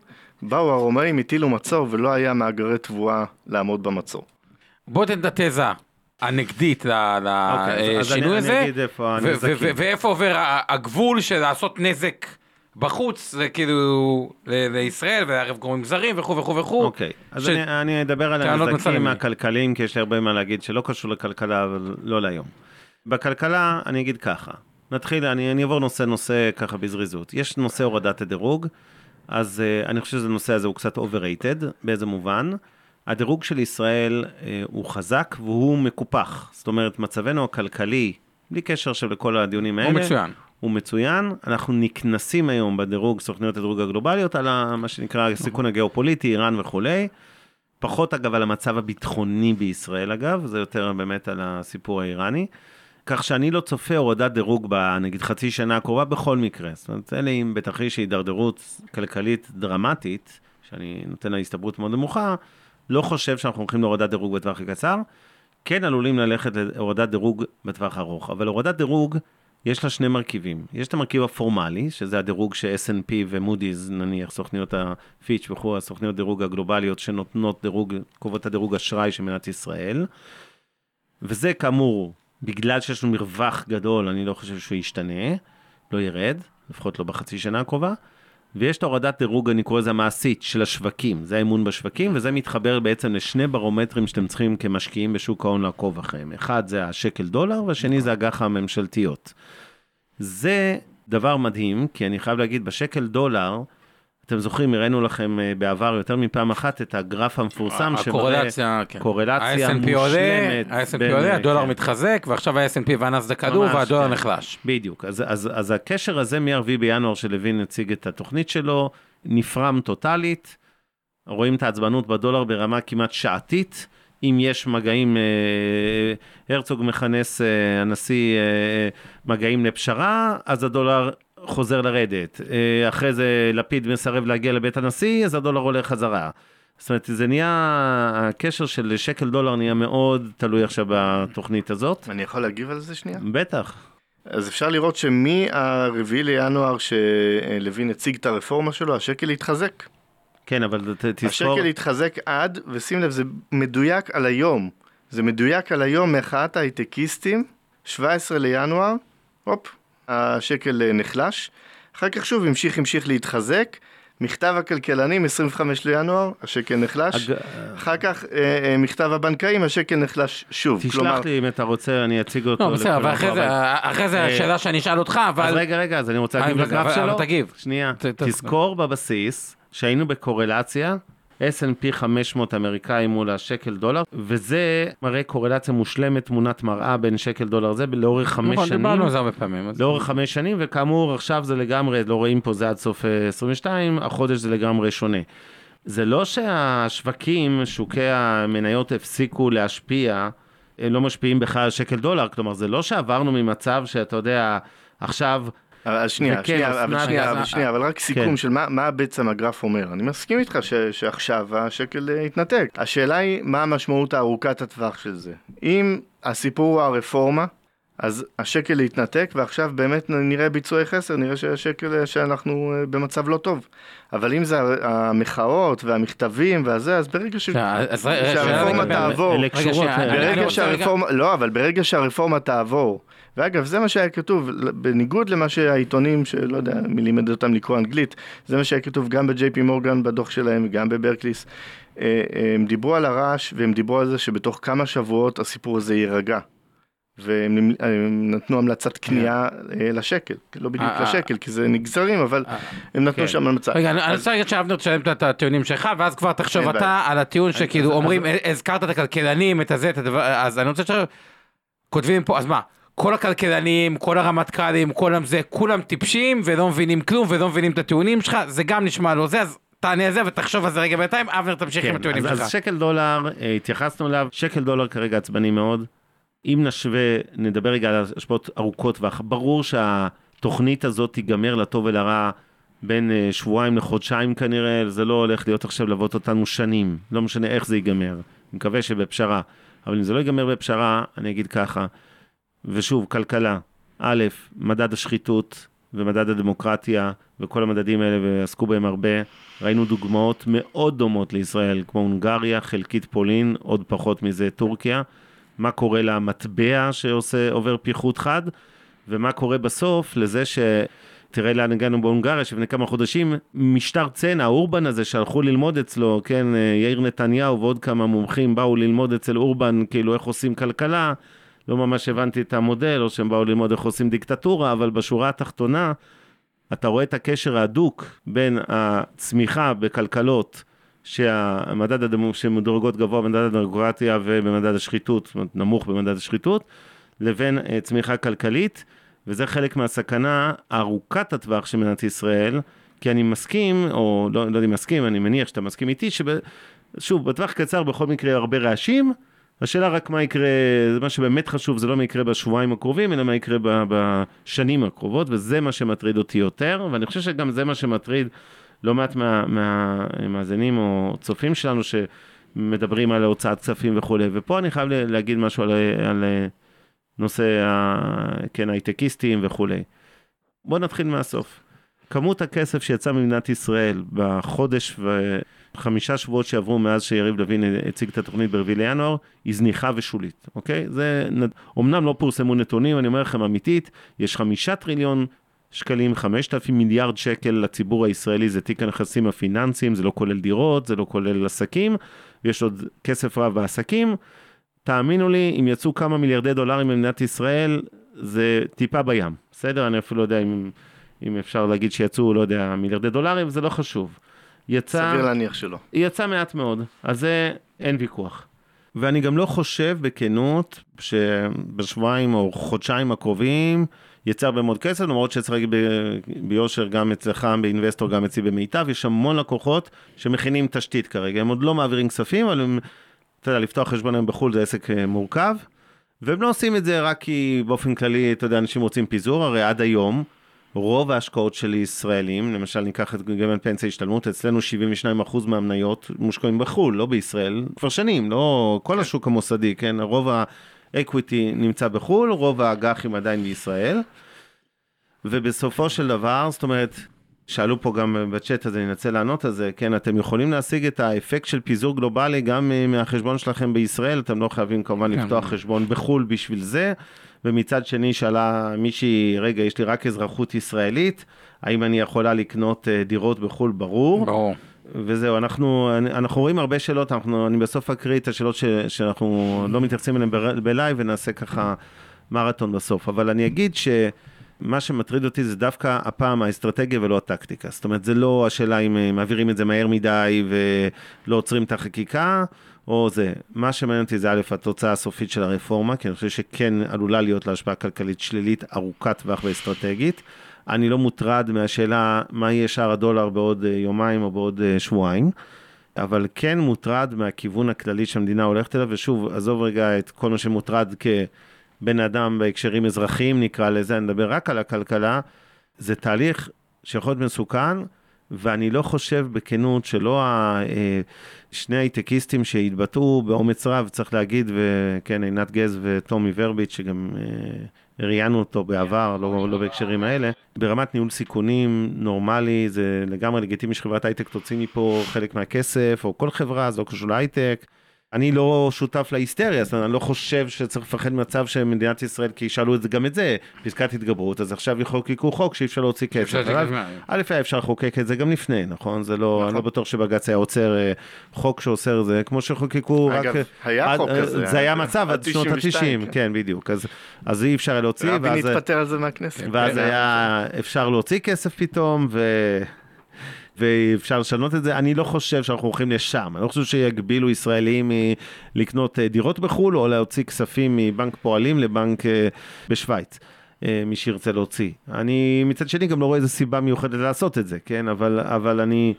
באו הרומאים, הטילו מצור ולא היה מאגרי תבואה לעמוד במצור. בוא תן את התזה הנגדית אוקיי, אז- אז אני- לשינוי הזה, ואיפה עובר הגבול של לעשות נזק בחוץ, זה כאילו לישראל ולערב גורמים זרים וכו' וכו' וכו'. אוקיי, אז אני, אדבר על הנזקים. הכלכליים, כי יש לי הרבה מה להגיד שלא קשור לכלכלה, אבל לא להיום. בכלכלה, אני אגיד ככה, נתחיל, אני, אני אעבור נושא נושא ככה בזריזות. יש נושא הורדת הדירוג, אז uh, אני חושב שהנושא הזה הוא קצת overrated, באיזה מובן? הדירוג של ישראל uh, הוא חזק והוא מקופח. זאת אומרת, מצבנו הכלכלי, בלי קשר עכשיו לכל הדיונים האלה, הוא מצוין. הוא מצוין, אנחנו נקנסים היום בדירוג סוכניות הדירוג הגלובליות על ה- מה שנקרא הסיכון הגיאופוליטי, איראן וכולי. פחות אגב על המצב הביטחוני בישראל אגב, זה יותר באמת על הסיפור האיראני. כך שאני לא צופה הורדת דירוג בנגיד חצי שנה הקרובה בכל מקרה. זאת אומרת, אלא אם בתרחיש הידרדרות כלכלית דרמטית, שאני נותן לה הסתברות מאוד נמוכה, לא חושב שאנחנו הולכים להורדת דירוג בטווח הקצר. כן עלולים ללכת להורדת דירוג בטווח הארוך, אבל הורדת דירוג יש לה שני מרכיבים. יש את המרכיב הפורמלי, שזה הדירוג ש-S&P ומודי'ס, נניח סוכניות הפיץ' וכו', הסוכניות דירוג הגלובליות שנותנות דירוג, קובעות הדירוג אשראי של מדינת ישראל. וזה כאמור, בגלל שיש לנו מרווח גדול, אני לא חושב שהוא ישתנה, לא ירד, לפחות לא בחצי שנה הקרובה. ויש את הורדת דירוג, אני קורא לזה המעשית, של השווקים, זה האמון בשווקים, וזה מתחבר בעצם לשני ברומטרים שאתם צריכים כמשקיעים בשוק ההון לעקוב אחריהם. אחד זה השקל דולר, והשני זה אג"ח הממשלתיות. זה דבר מדהים, כי אני חייב להגיד, בשקל דולר, אתם זוכרים, הראינו לכם אה, בעבר יותר מפעם אחת את הגרף המפורסם, הקורלציה, כן. קורלציה ה-S&P עולה, מושלמת ה-S&P בין- עולה, הדולר כן. מתחזק, ועכשיו ה-S&P והנסדק ממש, והדולר כן. נחלש. בדיוק, אז, אז, אז הקשר הזה מ-4 בינואר שלוין הציג את התוכנית שלו, נפרם טוטאלית, רואים את העצבנות בדולר ברמה כמעט שעתית, אם יש מגעים, אה, הרצוג מכנס, אה, הנשיא, אה, מגעים לפשרה, אז הדולר חוזר לרדת. אה, אחרי זה לפיד מסרב להגיע לבית הנשיא, אז הדולר עולה חזרה. זאת אומרת, זה נהיה, הקשר של שקל דולר נהיה מאוד תלוי עכשיו בתוכנית הזאת. אני יכול להגיב על זה שנייה? בטח. אז אפשר לראות שמהרביעי לינואר שלוין הציג את הרפורמה שלו, השקל התחזק. כן, אבל תזכור, השקל התחזק עד, ושים לב, זה מדויק על היום. זה מדויק על היום מחאת ההייטקיסטים, 17 לינואר, הופ, השקל אה, נחלש. אחר כך שוב המשיך, המשיך להתחזק, מכתב הכלכלנים, 25 לינואר, השקל נחלש. אג- אחר כך אה, אה, מכתב הבנקאים, השקל נחלש שוב. כלומר, תשלח לי אם אתה רוצה, אני אציג אותו. לא, בסדר, אבל אחרי זה, אבל- אחרי זה אה, השאלה שאני אשאל אותך, אז אבל... רגע, רגע, אז אני רוצה אה, להגיב לגרף שלו. תגיב. שנייה. תזכור בבסיס שהיינו בקורלציה. S&P 500 אמריקאי מול השקל דולר, וזה מראה קורלציה מושלמת, תמונת מראה בין שקל דולר זה לאורך חמש נכון, שנים. דיברנו על זה הרבה פעמים. לאורך חמש שנים, וכאמור עכשיו זה לגמרי, לא רואים פה זה עד סוף אה, 22, החודש זה לגמרי שונה. זה לא שהשווקים, שוקי המניות הפסיקו להשפיע, הם לא משפיעים בכלל על שקל דולר, כלומר זה לא שעברנו ממצב שאתה יודע, עכשיו, אבל שנייה, וכן, שנייה, אבל שנייה, אבל שנייה, אבל רק סיכום כן. של מה, מה בעצם הגרף אומר. אני מסכים איתך ש, שעכשיו השקל אה, התנתק. השאלה היא, מה המשמעות הארוכת הטווח של זה. אם הסיפור הוא הרפורמה, אז השקל התנתק, ועכשיו באמת נראה ביצועי חסר, נראה שהשקל, אה, שאנחנו אה, במצב לא טוב. אבל אם זה המחאות והמכתבים והזה, אז ברגע ש... אז רגע, שהרפורמה תעבור, אה, ברגע שהרפורמה, לא, אבל ברגע שהרפורמה תעבור, ואגב, זה מה שהיה כתוב, בניגוד למה שהעיתונים, שלא יודע מי לימד אותם לקרוא אנגלית, זה מה שהיה כתוב גם בג'יי פי מורגן בדוח שלהם, גם בברקליס. אה, אה, הם דיברו על הרעש, והם דיברו על זה שבתוך כמה שבועות הסיפור הזה יירגע. והם נתנו המלצת כניעה אה, לשקל, לא בדיוק אה, אה. לשקל, כי זה נגזרים, אבל הם נתנו כן. שם המלצה. רגע, אני- רוצה להגיד שאבנר תשלם את הטיעונים שלך, ואז כבר תחשוב אתה. על הטיעון שכאילו אומרים, הזכרת את הכלכלנים, את הזה, את הדבר, אז אני רוצה לשאול, כותבים פה, אז מה? כל הכלכלנים, כל הרמטכ"לים, כל זה, כולם טיפשים ולא מבינים כלום ולא מבינים את הטיעונים שלך, זה גם נשמע לא זה, אז תענה על זה ותחשוב על זה רגע בינתיים, אבנר תמשיך עם כן, הטיעונים אז, שלך. אז שקל דולר, התייחסנו אליו, שקל דולר כרגע עצבני מאוד. אם נשווה, נדבר רגע על השפעות ארוכות טווח, ברור שהתוכנית הזאת תיגמר לטוב ולרע בין אה, שבועיים לחודשיים כנראה, זה לא הולך להיות עכשיו ללוות אותנו שנים, לא משנה איך זה ייגמר, אני מקווה שבפשרה, אבל אם זה לא ייגמר בפשרה, אני אגיד ככה, ושוב, כלכלה, א', מדד השחיתות ומדד הדמוקרטיה וכל המדדים האלה, ועסקו בהם הרבה, ראינו דוגמאות מאוד דומות לישראל, כמו הונגריה, חלקית פולין, עוד פחות מזה טורקיה. מה קורה למטבע שעושה, עובר פיחות חד, ומה קורה בסוף לזה ש... תראה לאן הגענו בהונגריה, שלפני כמה חודשים, משטר צנע, אורבן הזה שהלכו ללמוד אצלו, כן, יאיר נתניהו ועוד כמה מומחים באו ללמוד אצל אורבן, כאילו איך עושים כלכלה, לא ממש הבנתי את המודל, או שהם באו ללמוד איך עושים דיקטטורה, אבל בשורה התחתונה, אתה רואה את הקשר ההדוק בין הצמיחה בכלכלות, שהמדד הדמו, שמדורגות גבוה במדד הדמוקרטיה ובמדד השחיתות, זאת אומרת נמוך במדד השחיתות, לבין אה, צמיחה כלכלית, וזה חלק מהסכנה ארוכת הטווח של מדינת ישראל, כי אני מסכים, או לא, לא יודע אם מסכים, אני מניח שאתה מסכים איתי, ששוב, בטווח קצר בכל מקרה הרבה רעשים, השאלה רק מה יקרה, מה שבאמת חשוב, זה לא מה יקרה בשבועיים הקרובים, אלא מה יקרה בשנים הקרובות, וזה מה שמטריד אותי יותר, ואני חושב שגם זה מה שמטריד לא מעט מהמאזינים או צופים שלנו שמדברים על הוצאת כספים וכולי, ופה אני חייב להגיד משהו על, על נושא ה- כן, הייטקיסטים וכולי. בואו נתחיל מהסוף. כמות הכסף שיצא ממדינת ישראל בחודש וחמישה שבועות שעברו מאז שיריב לוין הציג את התוכנית ברביעי לינואר, היא זניחה ושולית, אוקיי? זה, אומנם לא פורסמו נתונים, אני אומר לכם אמיתית, יש חמישה טריליון שקלים, חמשת אלפים מיליארד שקל לציבור הישראלי, זה תיק הנכסים הפיננסיים, זה לא כולל דירות, זה לא כולל עסקים, ויש עוד כסף רב בעסקים. תאמינו לי, אם יצאו כמה מיליארדי דולרים במדינת ישראל, זה טיפה בים, בסדר? אני אפילו לא יודע אם, אם אפשר להגיד שיצאו, לא יודע, מיליארדי דולרים, זה לא חשוב. יצא... סביר להניח שלא. יצא מעט מאוד, אז זה אין ויכוח. ואני גם לא חושב בכנות שבשבועיים או חודשיים הקרובים יצא הרבה מאוד כסף, למרות שצריך להגיד ביושר גם אצלך באינבסטור, גם אצלי במיטב, יש המון לקוחות שמכינים תשתית כרגע, הם עוד לא מעבירים כספים, אבל הם, אתה יודע, לפתוח חשבון היום בחו"ל זה עסק אה, מורכב, והם לא עושים את זה רק כי באופן כללי, אתה יודע, אנשים רוצים פיזור, הרי עד היום, רוב ההשקעות של ישראלים, למשל ניקח את גמל פנסיה השתלמות, אצלנו 72% מהמניות מושקעים בחו"ל, לא בישראל, כבר שנים, לא כל השוק המוסדי, כן, רוב האקוויטי נמצא בחו"ל, רוב האג"חים עדיין בישראל, ובסופו של דבר, זאת אומרת, שאלו פה גם בצ'אט, אז אני אנסה לענות על זה, כן, אתם יכולים להשיג את האפקט של פיזור גלובלי גם אה, מהחשבון שלכם בישראל, אתם לא חייבים כמובן כן. לפתוח חשבון בחו"ל בשביל זה, ומצד שני שאלה מישהי, רגע, יש לי רק אזרחות ישראלית, האם אני יכולה לקנות אה, דירות בחו"ל? ברור. ברור. וזהו, אנחנו, אנחנו רואים הרבה שאלות, אנחנו, אני בסוף אקריא את השאלות ש, שאנחנו לא מתייחסים אליהן בלייב ונעשה ככה מרתון בסוף. אבל אני אגיד שמה שמטריד אותי זה דווקא הפעם האסטרטגיה ולא הטקטיקה. זאת אומרת, זה לא השאלה אם אה, מעבירים את זה מהר מדי ולא עוצרים את החקיקה, או זה. מה שמעניין אותי זה א', התוצאה הסופית של הרפורמה, כי אני חושב שכן עלולה להיות לה השפעה כלכלית שלילית ארוכת טווח ואסטרטגית. אני לא מוטרד מהשאלה מה יהיה שער הדולר בעוד אה, יומיים או בעוד אה, שבועיים, אבל כן מוטרד מהכיוון הכללי שהמדינה הולכת אליו, ושוב, עזוב רגע את כל מה שמוטרד כבן אדם בהקשרים אזרחיים נקרא לזה, אני מדבר רק על הכלכלה, זה תהליך שיכול להיות מסוכן, ואני לא חושב בכנות שלא אה, שני הייטקיסטים שהתבטאו באומץ רב, צריך להגיד, וכן, עינת גז וטומי ורביץ', שגם ראיינו אותו בעבר, לא, לא בהקשרים האלה, ברמת ניהול סיכונים נורמלי, זה לגמרי לגיטימי שחברת הייטק תוציא מפה חלק מהכסף, או כל חברה, זה לא קשור להייטק. אני לא שותף להיסטריה, זאת אומרת, אני לא חושב שצריך לפחד ממצב שמדינת ישראל, כי ישאלו את זה גם את זה, פסקת התגברות, אז עכשיו יחוקקו חוק שאי אפשר להוציא כסף. אפשר. א', היה אפשר לחוקק את זה גם לפני, נכון? זה לא, אני לא בטוח שבג"ץ היה עוצר אה, חוק שאוסר את זה, כמו שחוקקו רק... אגב, אה, היה עד- חוק אה, כזה, זה היה מצב עד שנות 92, ה-90, כן. כן, בדיוק. אז- אז אי אפשר להוציא, רבין ואז... התפטר על זה מהכנסת. ואז כן, היה אפשר להוציא כסף פתאום, ו... ואפשר לשנות את זה. אני לא חושב שאנחנו הולכים לשם. אני לא חושב שיגבילו ישראלים מ- לקנות אה, דירות בחו"ל, או להוציא כספים מבנק פועלים לבנק אה, בשוויץ. אה, מי שירצה להוציא. אני מצד שני גם לא רואה איזה סיבה מיוחדת לעשות את זה, כן? אבל, אבל אני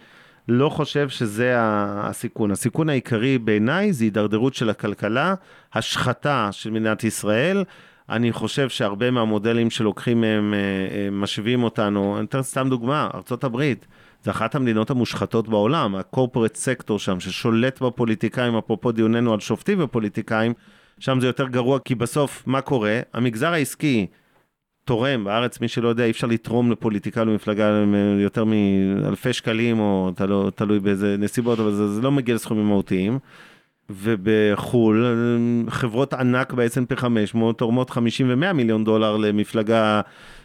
לא חושב שזה הסיכון. הסיכון העיקרי בעיניי זה הידרדרות של הכלכלה, השחתה של מדינת ישראל. אני חושב שהרבה מהמודלים שלוקחים מהם, אה, אה, משווים אותנו, אני אתן סתם דוגמה, ארה"ב, זה אחת המדינות המושחתות בעולם, הקורפרט סקטור שם, ששולט בפוליטיקאים, אפרופו דיוננו על שופטים ופוליטיקאים, שם זה יותר גרוע, כי בסוף, מה קורה? המגזר העסקי תורם, בארץ, מי שלא יודע, אי אפשר לתרום לפוליטיקאי או למפלגה אה, יותר מאלפי שקלים, או תלו, תלוי באיזה נסיבות, אבל זה, זה לא מגיע לסכומים מהותיים. ובחו"ל, אה, חברות ענק ב-S&P 500 תורמות 50 ו-100 מיליון דולר למפלגה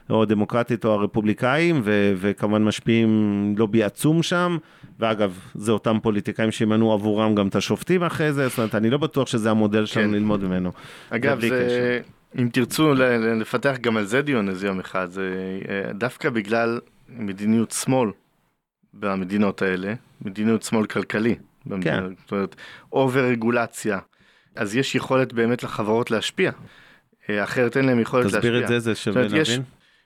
או הדמוקרטית או הרפובליקאים, ו- וכמובן משפיעים לובי עצום שם, ואגב, זה אותם פוליטיקאים שימנו עבורם גם את השופטים אחרי זה, זאת אומרת, אני לא בטוח שזה המודל שלנו כן. ללמוד ממנו. אגב, בלי זה, אם תרצו לפתח גם על זה דיון איזה יום אחד, זה אה, דווקא בגלל מדיניות שמאל במדינות האלה, מדיניות שמאל כלכלי. במדינות, כן. זאת אומרת, אובר רגולציה, אז יש יכולת באמת לחברות להשפיע. אה, אחרת אין להם יכולת להשפיע. תסביר את זה, זה שווה אומרת, יש- להבין.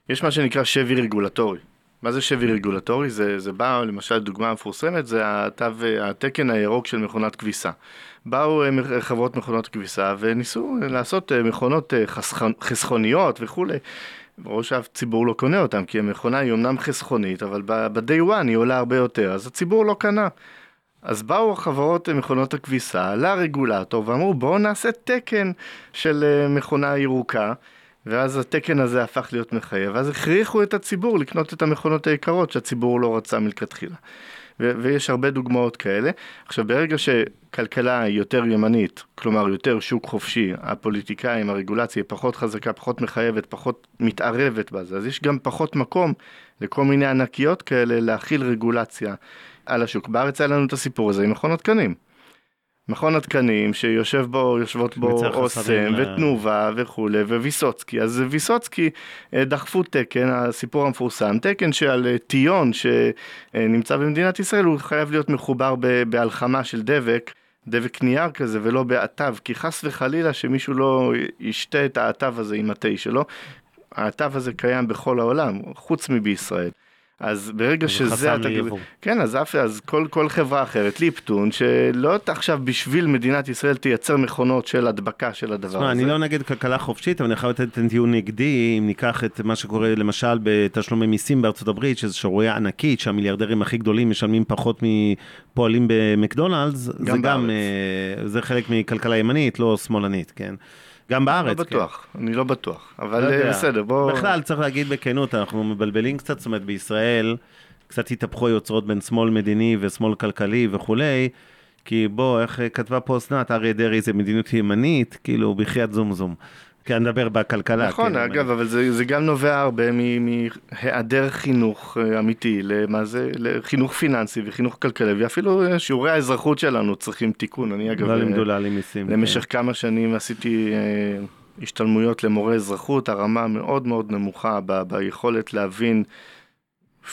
יש מה שנקרא שבי רגולטורי. מה זה שבי רגולטורי? זה, זה בא, למשל, דוגמה מפורסמת, זה התו, התקן הירוק של מכונת כביסה. באו אה, חברות מכונות כביסה וניסו לעשות אה, מכונות אה, חסכון, חסכוניות וכולי. ברור שהציבור לא קונה אותם, כי המכונה היא אמנם חסכונית, אבל ב-day one היא עולה הרבה יותר, אז הציבור לא קנה. אז באו חברות אה, מכונות הכביסה לרגולטור ואמרו בואו נעשה תקן של מכונה ירוקה ואז התקן הזה הפך להיות מחייב, ואז הכריחו את הציבור לקנות את המכונות היקרות שהציבור לא רצה מלכתחילה. ו- ויש הרבה דוגמאות כאלה. עכשיו ברגע שכלכלה היא יותר ימנית, כלומר יותר שוק חופשי, הפוליטיקאים, הרגולציה היא פחות חזקה, פחות מחייבת, פחות מתערבת בזה, אז יש גם פחות מקום לכל מיני ענקיות כאלה להכיל רגולציה על השוק. בארץ היה לנו את הסיפור הזה עם מכון התקנים. מכון התקנים שיושב בו, יושבות בו אוסם אה. ותנובה וכולי וויסוצקי אז ויסוצקי אה, דחפו תקן הסיפור המפורסם תקן שעל אה, טיון שנמצא במדינת ישראל הוא חייב להיות מחובר בהלחמה של דבק דבק נייר כזה ולא בעטב כי חס וחלילה שמישהו לא ישתה את העטב הזה עם התה שלו העטב הזה קיים בכל העולם חוץ מבישראל. אז ברגע זה שזה ליבוא. כן, אז אף, אז כל, כל חברה אחרת, ליפטון, שלא עכשיו בשביל מדינת ישראל תייצר מכונות של הדבקה של הדבר הזה. אני לא נגד כלכלה חופשית, אבל אני חייב לתת טיעון נגדי, אם ניקח את מה שקורה למשל בתשלומי מיסים בארצות הברית, שזו שערורייה ענקית, שהמיליארדרים הכי גדולים משלמים פחות מפועלים במקדונלדס, זה גם גם, בארץ. אה, זה חלק מכלכלה ימנית, לא שמאלנית, כן? גם בארץ, לא כן. בטוח, אני לא בטוח, אבל לא אה. בסדר, בוא... בכלל, צריך להגיד בכנות, אנחנו מבלבלים קצת, זאת אומרת, בישראל, קצת התהפכו היוצרות בין שמאל מדיני ושמאל כלכלי וכולי, כי בוא, איך כתבה פה אסנת, אריה דרעי זה מדיניות ימנית, כאילו, בחייאת זום זום. כן, נדבר בכלכלה. נכון, כן, אגב, אבל זה, זה גם נובע הרבה מהיעדר חינוך אה, אמיתי, למה זה, לחינוך פיננסי וחינוך כלכלי, ואפילו אה, שיעורי האזרחות שלנו צריכים תיקון. אני אגב, לא אה, לימדו להעלים מיסים. למשך כן. כמה שנים עשיתי השתלמויות למורי אזרחות, הרמה מאוד מאוד נמוכה ב- ביכולת להבין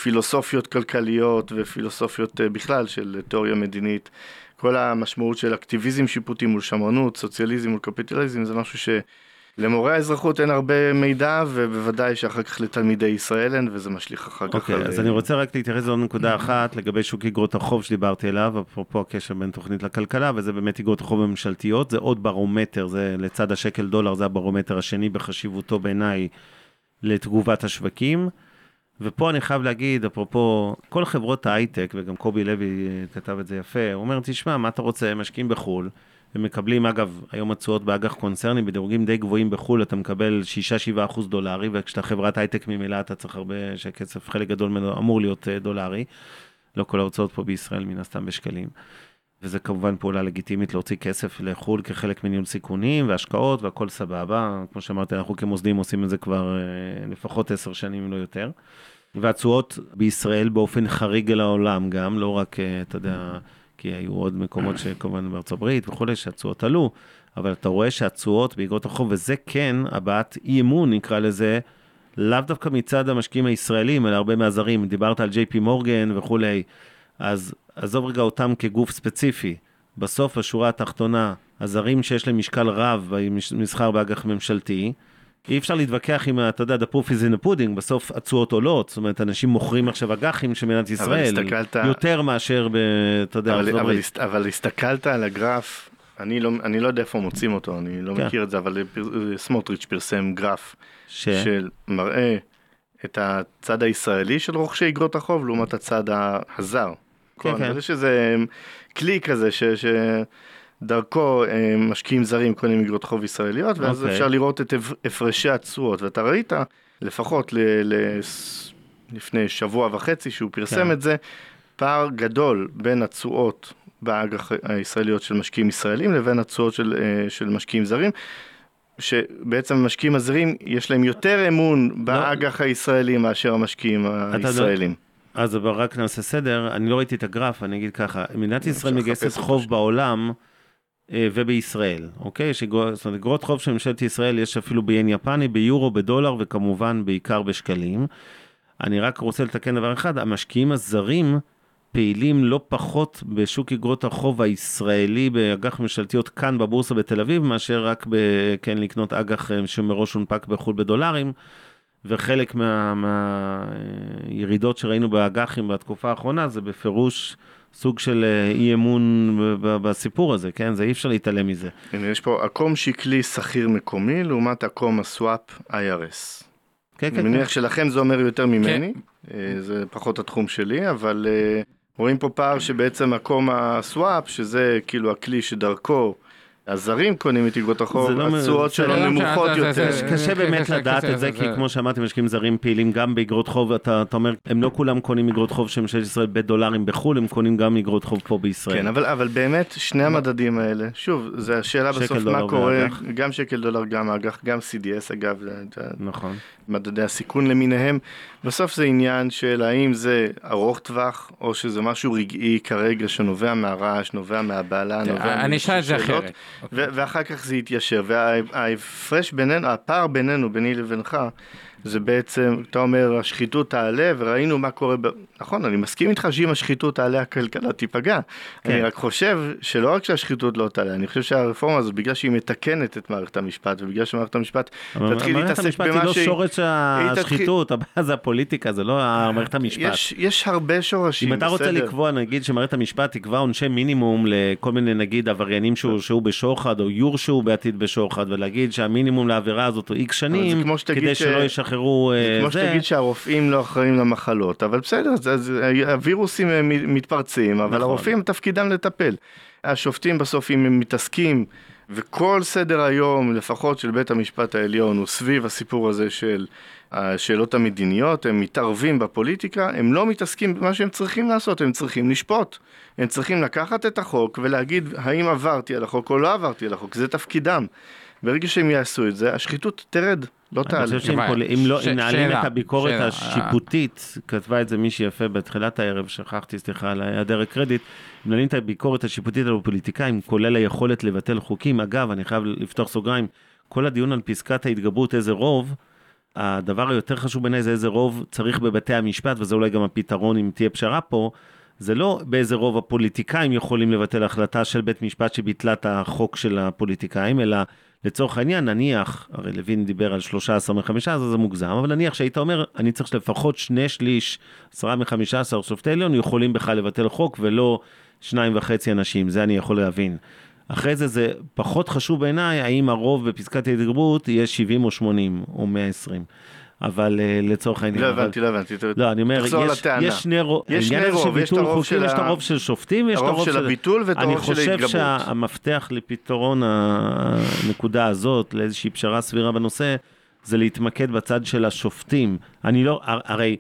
פילוסופיות כלכליות ופילוסופיות בכלל של תיאוריה מדינית. כל המשמעות של אקטיביזם שיפוטי מול שמרנות, סוציאליזם מול קפיטליזם, זה משהו שלמורי האזרחות אין הרבה מידע, ובוודאי שאחר כך לתלמידי ישראל אין, וזה משליך אחר כך. אוקיי, אז אני רוצה רק להתייחס לעוד נקודה אחת לגבי שוק אגרות החוב שדיברתי עליו, אפרופו הקשר בין תוכנית לכלכלה, וזה באמת אגרות החוב הממשלתיות, זה עוד ברומטר, זה לצד השקל דולר, זה הברומטר השני בחשיבותו בעיניי לתגובת השווקים. ופה אני חייב להגיד, אפרופו, כל חברות ההייטק, וגם קובי לוי כתב את זה יפה, הוא אומר, תשמע, מה אתה רוצה, משקיעים בחו"ל, ומקבלים, אגב, היום התשואות באג"ח קונצרני, בדירוגים די גבוהים בחו"ל, אתה מקבל 6-7 אחוז דולרי, וכשאתה חברת הייטק ממילא אתה צריך הרבה, שהכסף, חלק גדול ממנו אמור להיות אה, דולרי. לא כל ההוצאות פה בישראל, מן הסתם בשקלים. וזה כמובן פעולה לגיטימית להוציא כסף לחו"ל כחלק מניהול סיכונים והשקעות והכל סבבה. כמו שאמרתי, אנחנו כמוסדים עושים את זה כבר אה, לפחות עשר שנים, אם לא יותר. והתשואות בישראל באופן חריג אל העולם גם, לא רק, אה, אתה יודע, כי היו עוד מקומות שכמובן בארצות הברית וכולי, שהתשואות עלו, אבל אתה רואה שהתשואות באגרות החוב, וזה כן הבעת אי אמון, נקרא לזה, לאו דווקא מצד המשקיעים הישראלים, אלא הרבה מהזרים. דיברת על ג'יי פי מורגן וכולי, אז עזוב רגע אותם כגוף ספציפי. בסוף, השורה התחתונה, הזרים שיש להם משקל רב במסחר באג"ח ממשלתי, אי אפשר להתווכח עם, אתה יודע, the proof is in the pudding, בסוף התשואות עולות, זאת אומרת, אנשים מוכרים עכשיו אג"חים של מדינת ישראל, הסתכלת- יותר מאשר, ב, אתה יודע, אבל, אבל. הסת- אבל הסתכלת על הגרף, אני לא, אני לא יודע איפה מוצאים אותו, אני לא כן. מכיר את זה, אבל פר- סמוטריץ' פרסם גרף ש... שמראה את הצד הישראלי של רוכשי אגרות החוב לעומת הצד הזר. כן, כן. אז יש איזה כלי כזה ש... ש... דרכו אה, משקיעים זרים קונים אגרות חוב ישראליות, ואז אוקיי. אפשר לראות את הפ- הפרשי התשואות, ואתה ראית לפחות ל... ל... לפני שבוע וחצי שהוא פרסם כן. את זה, פער גדול בין התשואות באג"ח הישראליות של משקיעים ישראלים לבין התשואות של, אה, של משקיעים זרים. שבעצם המשקיעים הזרים יש להם יותר אמון באג"ח הישראלי מאשר המשקיעים הישראלים. אז רק נעשה סדר, אני לא ראיתי את הגרף, אני אגיד ככה, מדינת ישראל מגייסת חוב. בעולם ובישראל, אוקיי? אגרות- זאת אומרת, אגרות חוב של ממשלת ישראל יש אפילו ביין יפני, ביורו, בדולר וכמובן בעיקר בשקלים. אני רק רוצה לתקן דבר אחד, המשקיעים הזרים פעילים לא פחות בשוק אגרות החוב הישראלי באג"ח ממשלתיות כאן בבורסה בתל אביב, מאשר רק ב, כן, לקנות אג"ח אה, שמראש הונפק בחו"ל בדולרים. וחלק מהירידות שראינו באג"חים בתקופה האחרונה זה בפירוש סוג של אה, אי אמון בסיפור הזה, כן? זה אי אפשר להתעלם מזה. הנה, יש פה עקום שקלי שכיר מקומי לעומת עקום הסוואפ IRS. כן, אני כן, מניח כן. שלכם זה אומר יותר ממני, אה, זה פחות התחום שלי, אבל אה, רואים פה פער שבעצם עקום הסוואפ, שזה כאילו הכלי שדרכו הזרים קונים את החוב, זה לא- התשואות בסדר. שלו לא, נמוכות יותר. קשה באמת לדעת את זה, כי כמו שאמרתי, משקיעים זרים פעילים גם באגרות חוב, אתה אומר, הם לא כולם קונים אגרות חוב של ממשלת ישראל בדולרים בחו"ל, הם קונים גם אגרות חוב פה בישראל. כן, אבל, אבל באמת שני המדדים האלה, שוב, זה השאלה בסוף דולר מה קורה, ואג"ח. גם שקל דולר, גם אג"ח, גם CDS אגב, נכון. מדדי הסיכון למיניהם, בסוף זה עניין של האם זה ארוך טווח, או שזה משהו רגעי כרגע שנובע מהרעש, נובע מהבהלה, נובע אני אשאל את זה משאלות, אחרת. ואחר כך זה יתיישר, וההפרש בינינו, הפער בינינו, ביני לבינך, זה בעצם, אתה אומר, השחיתות תעלה, וראינו מה קורה, ב... נכון, אני מסכים איתך שאם השחיתות תעלה, הכלכלה תיפגע. כן. אני רק חושב שלא רק שהשחיתות לא תעלה, אני חושב שהרפורמה הזאת, בגלל שהיא מתקנת את מערכת המשפט, ובגלל שמערכת המשפט תתחיל מערכת להתעסק המשפט היא במה לא שהיא... שורש תתחיל- השחיתות, הבעיה זה הפוליטיקה, זה לא מערכת המשפט. יש, יש הרבה שורשים, אם אתה רוצה בסדר. לקבוע, נגיד שמערכת המשפט תקבע עונשי מינימום לכל מיני, נגיד, עבריינים שהורשעו בשוחד, או יורשעו בעתיד בשוחד, ולהגיד שהמינימום לעבירה הזאת הוא איקס שנים, כדי ש- שלא ישחררו זה אה, כמו שתגיד שהרופאים לא אחראים למחלות, אבל בסדר, אז, הווירוסים אה, מתפרצים, אבל נכון. הרופאים תפקידם לטפל. השופטים בסוף, אם הם מתעסקים, וכל סדר היום, לפחות של בית המשפט העליון, הוא סביב הסיפור הזה של השאלות המדיניות, הם מתערבים בפוליטיקה, הם לא מתעסקים במה שהם צריכים לעשות, הם צריכים לשפוט. הם צריכים לקחת את החוק ולהגיד האם עברתי על החוק או לא עברתי על החוק, זה תפקידם. ברגע שהם יעשו את זה, השחיתות תרד, לא אני תעלה. חושב שאם לא, נעלים את הביקורת. השיפוטית, כתבה את זה מישהי יפה בתחילת הערב, שכחתי, סליחה על היעדר הקרדיט, אם נעלים את הביקורת השיפוטית על הפוליטיקאים, כולל היכולת לבטל חוקים, אגב, אני חייב לפתוח סוגריים, כל הדיון על פסקת ההתגברות, איזה רוב, הדבר היותר חשוב בעיניי זה איזה רוב צריך בבתי המשפט, וזה אולי גם הפתרון אם תהיה פשרה פה, זה לא באיזה רוב הפוליטיקאים יכולים לבטל החלטה של בית משפט שביטלה את החוק של הפוליטיקאים, אלא לצורך העניין, נניח, הרי לוין דיבר על 13 מ-15, זה מוגזם, אבל נניח שהיית אומר, אני צריך שלפחות שני שליש, 10 מ-15 שופטי עליון יכולים בכלל לבטל חוק ולא שניים וחצי אנשים, זה אני יכול להבין. אחרי זה זה פחות חשוב בעיניי, האם הרוב בפסקת ההתגברות יהיה 70 או 80 או 120. אבל uh, לצורך העניין. לא. הבנתי, לא הבנתי. לא, אני אומר, יש. יש שני רוב, יש שני רוב, יש את הרוב של יש את הרוב של שופטים, ויש את הרוב של הביטול ואת הרוב של אני ההתגברות. חושב שהמפתח לפתרון הנקודה הזאת, לאיזושהי פשרה סבירה בנושא, זה להתמקד בצד של השופטים. אני לא, הר- הרי...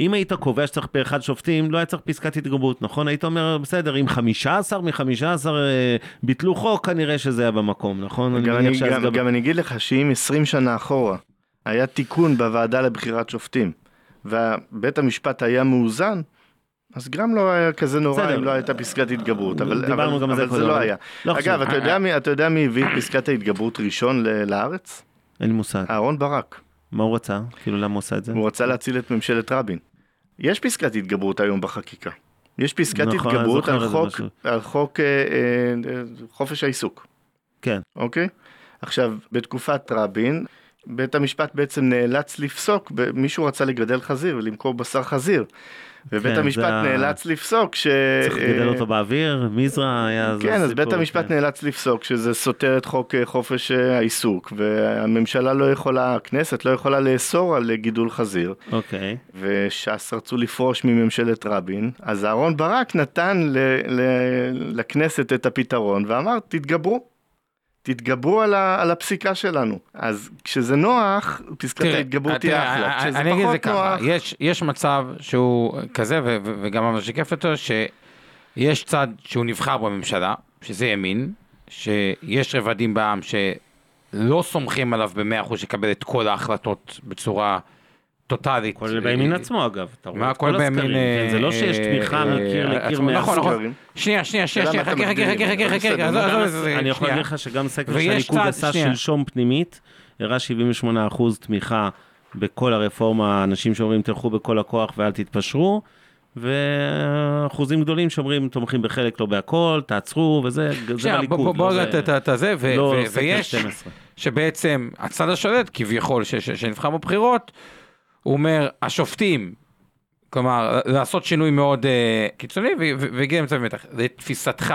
אם היית קובע שצריך פה אחד שופטים, לא היה צריך פסקת התגברות, נכון? היית אומר, בסדר, אם 15 מ-15 אה, ביטלו חוק, כנראה שזה היה במקום, נכון? גם מניח אני, שאז גם, גם אני אגיד לך שאם 20 שנה אחורה היה תיקון בוועדה לבחירת שופטים ובית המשפט היה מאוזן, אז גם לא היה כזה נורא בסדר. אם לא הייתה פסקת התגברות, אבל, דיברנו אבל, גם זה אבל זה קודם, לא היה. לא. אגב, אתה יודע, מי, אתה יודע מי הביא פסקת ההתגברות ראשון לארץ? אין לי מושג. אהרון ברק. מה הוא רצה? כאילו, למה הוא עשה את זה? הוא רצה להציל את ממשלת רבין. יש פסקת התגברות היום בחקיקה. יש פסקת נכון, התגברות על חוק. על חוק אה, אה, חופש העיסוק. כן. אוקיי? עכשיו, בתקופת רבין, בית המשפט בעצם נאלץ לפסוק, מישהו רצה לגדל חזיר ולמכור בשר חזיר. ובית כן, המשפט זה נאלץ לפסוק ש... צריך לגדל אותו באוויר, מזרע היה... זה כן, אז סיפור, בית המשפט כן. נאלץ לפסוק שזה סותר את חוק אה, חופש אה, העיסוק, והממשלה לא יכולה, הכנסת לא יכולה לאסור על גידול חזיר, אוקיי. וש"ס רצו לפרוש מממשלת רבין, אז אהרון ברק נתן ל- ל- לכנסת את הפתרון ואמר, תתגברו. תתגברו על, ה, על הפסיקה שלנו. אז כשזה נוח, פסקת ההתגברות תהיה אחלה. כשזה אני פחות ככה, נוח, יש, יש מצב שהוא כזה, ו- ו- וגם מה ששיקף אותו, שיש צד שהוא נבחר בממשלה, שזה ימין, שיש רבדים בעם שלא סומכים עליו במאה אחוז שיקבל את כל ההחלטות בצורה טוטאלית. כולל בימין עצמו אגב, אתה רואה מה את כל? הסקרים, כן, זה לא שיש אה, תמיכה אה, מקיר אה, לקיר נכון, אחוז. נכון. שנייה, שנייה, שנייה, חכה, חכה, זה? חכה, חכה, חכה, עזוב, אני יכול. להגיד לך שגם סקר שהליכוד עשה. שלשום פנימית, הראה 78% תמיכה בכל הרפורמה, אנשים שאומרים תלכו בכל הכוח ואל תתפשרו, ואחוזים גדולים שאומרים תומכים בחלק לא בהכל, תעצרו וזה, זה בליכוד, בוא רגע זה- את- סקר ויש 12. שבעצם הצד השולט כביכול שנבחר בבחירות, הוא אומר השופטים, כלומר לעשות שינוי מאוד uh, קיצוני והגיע למצב מתח. לתפיסתך,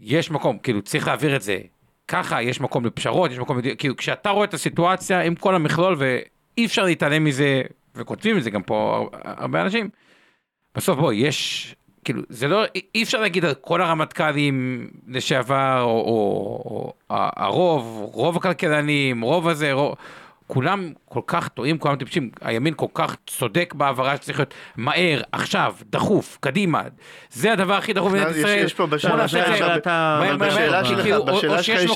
יש מקום, כאילו צריך להעביר את זה ככה, יש מקום לפשרות, יש מקום, כאילו כשאתה רואה את הסיטואציה עם כל המכלול ואי אפשר להתעלם מזה, וכותבים את זה גם פה הר- הרבה אנשים, בסוף בוא, יש, כאילו, זה לא, אי- אפשר להגיד על כל הרמטכ"לים לשעבר, או, או, או הרוב, רוב הכלכלנים, רוב הזה, רוב, כולם כל כך טועים, כולם טיפשים, הימין כל כך צודק בהעברה שצריך להיות מהר, עכשיו, דחוף, קדימה, זה הדבר הכי דחוף במדינת יש- ישראל. יש פה בשאלה שלך- יש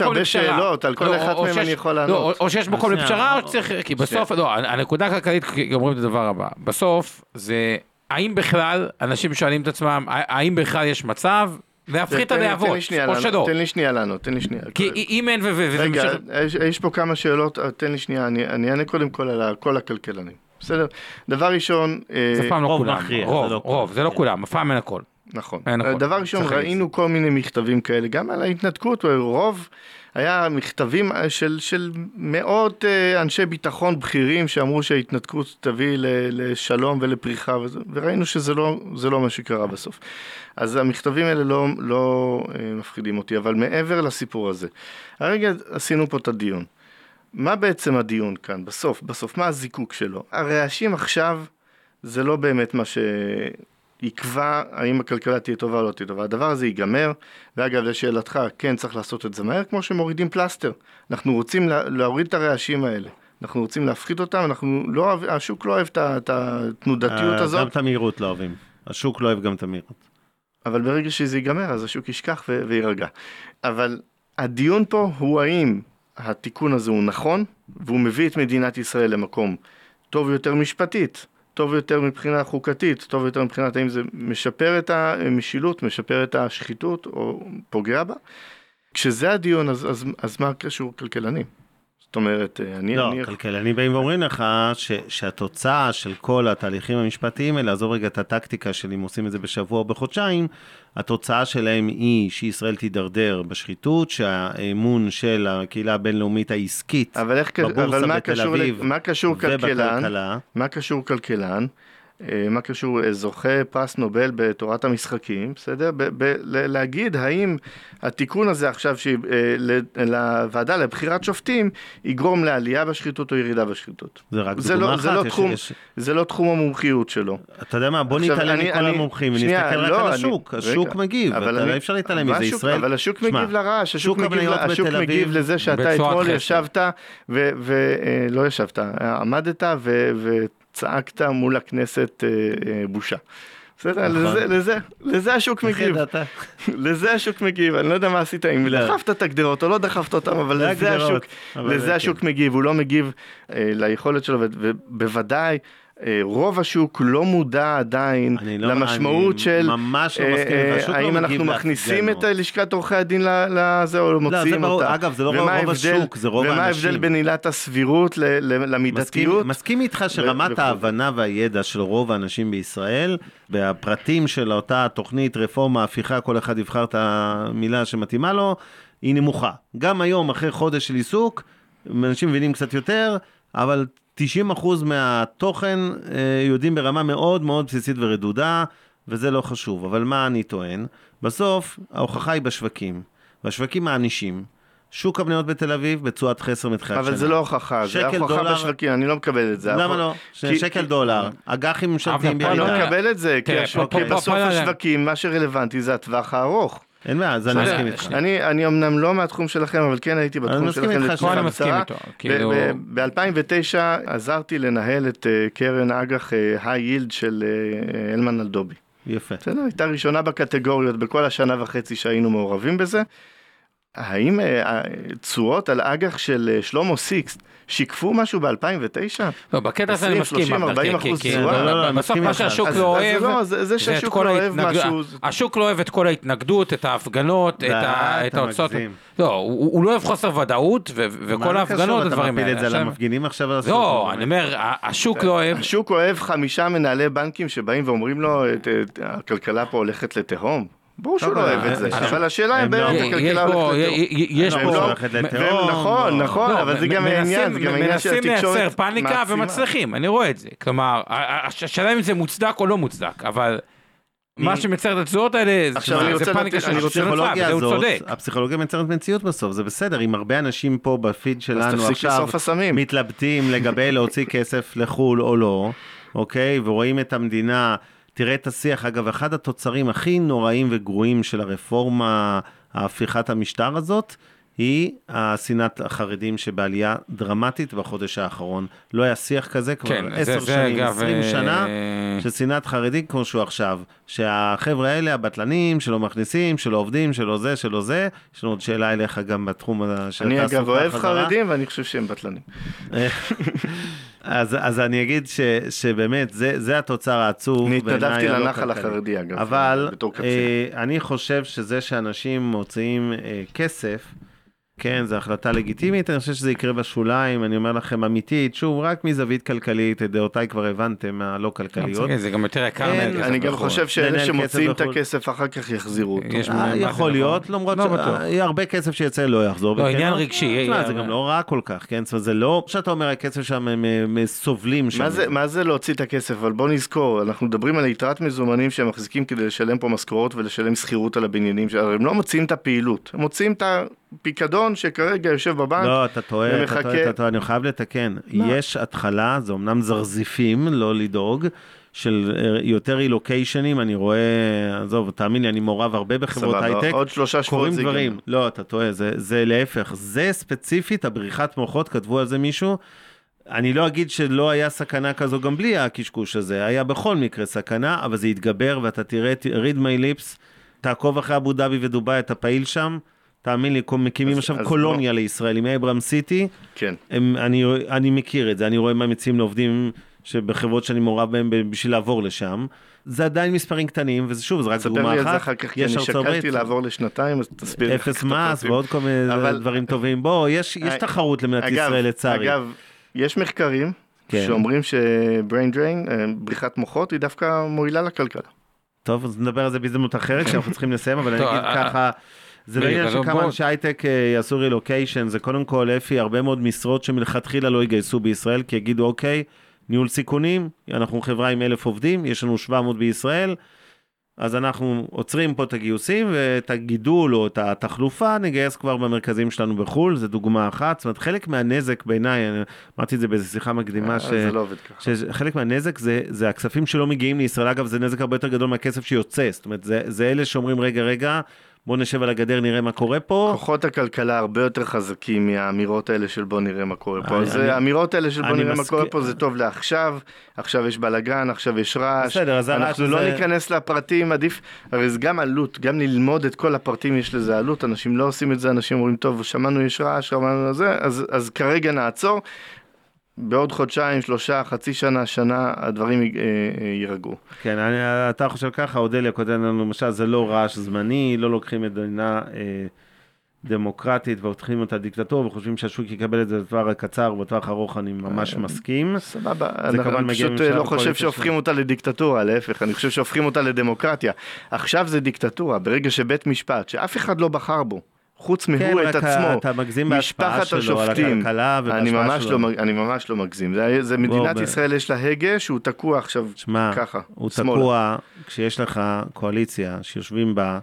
הרבה. שאלות, על כל לא, אחת מהן אני יכול לא, לענות. או שיש מקום לפשרה, או- שצריך, כי בסוף, לא, הנקודה הכלכלית אומרים את הדבר הבא, בסוף זה, האם בכלל, אנשים שואלים את עצמם, האם בכלל יש מצב להפחית את הלהבות, או שלא? תן לי שנייה לענות, תן לי שנייה. כי אם אין ו- ו- וזה רגע. יש, יש פה כמה שאלות, אה, תן לי שנייה, אני, אני אענה קודם כל על כל הכלכלנים. בסדר? דבר ראשון, אה, זה אף פעם לא רוב כולם, מכריע, זה רוב, לא רוב. זה לא כן. כולם, אף פעם אין הכל. נכון. אה. דבר ראשון. ראינו כל מיני מכתבים כאלה, גם על ההתנתקות, רוב, היה מכתבים אה, של, של מאות אה, אנשי ביטחון בכירים שאמרו שההתנתקות תביא לשלום ולפריחה, וזה, וראינו שזה לא, לא מה שקרה בסוף. אז המכתבים האלה לא, לא אה, מפחידים אותי, אבל מעבר לסיפור הזה, הרגע עשינו פה את הדיון. מה בעצם הדיון כאן, בסוף, בסוף, מה הזיקוק שלו? הרעשים עכשיו זה לא באמת מה שיקבע האם הכלכלה תהיה טובה או לא תהיה טובה. הדבר הזה ייגמר, ואגב, לשאלתך, כן צריך לעשות את זה מהר, כמו שמורידים פלסטר. אנחנו רוצים לה, להוריד את הרעשים האלה. אנחנו רוצים להפחית אותם, אנחנו לא אוהב, השוק לא אוהב את התנודתיות אה, הזאת, גם את המהירות לא אוהבים. השוק לא אוהב גם את המהירות. אבל ברגע שזה ייגמר, אז השוק ישכח ו- ויירגע. אבל הדיון פה הוא האם התיקון הזה הוא נכון, והוא מביא את מדינת ישראל למקום טוב יותר משפטית, טוב יותר מבחינה חוקתית, טוב יותר מבחינת האם זה משפר את המשילות, משפר את השחיתות או פוגע בה. כשזה הדיון, אז, אז, אז מה קשור כלכלנים? זאת אומרת, אני... לא, אני... כלכלנים באים ואומרים לך ש, שהתוצאה של כל התהליכים המשפטיים האלה, עזוב רגע את הטקטיקה של אם עושים את זה בשבוע או בחודשיים, התוצאה שלהם היא שישראל תידרדר בשחיתות, שהאמון של הקהילה הבינלאומית העסקית אבל איך, בבורסה אבל מה בתל קשור, אביב מה קשור כלכלן? ובכלכלה, מה קשור כלכלן? אה, מה קשור אה, זוכה פרס נובל בתורת המשחקים, בסדר? ב- ב- ל- להגיד האם התיקון הזה עכשיו ש- אה, ל- לוועדה לבחירת שופטים יגרום לעלייה בשחיתות או ירידה בשחיתות. זה רק זה דוגמה לא, אחת. זה, לא יש- תחום, יש- זה לא תחום המומחיות שלו. אתה יודע מה, בוא נתעלם אני- מכל אני- ונסתכל שנייה, רק לא, על אני- השוק, רגע, השוק מגיב, אבל אתה אני- לא אפשר להתעלם מזה, השוק- ישראל... אבל השוק שמע, מגיב לרעש, השוק שוק מגיב, השוק מגיב לזה שאתה אתמול. ישבת ולא ישבת, עמדת ו- וצעקת מול הכנסת אה, אה, בושה. בסדר, נכון. לזה, לזה, לזה השוק מגיב? לזה השוק מגיב, אני לא יודע מה עשית, אם לא. דחפת את הגדרות או לא דחפת אותם, אבל זה לזה השוק, כן. השוק מגיב, הוא לא מגיב אה, ליכולת שלו, ובוודאי רוב השוק לא מודע עדיין לא- למשמעות אני של ממש לא אה, מסכים אה, לא האם אנחנו מכניסים. את לשכת עורכי הדין לזה או מוציאים ברור. אותה. אגב, זה לא ומה רוב ההבדל- השוק, זה רוב ומה האנשים. ההבדל בין עילת הסבירות ל- ל- מסכים, למידתיות? מסכים איתך שרמת. ההבנה והידע של רוב האנשים בישראל, והפרטים של אותה תוכנית, רפורמה, הפיכה, כל אחד יבחר את המילה שמתאימה לו, היא נמוכה. גם היום, אחרי חודש של עיסוק, אנשים מבינים קצת יותר, אבל 90% מהתוכן אה, יודעים ברמה מאוד מאוד בסיסית ורדודה, וזה לא חשוב. אבל מה אני טוען? בסוף, ההוכחה היא בשווקים, והשווקים מענישים. שוק המניות בתל אביב בתשואת חסר מתחילת שנה. אבל זה לא הוכחה, זה הוכחה דולר. בשווקים, אני לא מקבל את זה. למה לא? כי- שקל דולר, אג"חים ממשלתיים פה אני לא בירידה. מקבל את זה, כי בסוף פה- השווקים, מה שרלוונטי זה הטווח הארוך. אין בעיה, אז אני מסכים איתך. אני, אני אמנם לא מהתחום שלכם, אבל כן הייתי בתחום שלכם לתקופה קצרה. איתו, כאילו- ב-2009 עזרתי לנהל את אה, קרן אג"ח היי יילד של אה, אלמן אלדובי. יפה. בסדר, הייתה ראשונה בקטגוריות בכל השנה וחצי שהיינו מעורבים בזה. האם אה, התשואות על אג"ח של אה, שלמה סיקסט שיקפו משהו ב-2009? לא, בקטע הזה אני 20, מסכים, 30, אבל 40 כי- אחוז כי- תשואה. לא, לא, לא, אני בסוף מה. שהשוק לא אוהב, זה לא, זה- זה שהשוק לא אוהב משהו, זה- השוק לא אוהב את כל ההתנגדות, את ההפגנות, את ההוצאות. לא, הוא לא אוהב חוסר ודאות, ו- מה וכל זה ההפגנות, קשור? הדברים אתה מפיל האלה. את זה על עכשיו- המפגינים עכשיו? על לא? אני אומר, השוק לא אוהב, השוק אוהב חמישה מנהלי בנקים שבאים ואומרים לו, הכלכלה פה הולכת לתהום. ברור שהוא לא אוהב אה, את זה, אה, אבל השאלה אם באמת לא- יש הכלכלה הולכת. יש הם לא פה, נכון, לא. נכון, אבל זה גם מנסים- העניין, זה גם העניין של מנסים התקשורת. לייצר פאניקה. ומצליחים, אני רואה את זה. כלומר, השאלה אם זה מוצדק או לא מוצדק, אבל מה שמייצר את התשואות האלה, זה- פאניקה של הפסיכולוגיה הזאת. הפסיכולוגיה מייצרת מציאות בסוף, זה בסדר, אם הרבה אנשים פה בפיד שלנו עכשיו. מתלבטים לגבי להוציא כסף לחו"ל או לא, אוקיי, ורואים את המדינה, תראה את השיח, אגב, אחד התוצרים הכי נוראים וגרועים של הרפורמה, ההפיכת המשטר הזאת, היא השנאת החרדים שבעלייה דרמטית בחודש האחרון. לא היה שיח כזה כבר כן, עשר שנים, עשרים אה, שנה, של שנאת חרדים כמו שהוא עכשיו. שהחבר'ה האלה, הבטלנים, שלא מכניסים, שלא עובדים, שלא זה, שלא זה. יש לנו עוד שאלה אליך גם בתחום של אני התעסוקה אגב אוהב חזרה. חרדים ואני חושב שהם בטלנים. אז, אז אני אגיד ש, שבאמת, זה, זה התוצר העצוב. אני התנדבתי לנחל. החרדי אגב, אבל בתור קצין. אה, אני חושב שזה שאנשים מוציאים אה, כסף, כן, זו החלטה לגיטימית, אני חושב שזה יקרה בשוליים, אני אומר לכם אמיתית, שוב, רק מזווית כלכלית, את דעותיי כבר הבנתם מהלא כלכליות. זה גם יותר יקר אין, מהכסף אני גם בחו"ל. חושב שאלה שמוציאים את בחו"ל. הכסף אחר כך יחזירו אותו. יש אה, יכול נכון? להיות, למרות לא בטוח. שיהיה הרבה כסף שיצא לא יחזור. לא, עניין רגשי, יהיה- זה גם לא רע כל כך, כן? זאת אומרת, זה לא שאתה אומר הכסף שם הם סובלים שם. מה זה, מה זה להוציא את הכסף? אבל בוא נזכור, אנחנו מדברים על יתרת מזומנים שהם מחזיקים כדי לשלם פה משכורות ולשלם שכירות על הבניינים, הרי הם לא מוציאים את הפעילות, הם מוציאים את הפיקדון שכרגע יושב בבנק. לא, אתה טועה, אתה ומחכה- טועה, אתה טועה, אני חייב לתקן. יש התחלה, זה אמנם זרזיפים, לא לדאוג, של אה, יותר רילוקיישנים, אני רואה, עזוב, תאמין לי, אני מעורב הרבה בחברות הייטק. עוד שלושה שבועות זה דברים. לא, אתה טועה, זה, זה להפך, זה ספציפית הבריחת מוחות, כתבו על זה מישהו. אני לא אגיד שלא היה סכנה כזו גם בלי הקשקוש הזה, היה בכל מקרה סכנה, אבל זה יתגבר ואתה תראה, read my lips, תעקוב אחרי אבו דאבי ודובאי, אתה פעיל שם, תאמין לי, מקימים אז- עכשיו אז קולוניה לישראל עם אברהם סיטי, כן. הם, אני, אני מכיר את זה, אני רואה מה מציעים לעובדים שבחברות שאני מעורב בהם בשביל לעבור לשם. זה עדיין מספרים קטנים, וזה שוב, זה רק ספר דוגמה לי אחת. על זה אחר כך, כי אני שקלתי לעבור לשנתיים, אז תסביר לי. אפס מס. ועוד כל מיני אבל- דברים טובים. בוא, יש, יש אה, תחרות למדינת ישראל לצערי. אגב, יש מחקרים כן. שאומרים ש-brain drain, אה, בריחת מוחות, היא דווקא מועילה לכלכלה. טוב, אז נדבר על זה בהזדמנות אחרת, כי אנחנו צריכים לסיים, אבל אני אגיד אה, ככה, זה לא עניין לא, שכמה אנשי הייטק אה, יעשו רילוקיישן, זה קודם כל, אפי, הרבה מאוד משרות שמלכתחילה לא יגייסו בישראל, כי יגידו, אוקיי, ניהול סיכונים, אנחנו חברה עם אלף עובדים, יש לנו 700 בישראל, אז אנחנו עוצרים פה את הגיוסים, ואת הגידול או את התחלופה נגייס כבר במרכזים שלנו בחו"ל, זה דוגמה אחת, זאת אומרת, חלק מהנזק בעיניי, אמרתי את זה באיזו שיחה מקדימה, אה, ש... זה לא עובד ככה. שחלק מהנזק זה, זה הכספים שלא מגיעים לישראל, אגב זה נזק הרבה יותר גדול מהכסף שיוצא, זאת אומרת זה, זה אלה שאומרים רגע רגע בוא נשב על הגדר נראה מה קורה פה, כוחות הכלכלה הרבה יותר חזקים מהאמירות האלה של בוא נראה מה קורה פה. אני- האמירות האלה של בוא נראה מה קורה פה זה טוב לעכשיו, עכשיו יש בלאגן, עכשיו יש רעש. בסדר, אז אנחנו לא ניכנס לפרטים, עדיף, הרי זה גם עלות, גם ללמוד את כל הפרטים יש לזה עלות, אנשים לא עושים את זה, אנשים אומרים טוב, שמענו יש רעש, שמענו זה, אז, אז כרגע נעצור. בעוד חודשיים, שלושה, חצי שנה, שנה, הדברים אה, אה, יירגעו. כן, אני, אתה חושב ככה, אודליה כותב לנו למשל זה לא רעש זמני, לא לוקחים מדינה אה, דמוקרטית והופכים אותה דיקטטורה וחושבים שהשוק יקבל את זה בטווח הקצר ובטווח הארוך אני ממש מסכים. סבבה, אני פשוט לא חושב שהופכים. אותה לדיקטטורה, להפך, אני חושב שהופכים אותה לדמוקרטיה. עכשיו זה דיקטטורה, ברגע שבית משפט, שאף אחד לא בחר בו, חוץ כן, מהוא את רק עצמו, אתה מגזים בהשפעה משפחת שלו על השופטים, הכלכלה אני ובהשפעה ממש שלו. לא, אני ממש לא מגזים, זה, זה מדינת ב- ישראל יש לה הגה שהוא תקוע עכשיו שמע, ככה, הוא שמאלה. תקוע כשיש לך קואליציה שיושבים בה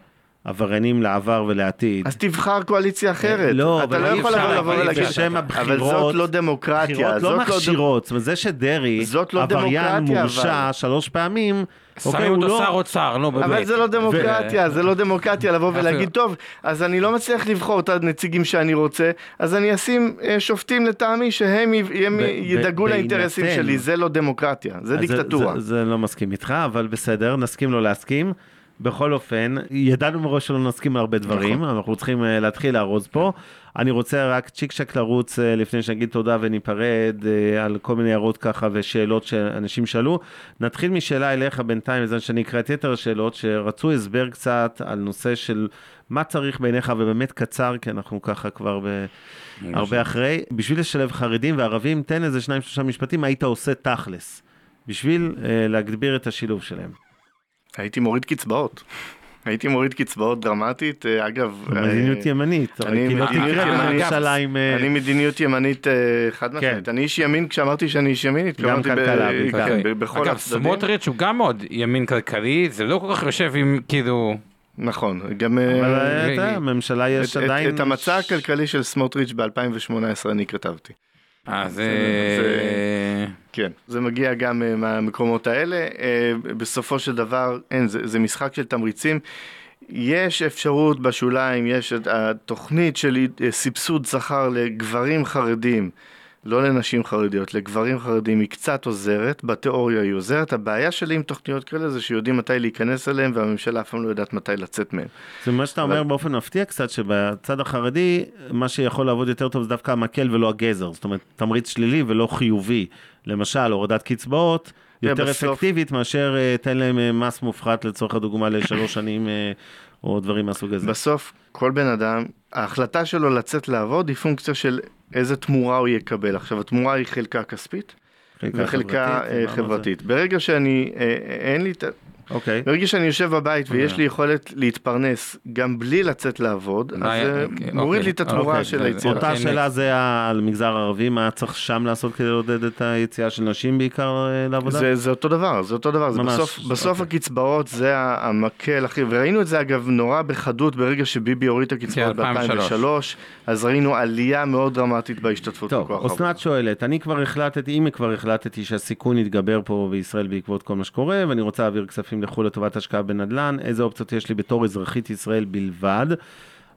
עבריינים לעבר ולעתיד. אז תבחר קואליציה אחרת, לא, אתה אבל לא אי יכול אפשר, לבוא אבל ולהגיד, בשם אבל הבחירות- זאת לא דמוקרטיה, בחירות זאת לא לא מכשירות, זאת אומרת זה שדרעי, זאת לא עבריין מורשע אבל. שלוש פעמים, אוקיי, שמים הוא אותו לא... שר אוצר, נו באמת. אבל זה לא דמוקרטיה, זה לא דמוקרטיה לבוא ולהגיד, טוב, אז אני לא מצליח לבחור את הנציגים שאני רוצה, אז אני אשים אה, שופטים לטעמי שהם י- הם ב- ידאגו ב- לאינטרסים שלי, זה לא דמוקרטיה, זה דיקטטורה. זה, זה לא מסכים איתך, אבל בסדר, נסכים לא להסכים. בכל אופן, ידענו מראש שלא נסכים הרבה דברים, נכון. אנחנו צריכים אה, להתחיל לארוז פה. אני רוצה רק צ'יק צ'ק לרוץ אה, לפני שנגיד תודה וניפרד אה, על כל מיני הערות ככה ושאלות שאנשים שאלו. נתחיל משאלה אליך בינתיים, בזמן שאני אקרא את יתר השאלות, שרצו הסבר קצת על נושא של מה צריך בעיניך, ובאמת קצר, כי אנחנו ככה כבר ב... הרבה אחרי, בשביל לשלב חרדים וערבים, תן איזה שניים שלושה משפטים, מה היית עושה תכלס, בשביל להגביר את השילוב שלהם. הייתי מוריד קצבאות. הייתי מוריד קצבאות דרמטית, אה, אגב, אה, מדיניות ימנית, אני הרי כי מדיניות תקרה ימנית. עם... אה, אני מדיניות ימנית אה, חד משמעית, אני איש ימין כשאמרתי שאני איש ימין, התכוונתי. כן, אוקיי. בכל אגב, הצדדים. סמוטריץ' הוא גם מאוד ימין כלכלי, זה לא כל כך יושב עם כאילו... נכון, גם אה, אבל אה, הממשלה יש עדיין... את המצע הכלכלי של סמוטריץ' ב-2018 אני כתבתי. אה, זה... זה- כן, זה מגיע גם אה, מהמקומות האלה. אה, בסופו של דבר, אין, זה, זה משחק של תמריצים. יש אפשרות בשוליים, יש את התוכנית של אה, סבסוד שכר לגברים חרדים, לא לנשים חרדיות, לגברים חרדים היא קצת עוזרת, בתיאוריה היא עוזרת. הבעיה שלי עם תוכניות כאלה זה שיודעים מתי להיכנס אליהם והממשלה אף פעם לא יודעת מתי לצאת מהם. זה מה שאתה אומר באופן מפתיע קצת, שבצד החרדי, מה שיכול לעבוד יותר טוב זה דווקא המקל ולא הגזר. זאת אומרת, תמריץ שלילי ולא חיובי. למשל, הורדת קצבאות, יותר בסוף- אפקטיבית מאשר אה, תן להם אה, מס מופחת לצורך הדוגמה לשלוש שנים, אה, או דברים מהסוג הזה. בסוף, כל בן אדם, ההחלטה שלו לצאת לעבוד היא פונקציה של איזה תמורה הוא יקבל. עכשיו, התמורה היא חלקה כספית וחלקה חברתית, אה. חברתית. ברגע שאני, אה, אה, אין לי, את אוקיי. ברגע שאני יושב בבית ויש אה. לי יכולת להתפרנס גם בלי לצאת לעבוד, אז אולי, זה אוקיי, מוריד אוקיי, לי את התמורה אוקיי, של זה- היצירה. אותה אוקיי, שאלה זה על מגזר ערבי, מה צריך שם לעשות כדי לעודד את היציאה של נשים בעיקר אה, לעבודה? זה, זה אותו דבר, זה אותו דבר, ממש, בסוף, בסוף אוקיי. הקצבאות זה המקל הכי, וראינו את זה אגב נורא בחדות ברגע שביבי הוריד את הקצבאות כן, 2003. ב-2003, אז ראינו עלייה מאוד דרמטית בהשתתפות טוב, בכוח העבודה. אסנת שואלת, אני כבר החלטתי, אם כבר החלטתי שהסיכון יתגבר פה בישראל בעקבות כל מה שקורה, ואני רוצה להעביר כספים לחו"ל לטובת השקעה בנדל"ן, איזה אופציות יש לי בתור אזרחית ישראל בלבד?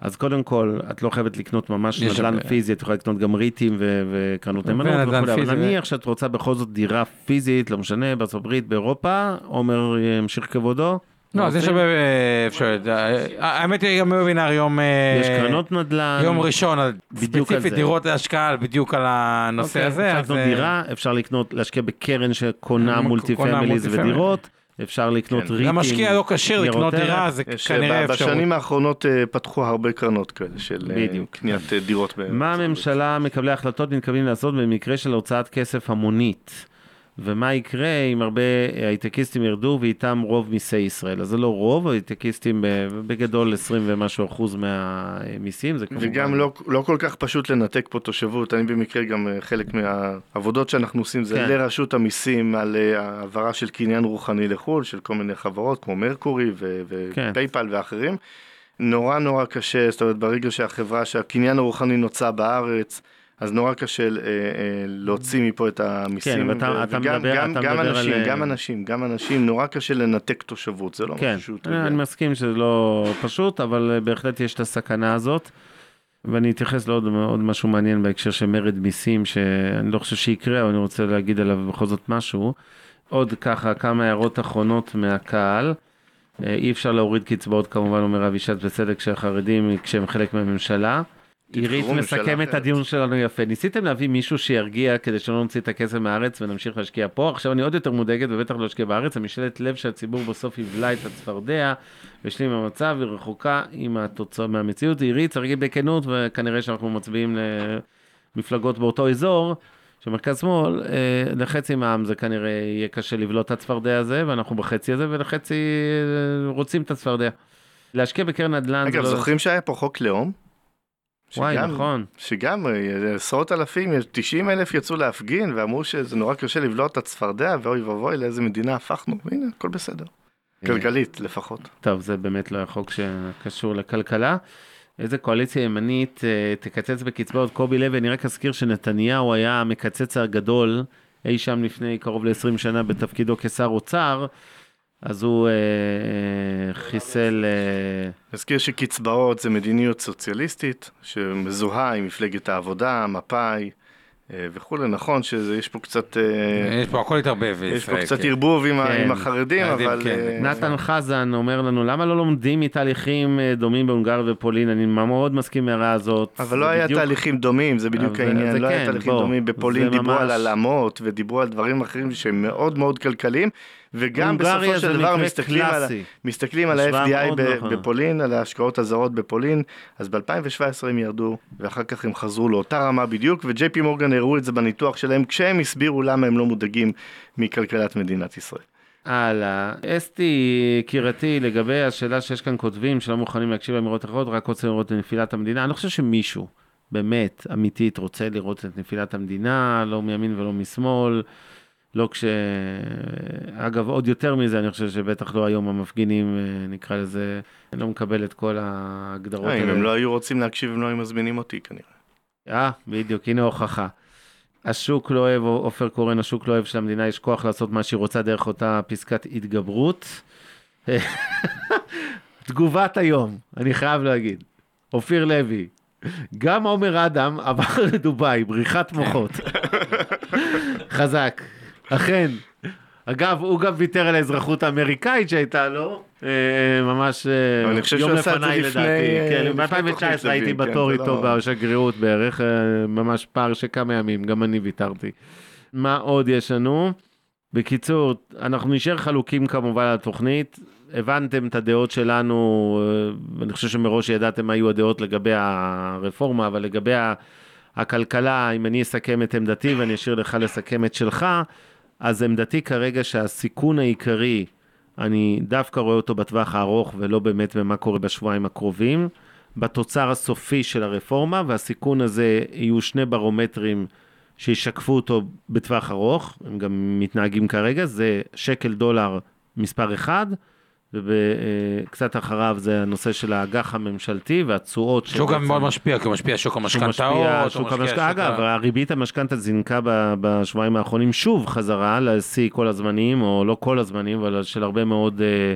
אז קודם כל, את לא חייבת לקנות ממש נדל"ן. פיזי, את יכולה לקנות גם ריטים וקרנות נאמנות ונדל"ן וכולי, אבל נניח שאת רוצה בכל זאת דירה פיזית, לא משנה, בארצות הברית, באירופה, עומר ימשיך כבודו, לא, אז יש הרבה אה, אפשרויות. אה, האמת היא, גם בוובינר יום... אה, יש קרנות נדל"ן. יום ראשון, ספציפית. דירות להשקעה, בדיוק על הנושא אוקיי, הזה. אפשר לקנות אה, דירה, אפשר לקנות, להשקיע בקרן שקונה קונה multi families. ודירות, אפשר לקנות כן. ריטים. למשקיע לא כשיר לקנות. דירה, זה כנראה אה, אפשרות. בשנים האחרונות אה, פתחו הרבה קרנות כאלה של אה, בדיוק. קניית דירות. מה. הממשלה, מקבלי ההחלטות, מתכוונים לעשות במקרה של הוצאת כסף המונית? ומה יקרה אם הרבה הייטקיסטים ירדו ואיתם רוב מיסי ישראל? אז זה לא רוב, הייטקיסטים בגדול 20 ומשהו אחוז מהמיסים, זה כמובן... וגם לא, לא כל כך פשוט לנתק פה תושבות, אני במקרה גם אה, חלק מהעבודות שאנחנו עושים זה כן. לרשות המיסים על אה, העברה של קניין רוחני לחו"ל, של כל מיני חברות כמו מרקורי ו- כן. ופייפל ואחרים. נורא נורא קשה, זאת אומרת ברגע שהחברה, שהקניין הרוחני נוצא בארץ, אז נורא קשה אה, אה, להוציא מפה את המיסים. כן, אבל אתה- ו- אתה וגם- מדבר- גם, אתה גם מדבר אנשים, על- גם אנשים, גם אנשים, נורא קשה לנתק תושבות, זה לא כן, משהו שהוא טריוויאלי. אני מסכים שזה לא פשוט, אבל אה, בהחלט יש את הסכנה הזאת. ואני אתייחס לעוד עוד משהו מעניין בהקשר של מרד מיסים, שאני לא חושב שיקרה, אבל אני רוצה להגיד עליו בכל זאת משהו. עוד ככה כמה הערות אחרונות מהקהל. אה, אי אפשר להוריד קצבאות כמובן, אומר אבישת בצדק, שהחרדים כשהם חלק מהממשלה. עירית מסכם את. הדיון שלנו יפה. ניסיתם להביא מישהו שירגיע כדי שלא נוציא את הכסף מהארץ ונמשיך להשקיע פה? עכשיו אני עוד יותר מודאגת ובטח לא אשקיע בארץ. המשאלת לב שהציבור בסוף יבלע את הצפרדע וישלים עם המצב, היא רחוקה עם התוצאה מהמציאות. עירית, צריך להגיד בכנות, וכנראה שאנחנו מצביעים למפלגות באותו אזור. שמרכז שמאל, אה, לחצי מהעם זה כנראה יהיה קשה לבלוט את הצפרדע הזה, ואנחנו בחצי הזה, ולחצי אה, רוצים את הצפרדע. להשקיע בקרן נדל"ן אגב, לא... זוכרים שהיה פה חוק לאום? וואי, שגם- נכון. שגם אה, עשרות אלפים, 90 אלף יצאו להפגין ואמרו שזה נורא קשה לבלוע את הצפרדע ואוי ואבוי לאיזה מדינה הפכנו, והנה הכל בסדר. כלכלית לפחות. טוב, זה באמת לא החוק שקשור לכלכלה. איזה קואליציה ימנית אה, תקצץ בקצבאות קובי לוי, אני רק אזכיר שנתניהו היה המקצץ הגדול אי שם לפני קרוב ל-20 שנה בתפקידו כשר אוצר, אז הוא אה, חיסל... אה, נזכיר שקצבאות זה מדיניות סוציאליסטית שמזוהה עם מפלגת העבודה, מפא"י אה, וכולי, נכון שיש פה קצת, אה, יש פה הכל התערבב. יש פה בישראל, קצת כן. ערבוב עם כן. עם החרדים, חרדים, אבל... כן. אה, נתן חזן אומר לנו, למה לא לומדים מתהליכים אה, דומים בהונגריה ופולין? אני מאוד מסכים עם ההערה הזאת. אבל לא זה היה בדיוק- תהליכים דומים, זה בדיוק אבל העניין, זה לא היה כן, תהליכים בוא, דומים. בפולין דיברו על ממש- הלאמות ודיברו על דברים אחרים שהם מאוד מאוד כלכליים, וגם בסופו של דבר מסתכלים על. מסתכלים על ה-FDI ב- נכונה. בפולין, על ההשקעות הזרות בפולין, אז ב-2017 הם ירדו, ואחר כך הם חזרו לאותה רמה בדיוק, וג'יי פי מורגן הראו את זה בניתוח שלהם, כשהם הסבירו למה הם לא מודאגים מכלכלת מדינת ישראל. הלאה. אסתי, יקירתי, לגבי השאלה שיש כאן כותבים שלא מוכנים להקשיב לאמירות אחרות, רק רוצים לראות את נפילת המדינה. אני לא חושב שמישהו, באמת, אמיתית, רוצה לראות את נפילת המדינה, לא מימין ולא משמאל. לא כש... אגב, עוד יותר מזה, אני חושב שבטח לא היום המפגינים, אה, נקרא לזה, אני לא מקבל את כל ההגדרות אה, אם האלה. הם לא היו רוצים להקשיב, הם לא היו מזמינים אותי כנראה. אה, בדיוק, הנה הוכחה. השוק לא אוהב, עופר קורן, השוק לא אוהב שלמדינה יש כוח לעשות מה שהיא רוצה דרך אותה פסקת התגברות. תגובת היום, אני חייב להגיד. אופיר לוי, גם עומר אדם עבר לדובאי, בריחת מוחות. חזק, אכן. אגב, הוא גם ויתר על האזרחות האמריקאית שהייתה לו, אה, ממש אה, אני חושב יום לפניי לפני, לדעתי. אה, כן, לפני תוכנית ב-2019 הייתי כן, בתור זה איתו לא- בשגרירות בערך, אה, ממש פער של כמה ימים, גם אני ויתרתי. מה עוד יש לנו? בקיצור, אנחנו נשאר חלוקים כמובן על התוכנית. הבנתם את הדעות שלנו, אה, ואני חושב שמראש ידעתם מה יהיו הדעות לגבי הרפורמה, אבל לגבי הכלכלה, אם אני אסכם את עמדתי ואני אשאיר לך לסכם את שלך, אז עמדתי כרגע שהסיכון העיקרי, אני דווקא רואה אותו בטווח הארוך ולא באמת במה קורה בשבועיים הקרובים, בתוצר הסופי של הרפורמה, והסיכון הזה יהיו שני ברומטרים שישקפו אותו בטווח ארוך, הם גם מתנהגים כרגע, זה שקל דולר מספר אחד, וקצת אחריו זה הנושא של האג"ח הממשלתי והתשואות. שוק גם מאוד משפיע, כי הוא משפיע שוק שהוא המשכנתאות. שוק משפיע המשכנתא, שוק אגב, הריבית המשכנתא זינקה בשבועיים האחרונים שוב חזרה לשיא כל הזמנים, או לא כל הזמנים, אבל של הרבה מאוד, אה,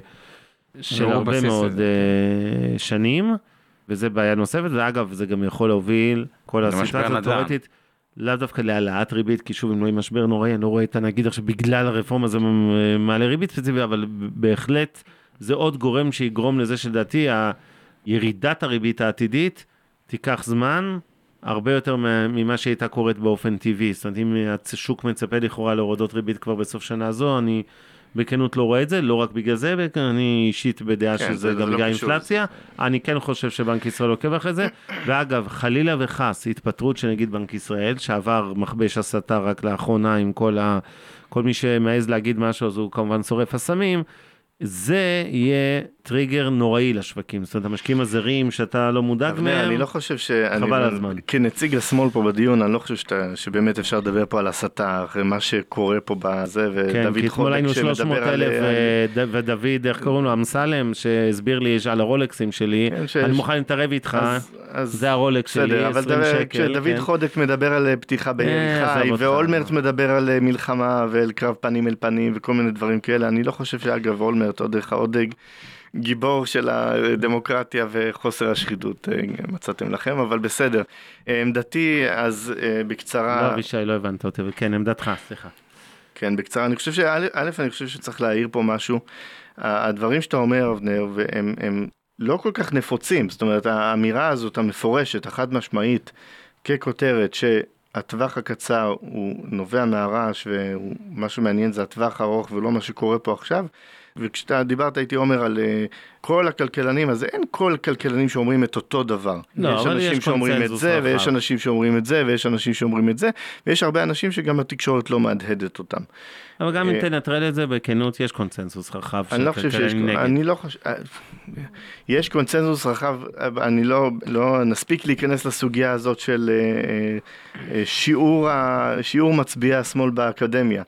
של לא הרבה מאוד אה, שנים, וזה בעיה נוספת, ואגב, זה גם יכול להוביל כל הסיטואציה נדל"ן. התיאורטית. לאו דווקא להעלאת ריבית, כי שוב, אם לא יהיה משבר נוראי, אני לא רואה את הנגיד עכשיו בגלל הרפורמה זה מעלה ריבית ספציפית, אבל בהחלט זה עוד גורם שיגרום לזה שלדעתי ירידת הריבית העתידית תיקח זמן הרבה יותר ממה שהייתה קורית באופן טבעי. זאת אומרת, אם השוק מצפה לכאורה להורדות ריבית כבר בסוף שנה זו, אני בכנות לא רואה את זה, לא רק בגלל זה, אני אישית בדעה כן, שזה זה- גם לא בגלל קשור. אינפלציה. אני כן חושב שבנק ישראל עוקב אחרי זה. ואגב, חלילה וחס, התפטרות של נגיד בנק ישראל, שעבר מכבש הסתה רק לאחרונה עם כל, ה... כל מי שמעז להגיד משהו, אז הוא כמובן שורף אסמים. זה יהיה טריגר נוראי לשווקים. זאת אומרת, המשקיעים הזרים שאתה לא מודאג מהם, אני לא חושב שאני... חבל על הזמן. כנציג השמאל פה בדיון, אני לא חושב שאתה, שבאמת אפשר לדבר פה על הסתה, אחרי מה שקורה פה בזה, כן, ודוד כי אתמול היינו 300 שמדבר על... אלף, אה, ודוד, איך קוראים לו, אמסלם, שהסביר לי על הרולקסים שלי, כן, ש- אני מוכן להתערב איתך, אז- אז- זה הרולקס שלי, בסדר, אבל 20 דבר- שקל. כשדוד כן. חודק מדבר על אה, פתיחה אה, חי. ואולמרט מדבר על אה, מלחמה ועל קרב פנים אל פנים וכל מיני דברים כאלה, אני לא חושב שאגב אולמרט עוד עוד אה, גיבור של הדמוקרטיה וחוסר השחיתות אה, מצאתם לכם, אבל בסדר. אה, עמדתי, אז אה, לא, בקצרה, אבישי, לא הבנת אותי, כן, עמדתך, סליחה. כן, בקצרה, אני חושב שא', אני חושב שצריך להעיר פה משהו. הדברים שאתה אומר, אבנר, והם הם לא כל כך נפוצים, זאת אומרת, האמירה הזאת המפורשת, החד משמעית, ככותרת, שהטווח הקצר הוא נובע מהרעש, ומה שמעניין זה הטווח הארוך ולא מה שקורה פה עכשיו. וכשאתה דיברת איתי עומר על אה, כל הכלכלנים, אז אין כל הכלכלנים שאומרים את אותו דבר. לא, יש אנשים יש שאומרים את זה. ויש אנשים שאומרים את זה, ויש אנשים שאומרים את זה, ויש הרבה אנשים שגם התקשורת לא מהדהדת אותם. אבל גם אם אה, תנטרל את זה, בכנות, יש קונצנזוס רחב אני לא חושב שיש, כלכלנים נגד. אני לא חושב, יש קונצנזוס רחב, אני לא, לא נספיק להיכנס לסוגיה הזאת של אה, אה, שיעור, שיעור מצביעי השמאל באקדמיה.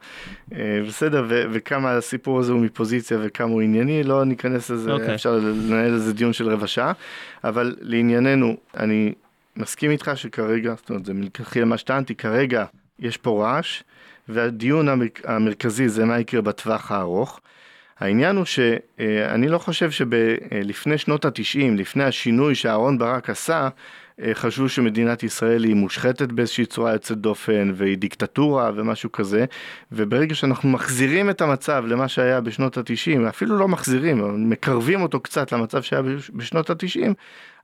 אה, בסדר, ו- וכמה הסיפור הזה הוא מפוזיציה וכמה הוא ענייני, לא ניכנס לזה, אוקיי. אפשר לנהל איזה דיון של רבע שעה, אבל לענייננו, אני מסכים איתך שכרגע, זאת אומרת, זה מלכתחילה מה שטענתי, כרגע יש פה רעש, והדיון המר- המרכזי זה מה יקרה בטווח הארוך. העניין הוא שאני לא חושב שלפני שנות התשעים, לפני השינוי שאהרן ברק עשה, חשבו שמדינת ישראל היא מושחתת באיזושהי צורה יוצאת דופן והיא דיקטטורה ומשהו כזה וברגע שאנחנו מחזירים את המצב למה שהיה בשנות התשעים, אפילו לא מחזירים, מקרבים אותו קצת למצב שהיה בש- בשנות התשעים,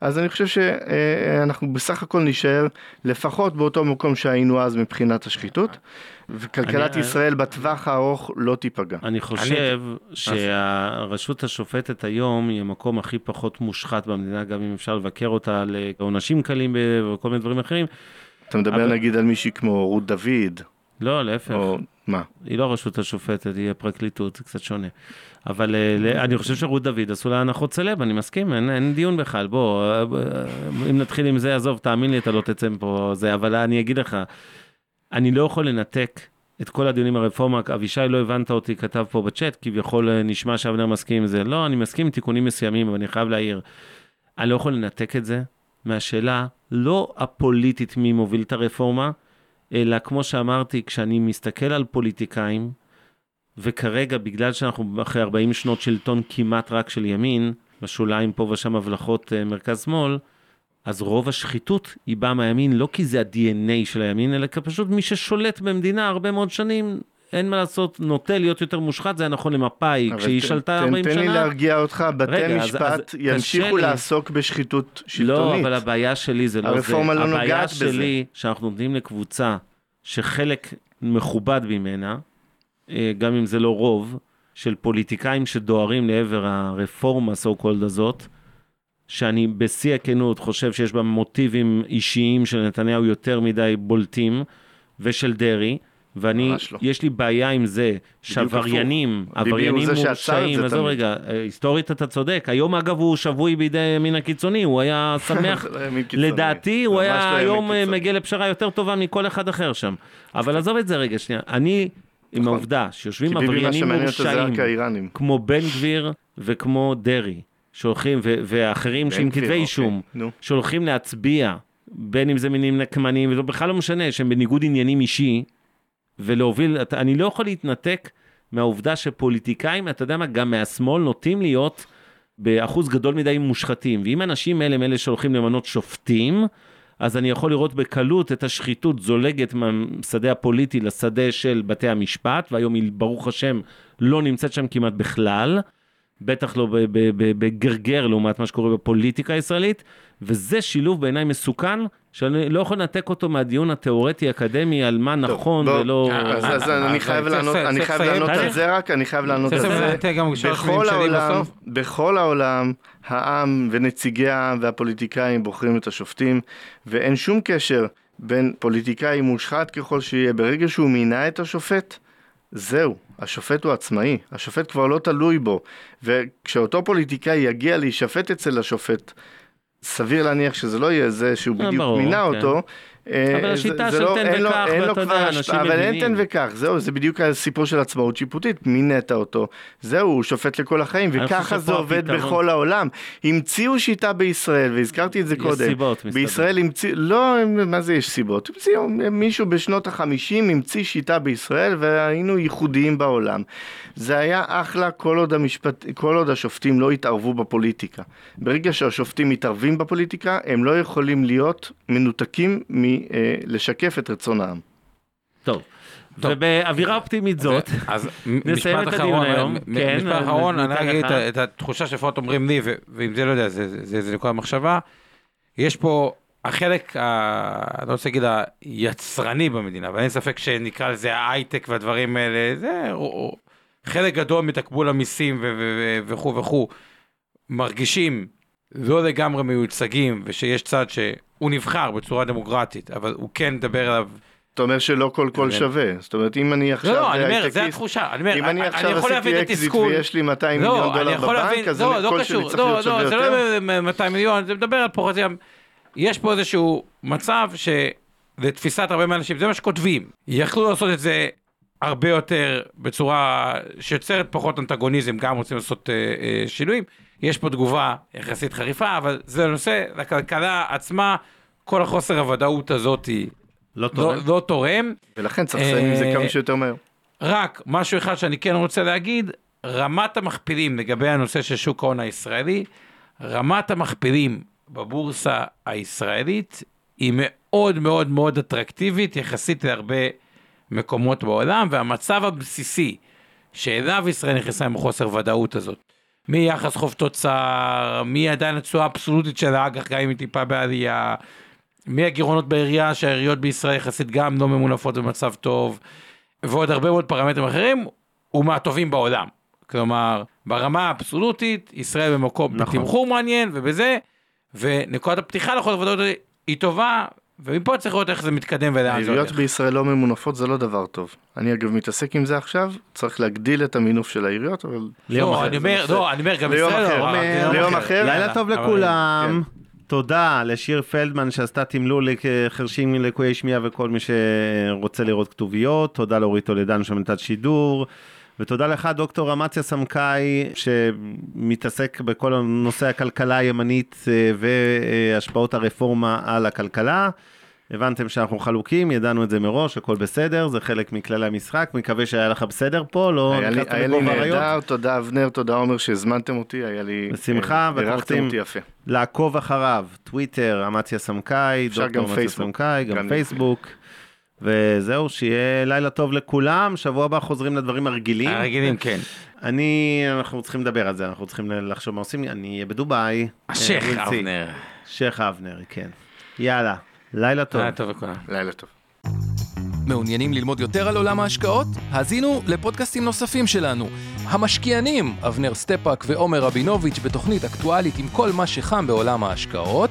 אז אני חושב שאנחנו בסך הכל נישאר לפחות באותו מקום שהיינו אז מבחינת השחיתות וכלכלת אני- ישראל בטווח הארוך לא תיפגע. אני חושב שהרשות השופטת היום היא המקום הכי פחות מושחת במדינה, גם אם אפשר לבקר אותה על אה, עונשים קלים וכל מיני דברים אחרים. אתה מדבר אבל- נגיד על מישהי כמו רות דוד, לא, להפך. או מה? היא לא הרשות השופטת, היא הפרקליטות, זה קצת שונה. אבל אה, אני חושב שרות דוד עשו לה הנחות סלב, אני מסכים, אין, אין דיון בכלל. בוא, אה, אם נתחיל עם זה, עזוב, תאמין לי, אתה לא תצא מפה זה, אבל אני אגיד לך, אני לא יכול לנתק את כל הדיונים ברפורמה, אבישי, לא הבנת אותי, כתב פה בצ'אט, כביכול אה, נשמע שאבנר מסכים עם זה. לא, אני מסכים עם תיקונים מסוימים, אבל אני חייב להעיר. אני לא יכול לנתק את זה מהשאלה לא הפוליטית מי מוביל את הרפורמה, אלא כמו שאמרתי, כשאני מסתכל על פוליטיקאים, וכרגע, בגלל שאנחנו אחרי 40 שנות שלטון כמעט רק של ימין, בשוליים פה ושם הבלחות אה, מרכז-שמאל, אז רוב השחיתות היא באה מהימין, לא כי זה ה-DNA של הימין, אלא כי פשוט מי ששולט במדינה הרבה מאוד שנים, אין מה לעשות, נוטה להיות יותר מושחת, זה היה נכון למפא"י, כשהיא שלטה תן- 40 תן לי שנה. להרגיע אותך, בתי רגע, אז- משפט אז ימשיכו קשה לי. לעסוק בשחיתות לא, שלטונית. אבל הבעיה שלי זה לא זה. הרפורמה לא הבעיה נוגעת בזה. שלי, שאנחנו נותנים לקבוצה שחלק מכובד ממנה, אה, גם אם זה לא רוב, של פוליטיקאים שדוהרים לעבר הרפורמה so called הזאת, שאני בשיא הכנות חושב שיש בה מוטיבים אישיים של נתניהו יותר מדי בולטים, ושל דרעי. ואני, לא. יש לי בעיה עם זה שעבריינים, עבריינים מורשעים, עזוב. רגע, אה, היסטורית אתה צודק, היום אגב הוא שבוי בידי הימין הקיצוני, הוא היה שמח, לא. לדעתי הוא לא היה ימין היום אה. מגיע לפשרה יותר טובה מכל אחד אחר שם. אבל עזוב את זה רגע שנייה, אני עם נכון. העובדה שיושבים עבריינים מורשעים. כמו בן גביר וכמו דרעי, שהולכים, ואחרים שעם גביר, כתבי אוקיי, אישום, נו. שהולכים להצביע, בין אם זה מינים נקמניים, וזה בכלל לא משנה, שהם בניגוד עניינים אישי, ולהוביל, אתה- אני לא יכול להתנתק מהעובדה שפוליטיקאים, אתה יודע מה, גם מהשמאל נוטים להיות באחוז גדול מדי מושחתים, ואם האנשים האלה הם אלה שהולכים למנות שופטים, אז אני יכול לראות בקלות את השחיתות זולגת מהשדה הפוליטי לשדה של בתי המשפט, והיום היא ברוך השם לא נמצאת שם כמעט בכלל, בטח לא ב- ב- ב- בגרגר לעומת מה שקורה בפוליטיקה הישראלית, וזה שילוב בעיניי מסוכן, שאני לא יכול לנתק אותו מהדיון התיאורטי-אקדמי על מה נכון ולא... אז, אז אה, אני אז חייב לענות, צריך- אני חייב. לענות על. זה רק, אני חייב לענות על זה. בכל העולם. בכל העולם, העם ונציגי העם והפוליטיקאים בוחרים את השופטים, ואין שום קשר בין פוליטיקאי מושחת ככל שיהיה, ברגע שהוא מינה את השופט, זהו, השופט הוא עצמאי, השופט כבר לא תלוי בו, וכשאותו פוליטיקאי יגיע להישפט אצל השופט, סביר להניח שזה לא יהיה זה שהוא אה, בדיוק ברור, מינה כן. אותו. אה, אבל השיטה של לא- תן וקח, ואתה יודע, אנשים השפעה, אבל אין מבינים. תן וקח, זהו, זה בדיוק הסיפור של עצמאות שיפוטית, מינית אותו, זהו, הוא שופט לכל החיים, וככה זה עובד הפתרון- בכל העולם. המציאו שיטה בישראל, והזכרתי את זה יש קודם, סיבות, מסתבר. בישראל המציאו, לא, מה זה יש סיבות? המציאו, מישהו בשנות החמישים המציא שיטה בישראל, והיינו ייחודיים בעולם. זה היה אחלה כל עוד, המשפט, כל עוד השופטים לא התערבו בפוליטיקה. ברגע שהשופטים מתערבים בפוליטיקה, הם לא יכולים להיות מנותקים מלשקף את רצון העם. טוב. טוב. ובאווירה אופטימית זאת, אז נסיים את הדיון היום. כן, משפט אחרון, אני אגיד. את את התחושה שלפחות אומרים לי, ו- ואם זה לא יודע, זה- נקודה מחשבה, יש פה החלק, ה- אני לא רוצה להגיד היצרני במדינה, אבל אין ספק שנקרא לזה ההייטק והדברים האלה, זה או- או- חלק גדול מתקבול המיסים ו- ו- ו- וכו' וכו', מרגישים לא לגמרי מיוצגים, ושיש צד שהוא נבחר בצורה דמוקרטית, אבל הוא כן מדבר עליו אתה אומר שלא כל קול. שווה, זאת אומרת אם אני עכשיו לא, לא, אני אומר, זה התחושה, אני אומר, אם אני עכשיו יכול להבין עשיתי את אקזיט התסכול. ויש לי 200 לא, מיליון אני דולר בבנק, אז לא, אני- לא כל שלי צריך לא, להיות שווה לא, זה יותר. לא 200 מיליון, זה מדבר על פרופורציה, יש פה איזשהו מצב שלתפיסת הרבה מהאנשים, זה מה שכותבים, יכלו לעשות את זה הרבה יותר בצורה שיוצרת פחות אנטגוניזם, גם רוצים לעשות אה, אה, שינויים, יש פה תגובה יחסית חריפה, אבל זה נושא לכלכלה עצמה, כל החוסר הוודאות הזאת היא לא לא, תורם. לא תורם. ולכן צריך לסיים עם זה אה, כמה שיותר מהר. רק משהו אחד שאני כן רוצה להגיד, רמת המכפילים לגבי הנושא של שוק ההון הישראלי, רמת המכפילים בבורסה הישראלית היא מאוד מאוד מאוד אטרקטיבית יחסית להרבה מקומות בעולם, והמצב הבסיסי שאליו ישראל נכנסה עם החוסר ודאות הזאת, מיחס חוב תוצר, מעדיין התשואה האבסולוטית של האג"ח, גם אם היא טיפה בעלייה, מהגירעונות בעירייה, שהעיריות בישראל יחסית גם לא ממונפות במצב טוב, ועוד הרבה מאוד פרמטרים אחרים, הוא מהטובים בעולם. כלומר, ברמה האבסולוטית, ישראל במקום, נכון. בתמחור מעניין ובזה, ונקודת הפתיחה לחוסר ודאות היא טובה, ומפה צריך לראות איך זה מתקדם ולאן זה העיריות הולך. בישראל לא ממונפות זה לא דבר טוב. אני אגב מתעסק עם זה עכשיו, צריך להגדיל את המינוף של העיריות, אבל... ליום לא, אחר. לא, אני אומר, גם ישראל אחר. לא, ליום אחר. לילה טוב לכולם. כן. תודה לשיר פלדמן שעשתה תמלול לחרשים לקויי שמיעה וכל מי שרוצה לראות כתוביות. תודה לאורית טולדן שמנתבת שידור. ותודה לך דוקטור אמציה סמקאי שמתעסק בכל נושא הכלכלה הימנית אה, והשפעות הרפורמה על הכלכלה. הבנתם שאנחנו חלוקים, ידענו את זה מראש, הכל בסדר, זה חלק מכללי המשחק, מקווה שהיה לך בסדר פה, לא היה לי- נכנסת לגוב אריות. נהדר, תודה אבנר, תודה עומר שהזמנתם אותי, היה לי... בשמחה, אה, ואתם אירחתם רוצים-. לעקוב אחריו, טוויטר, אמציה סמכאי, דוקטור אמציה. סמכאי, גם- פייסבוק. וזהו, שיהיה לילה טוב לכולם, שבוע הבא חוזרים לדברים הרגילים. הרגילים, כן. אני, אנחנו צריכים לדבר על זה, אנחנו צריכים לחשוב מה עושים, אני אהיה בדובאי. השייח אה. אבנר. שייח אבנר, כן. יאללה, לילה טוב. היה טוב לכולם. לילה טוב. מעוניינים ללמוד יותר על עולם ההשקעות? האזינו לפודקאסטים נוספים שלנו. המשקיענים, אבנר סטפק ועומר רבינוביץ' בתוכנית אקטואלית עם כל מה שחם בעולם ההשקעות.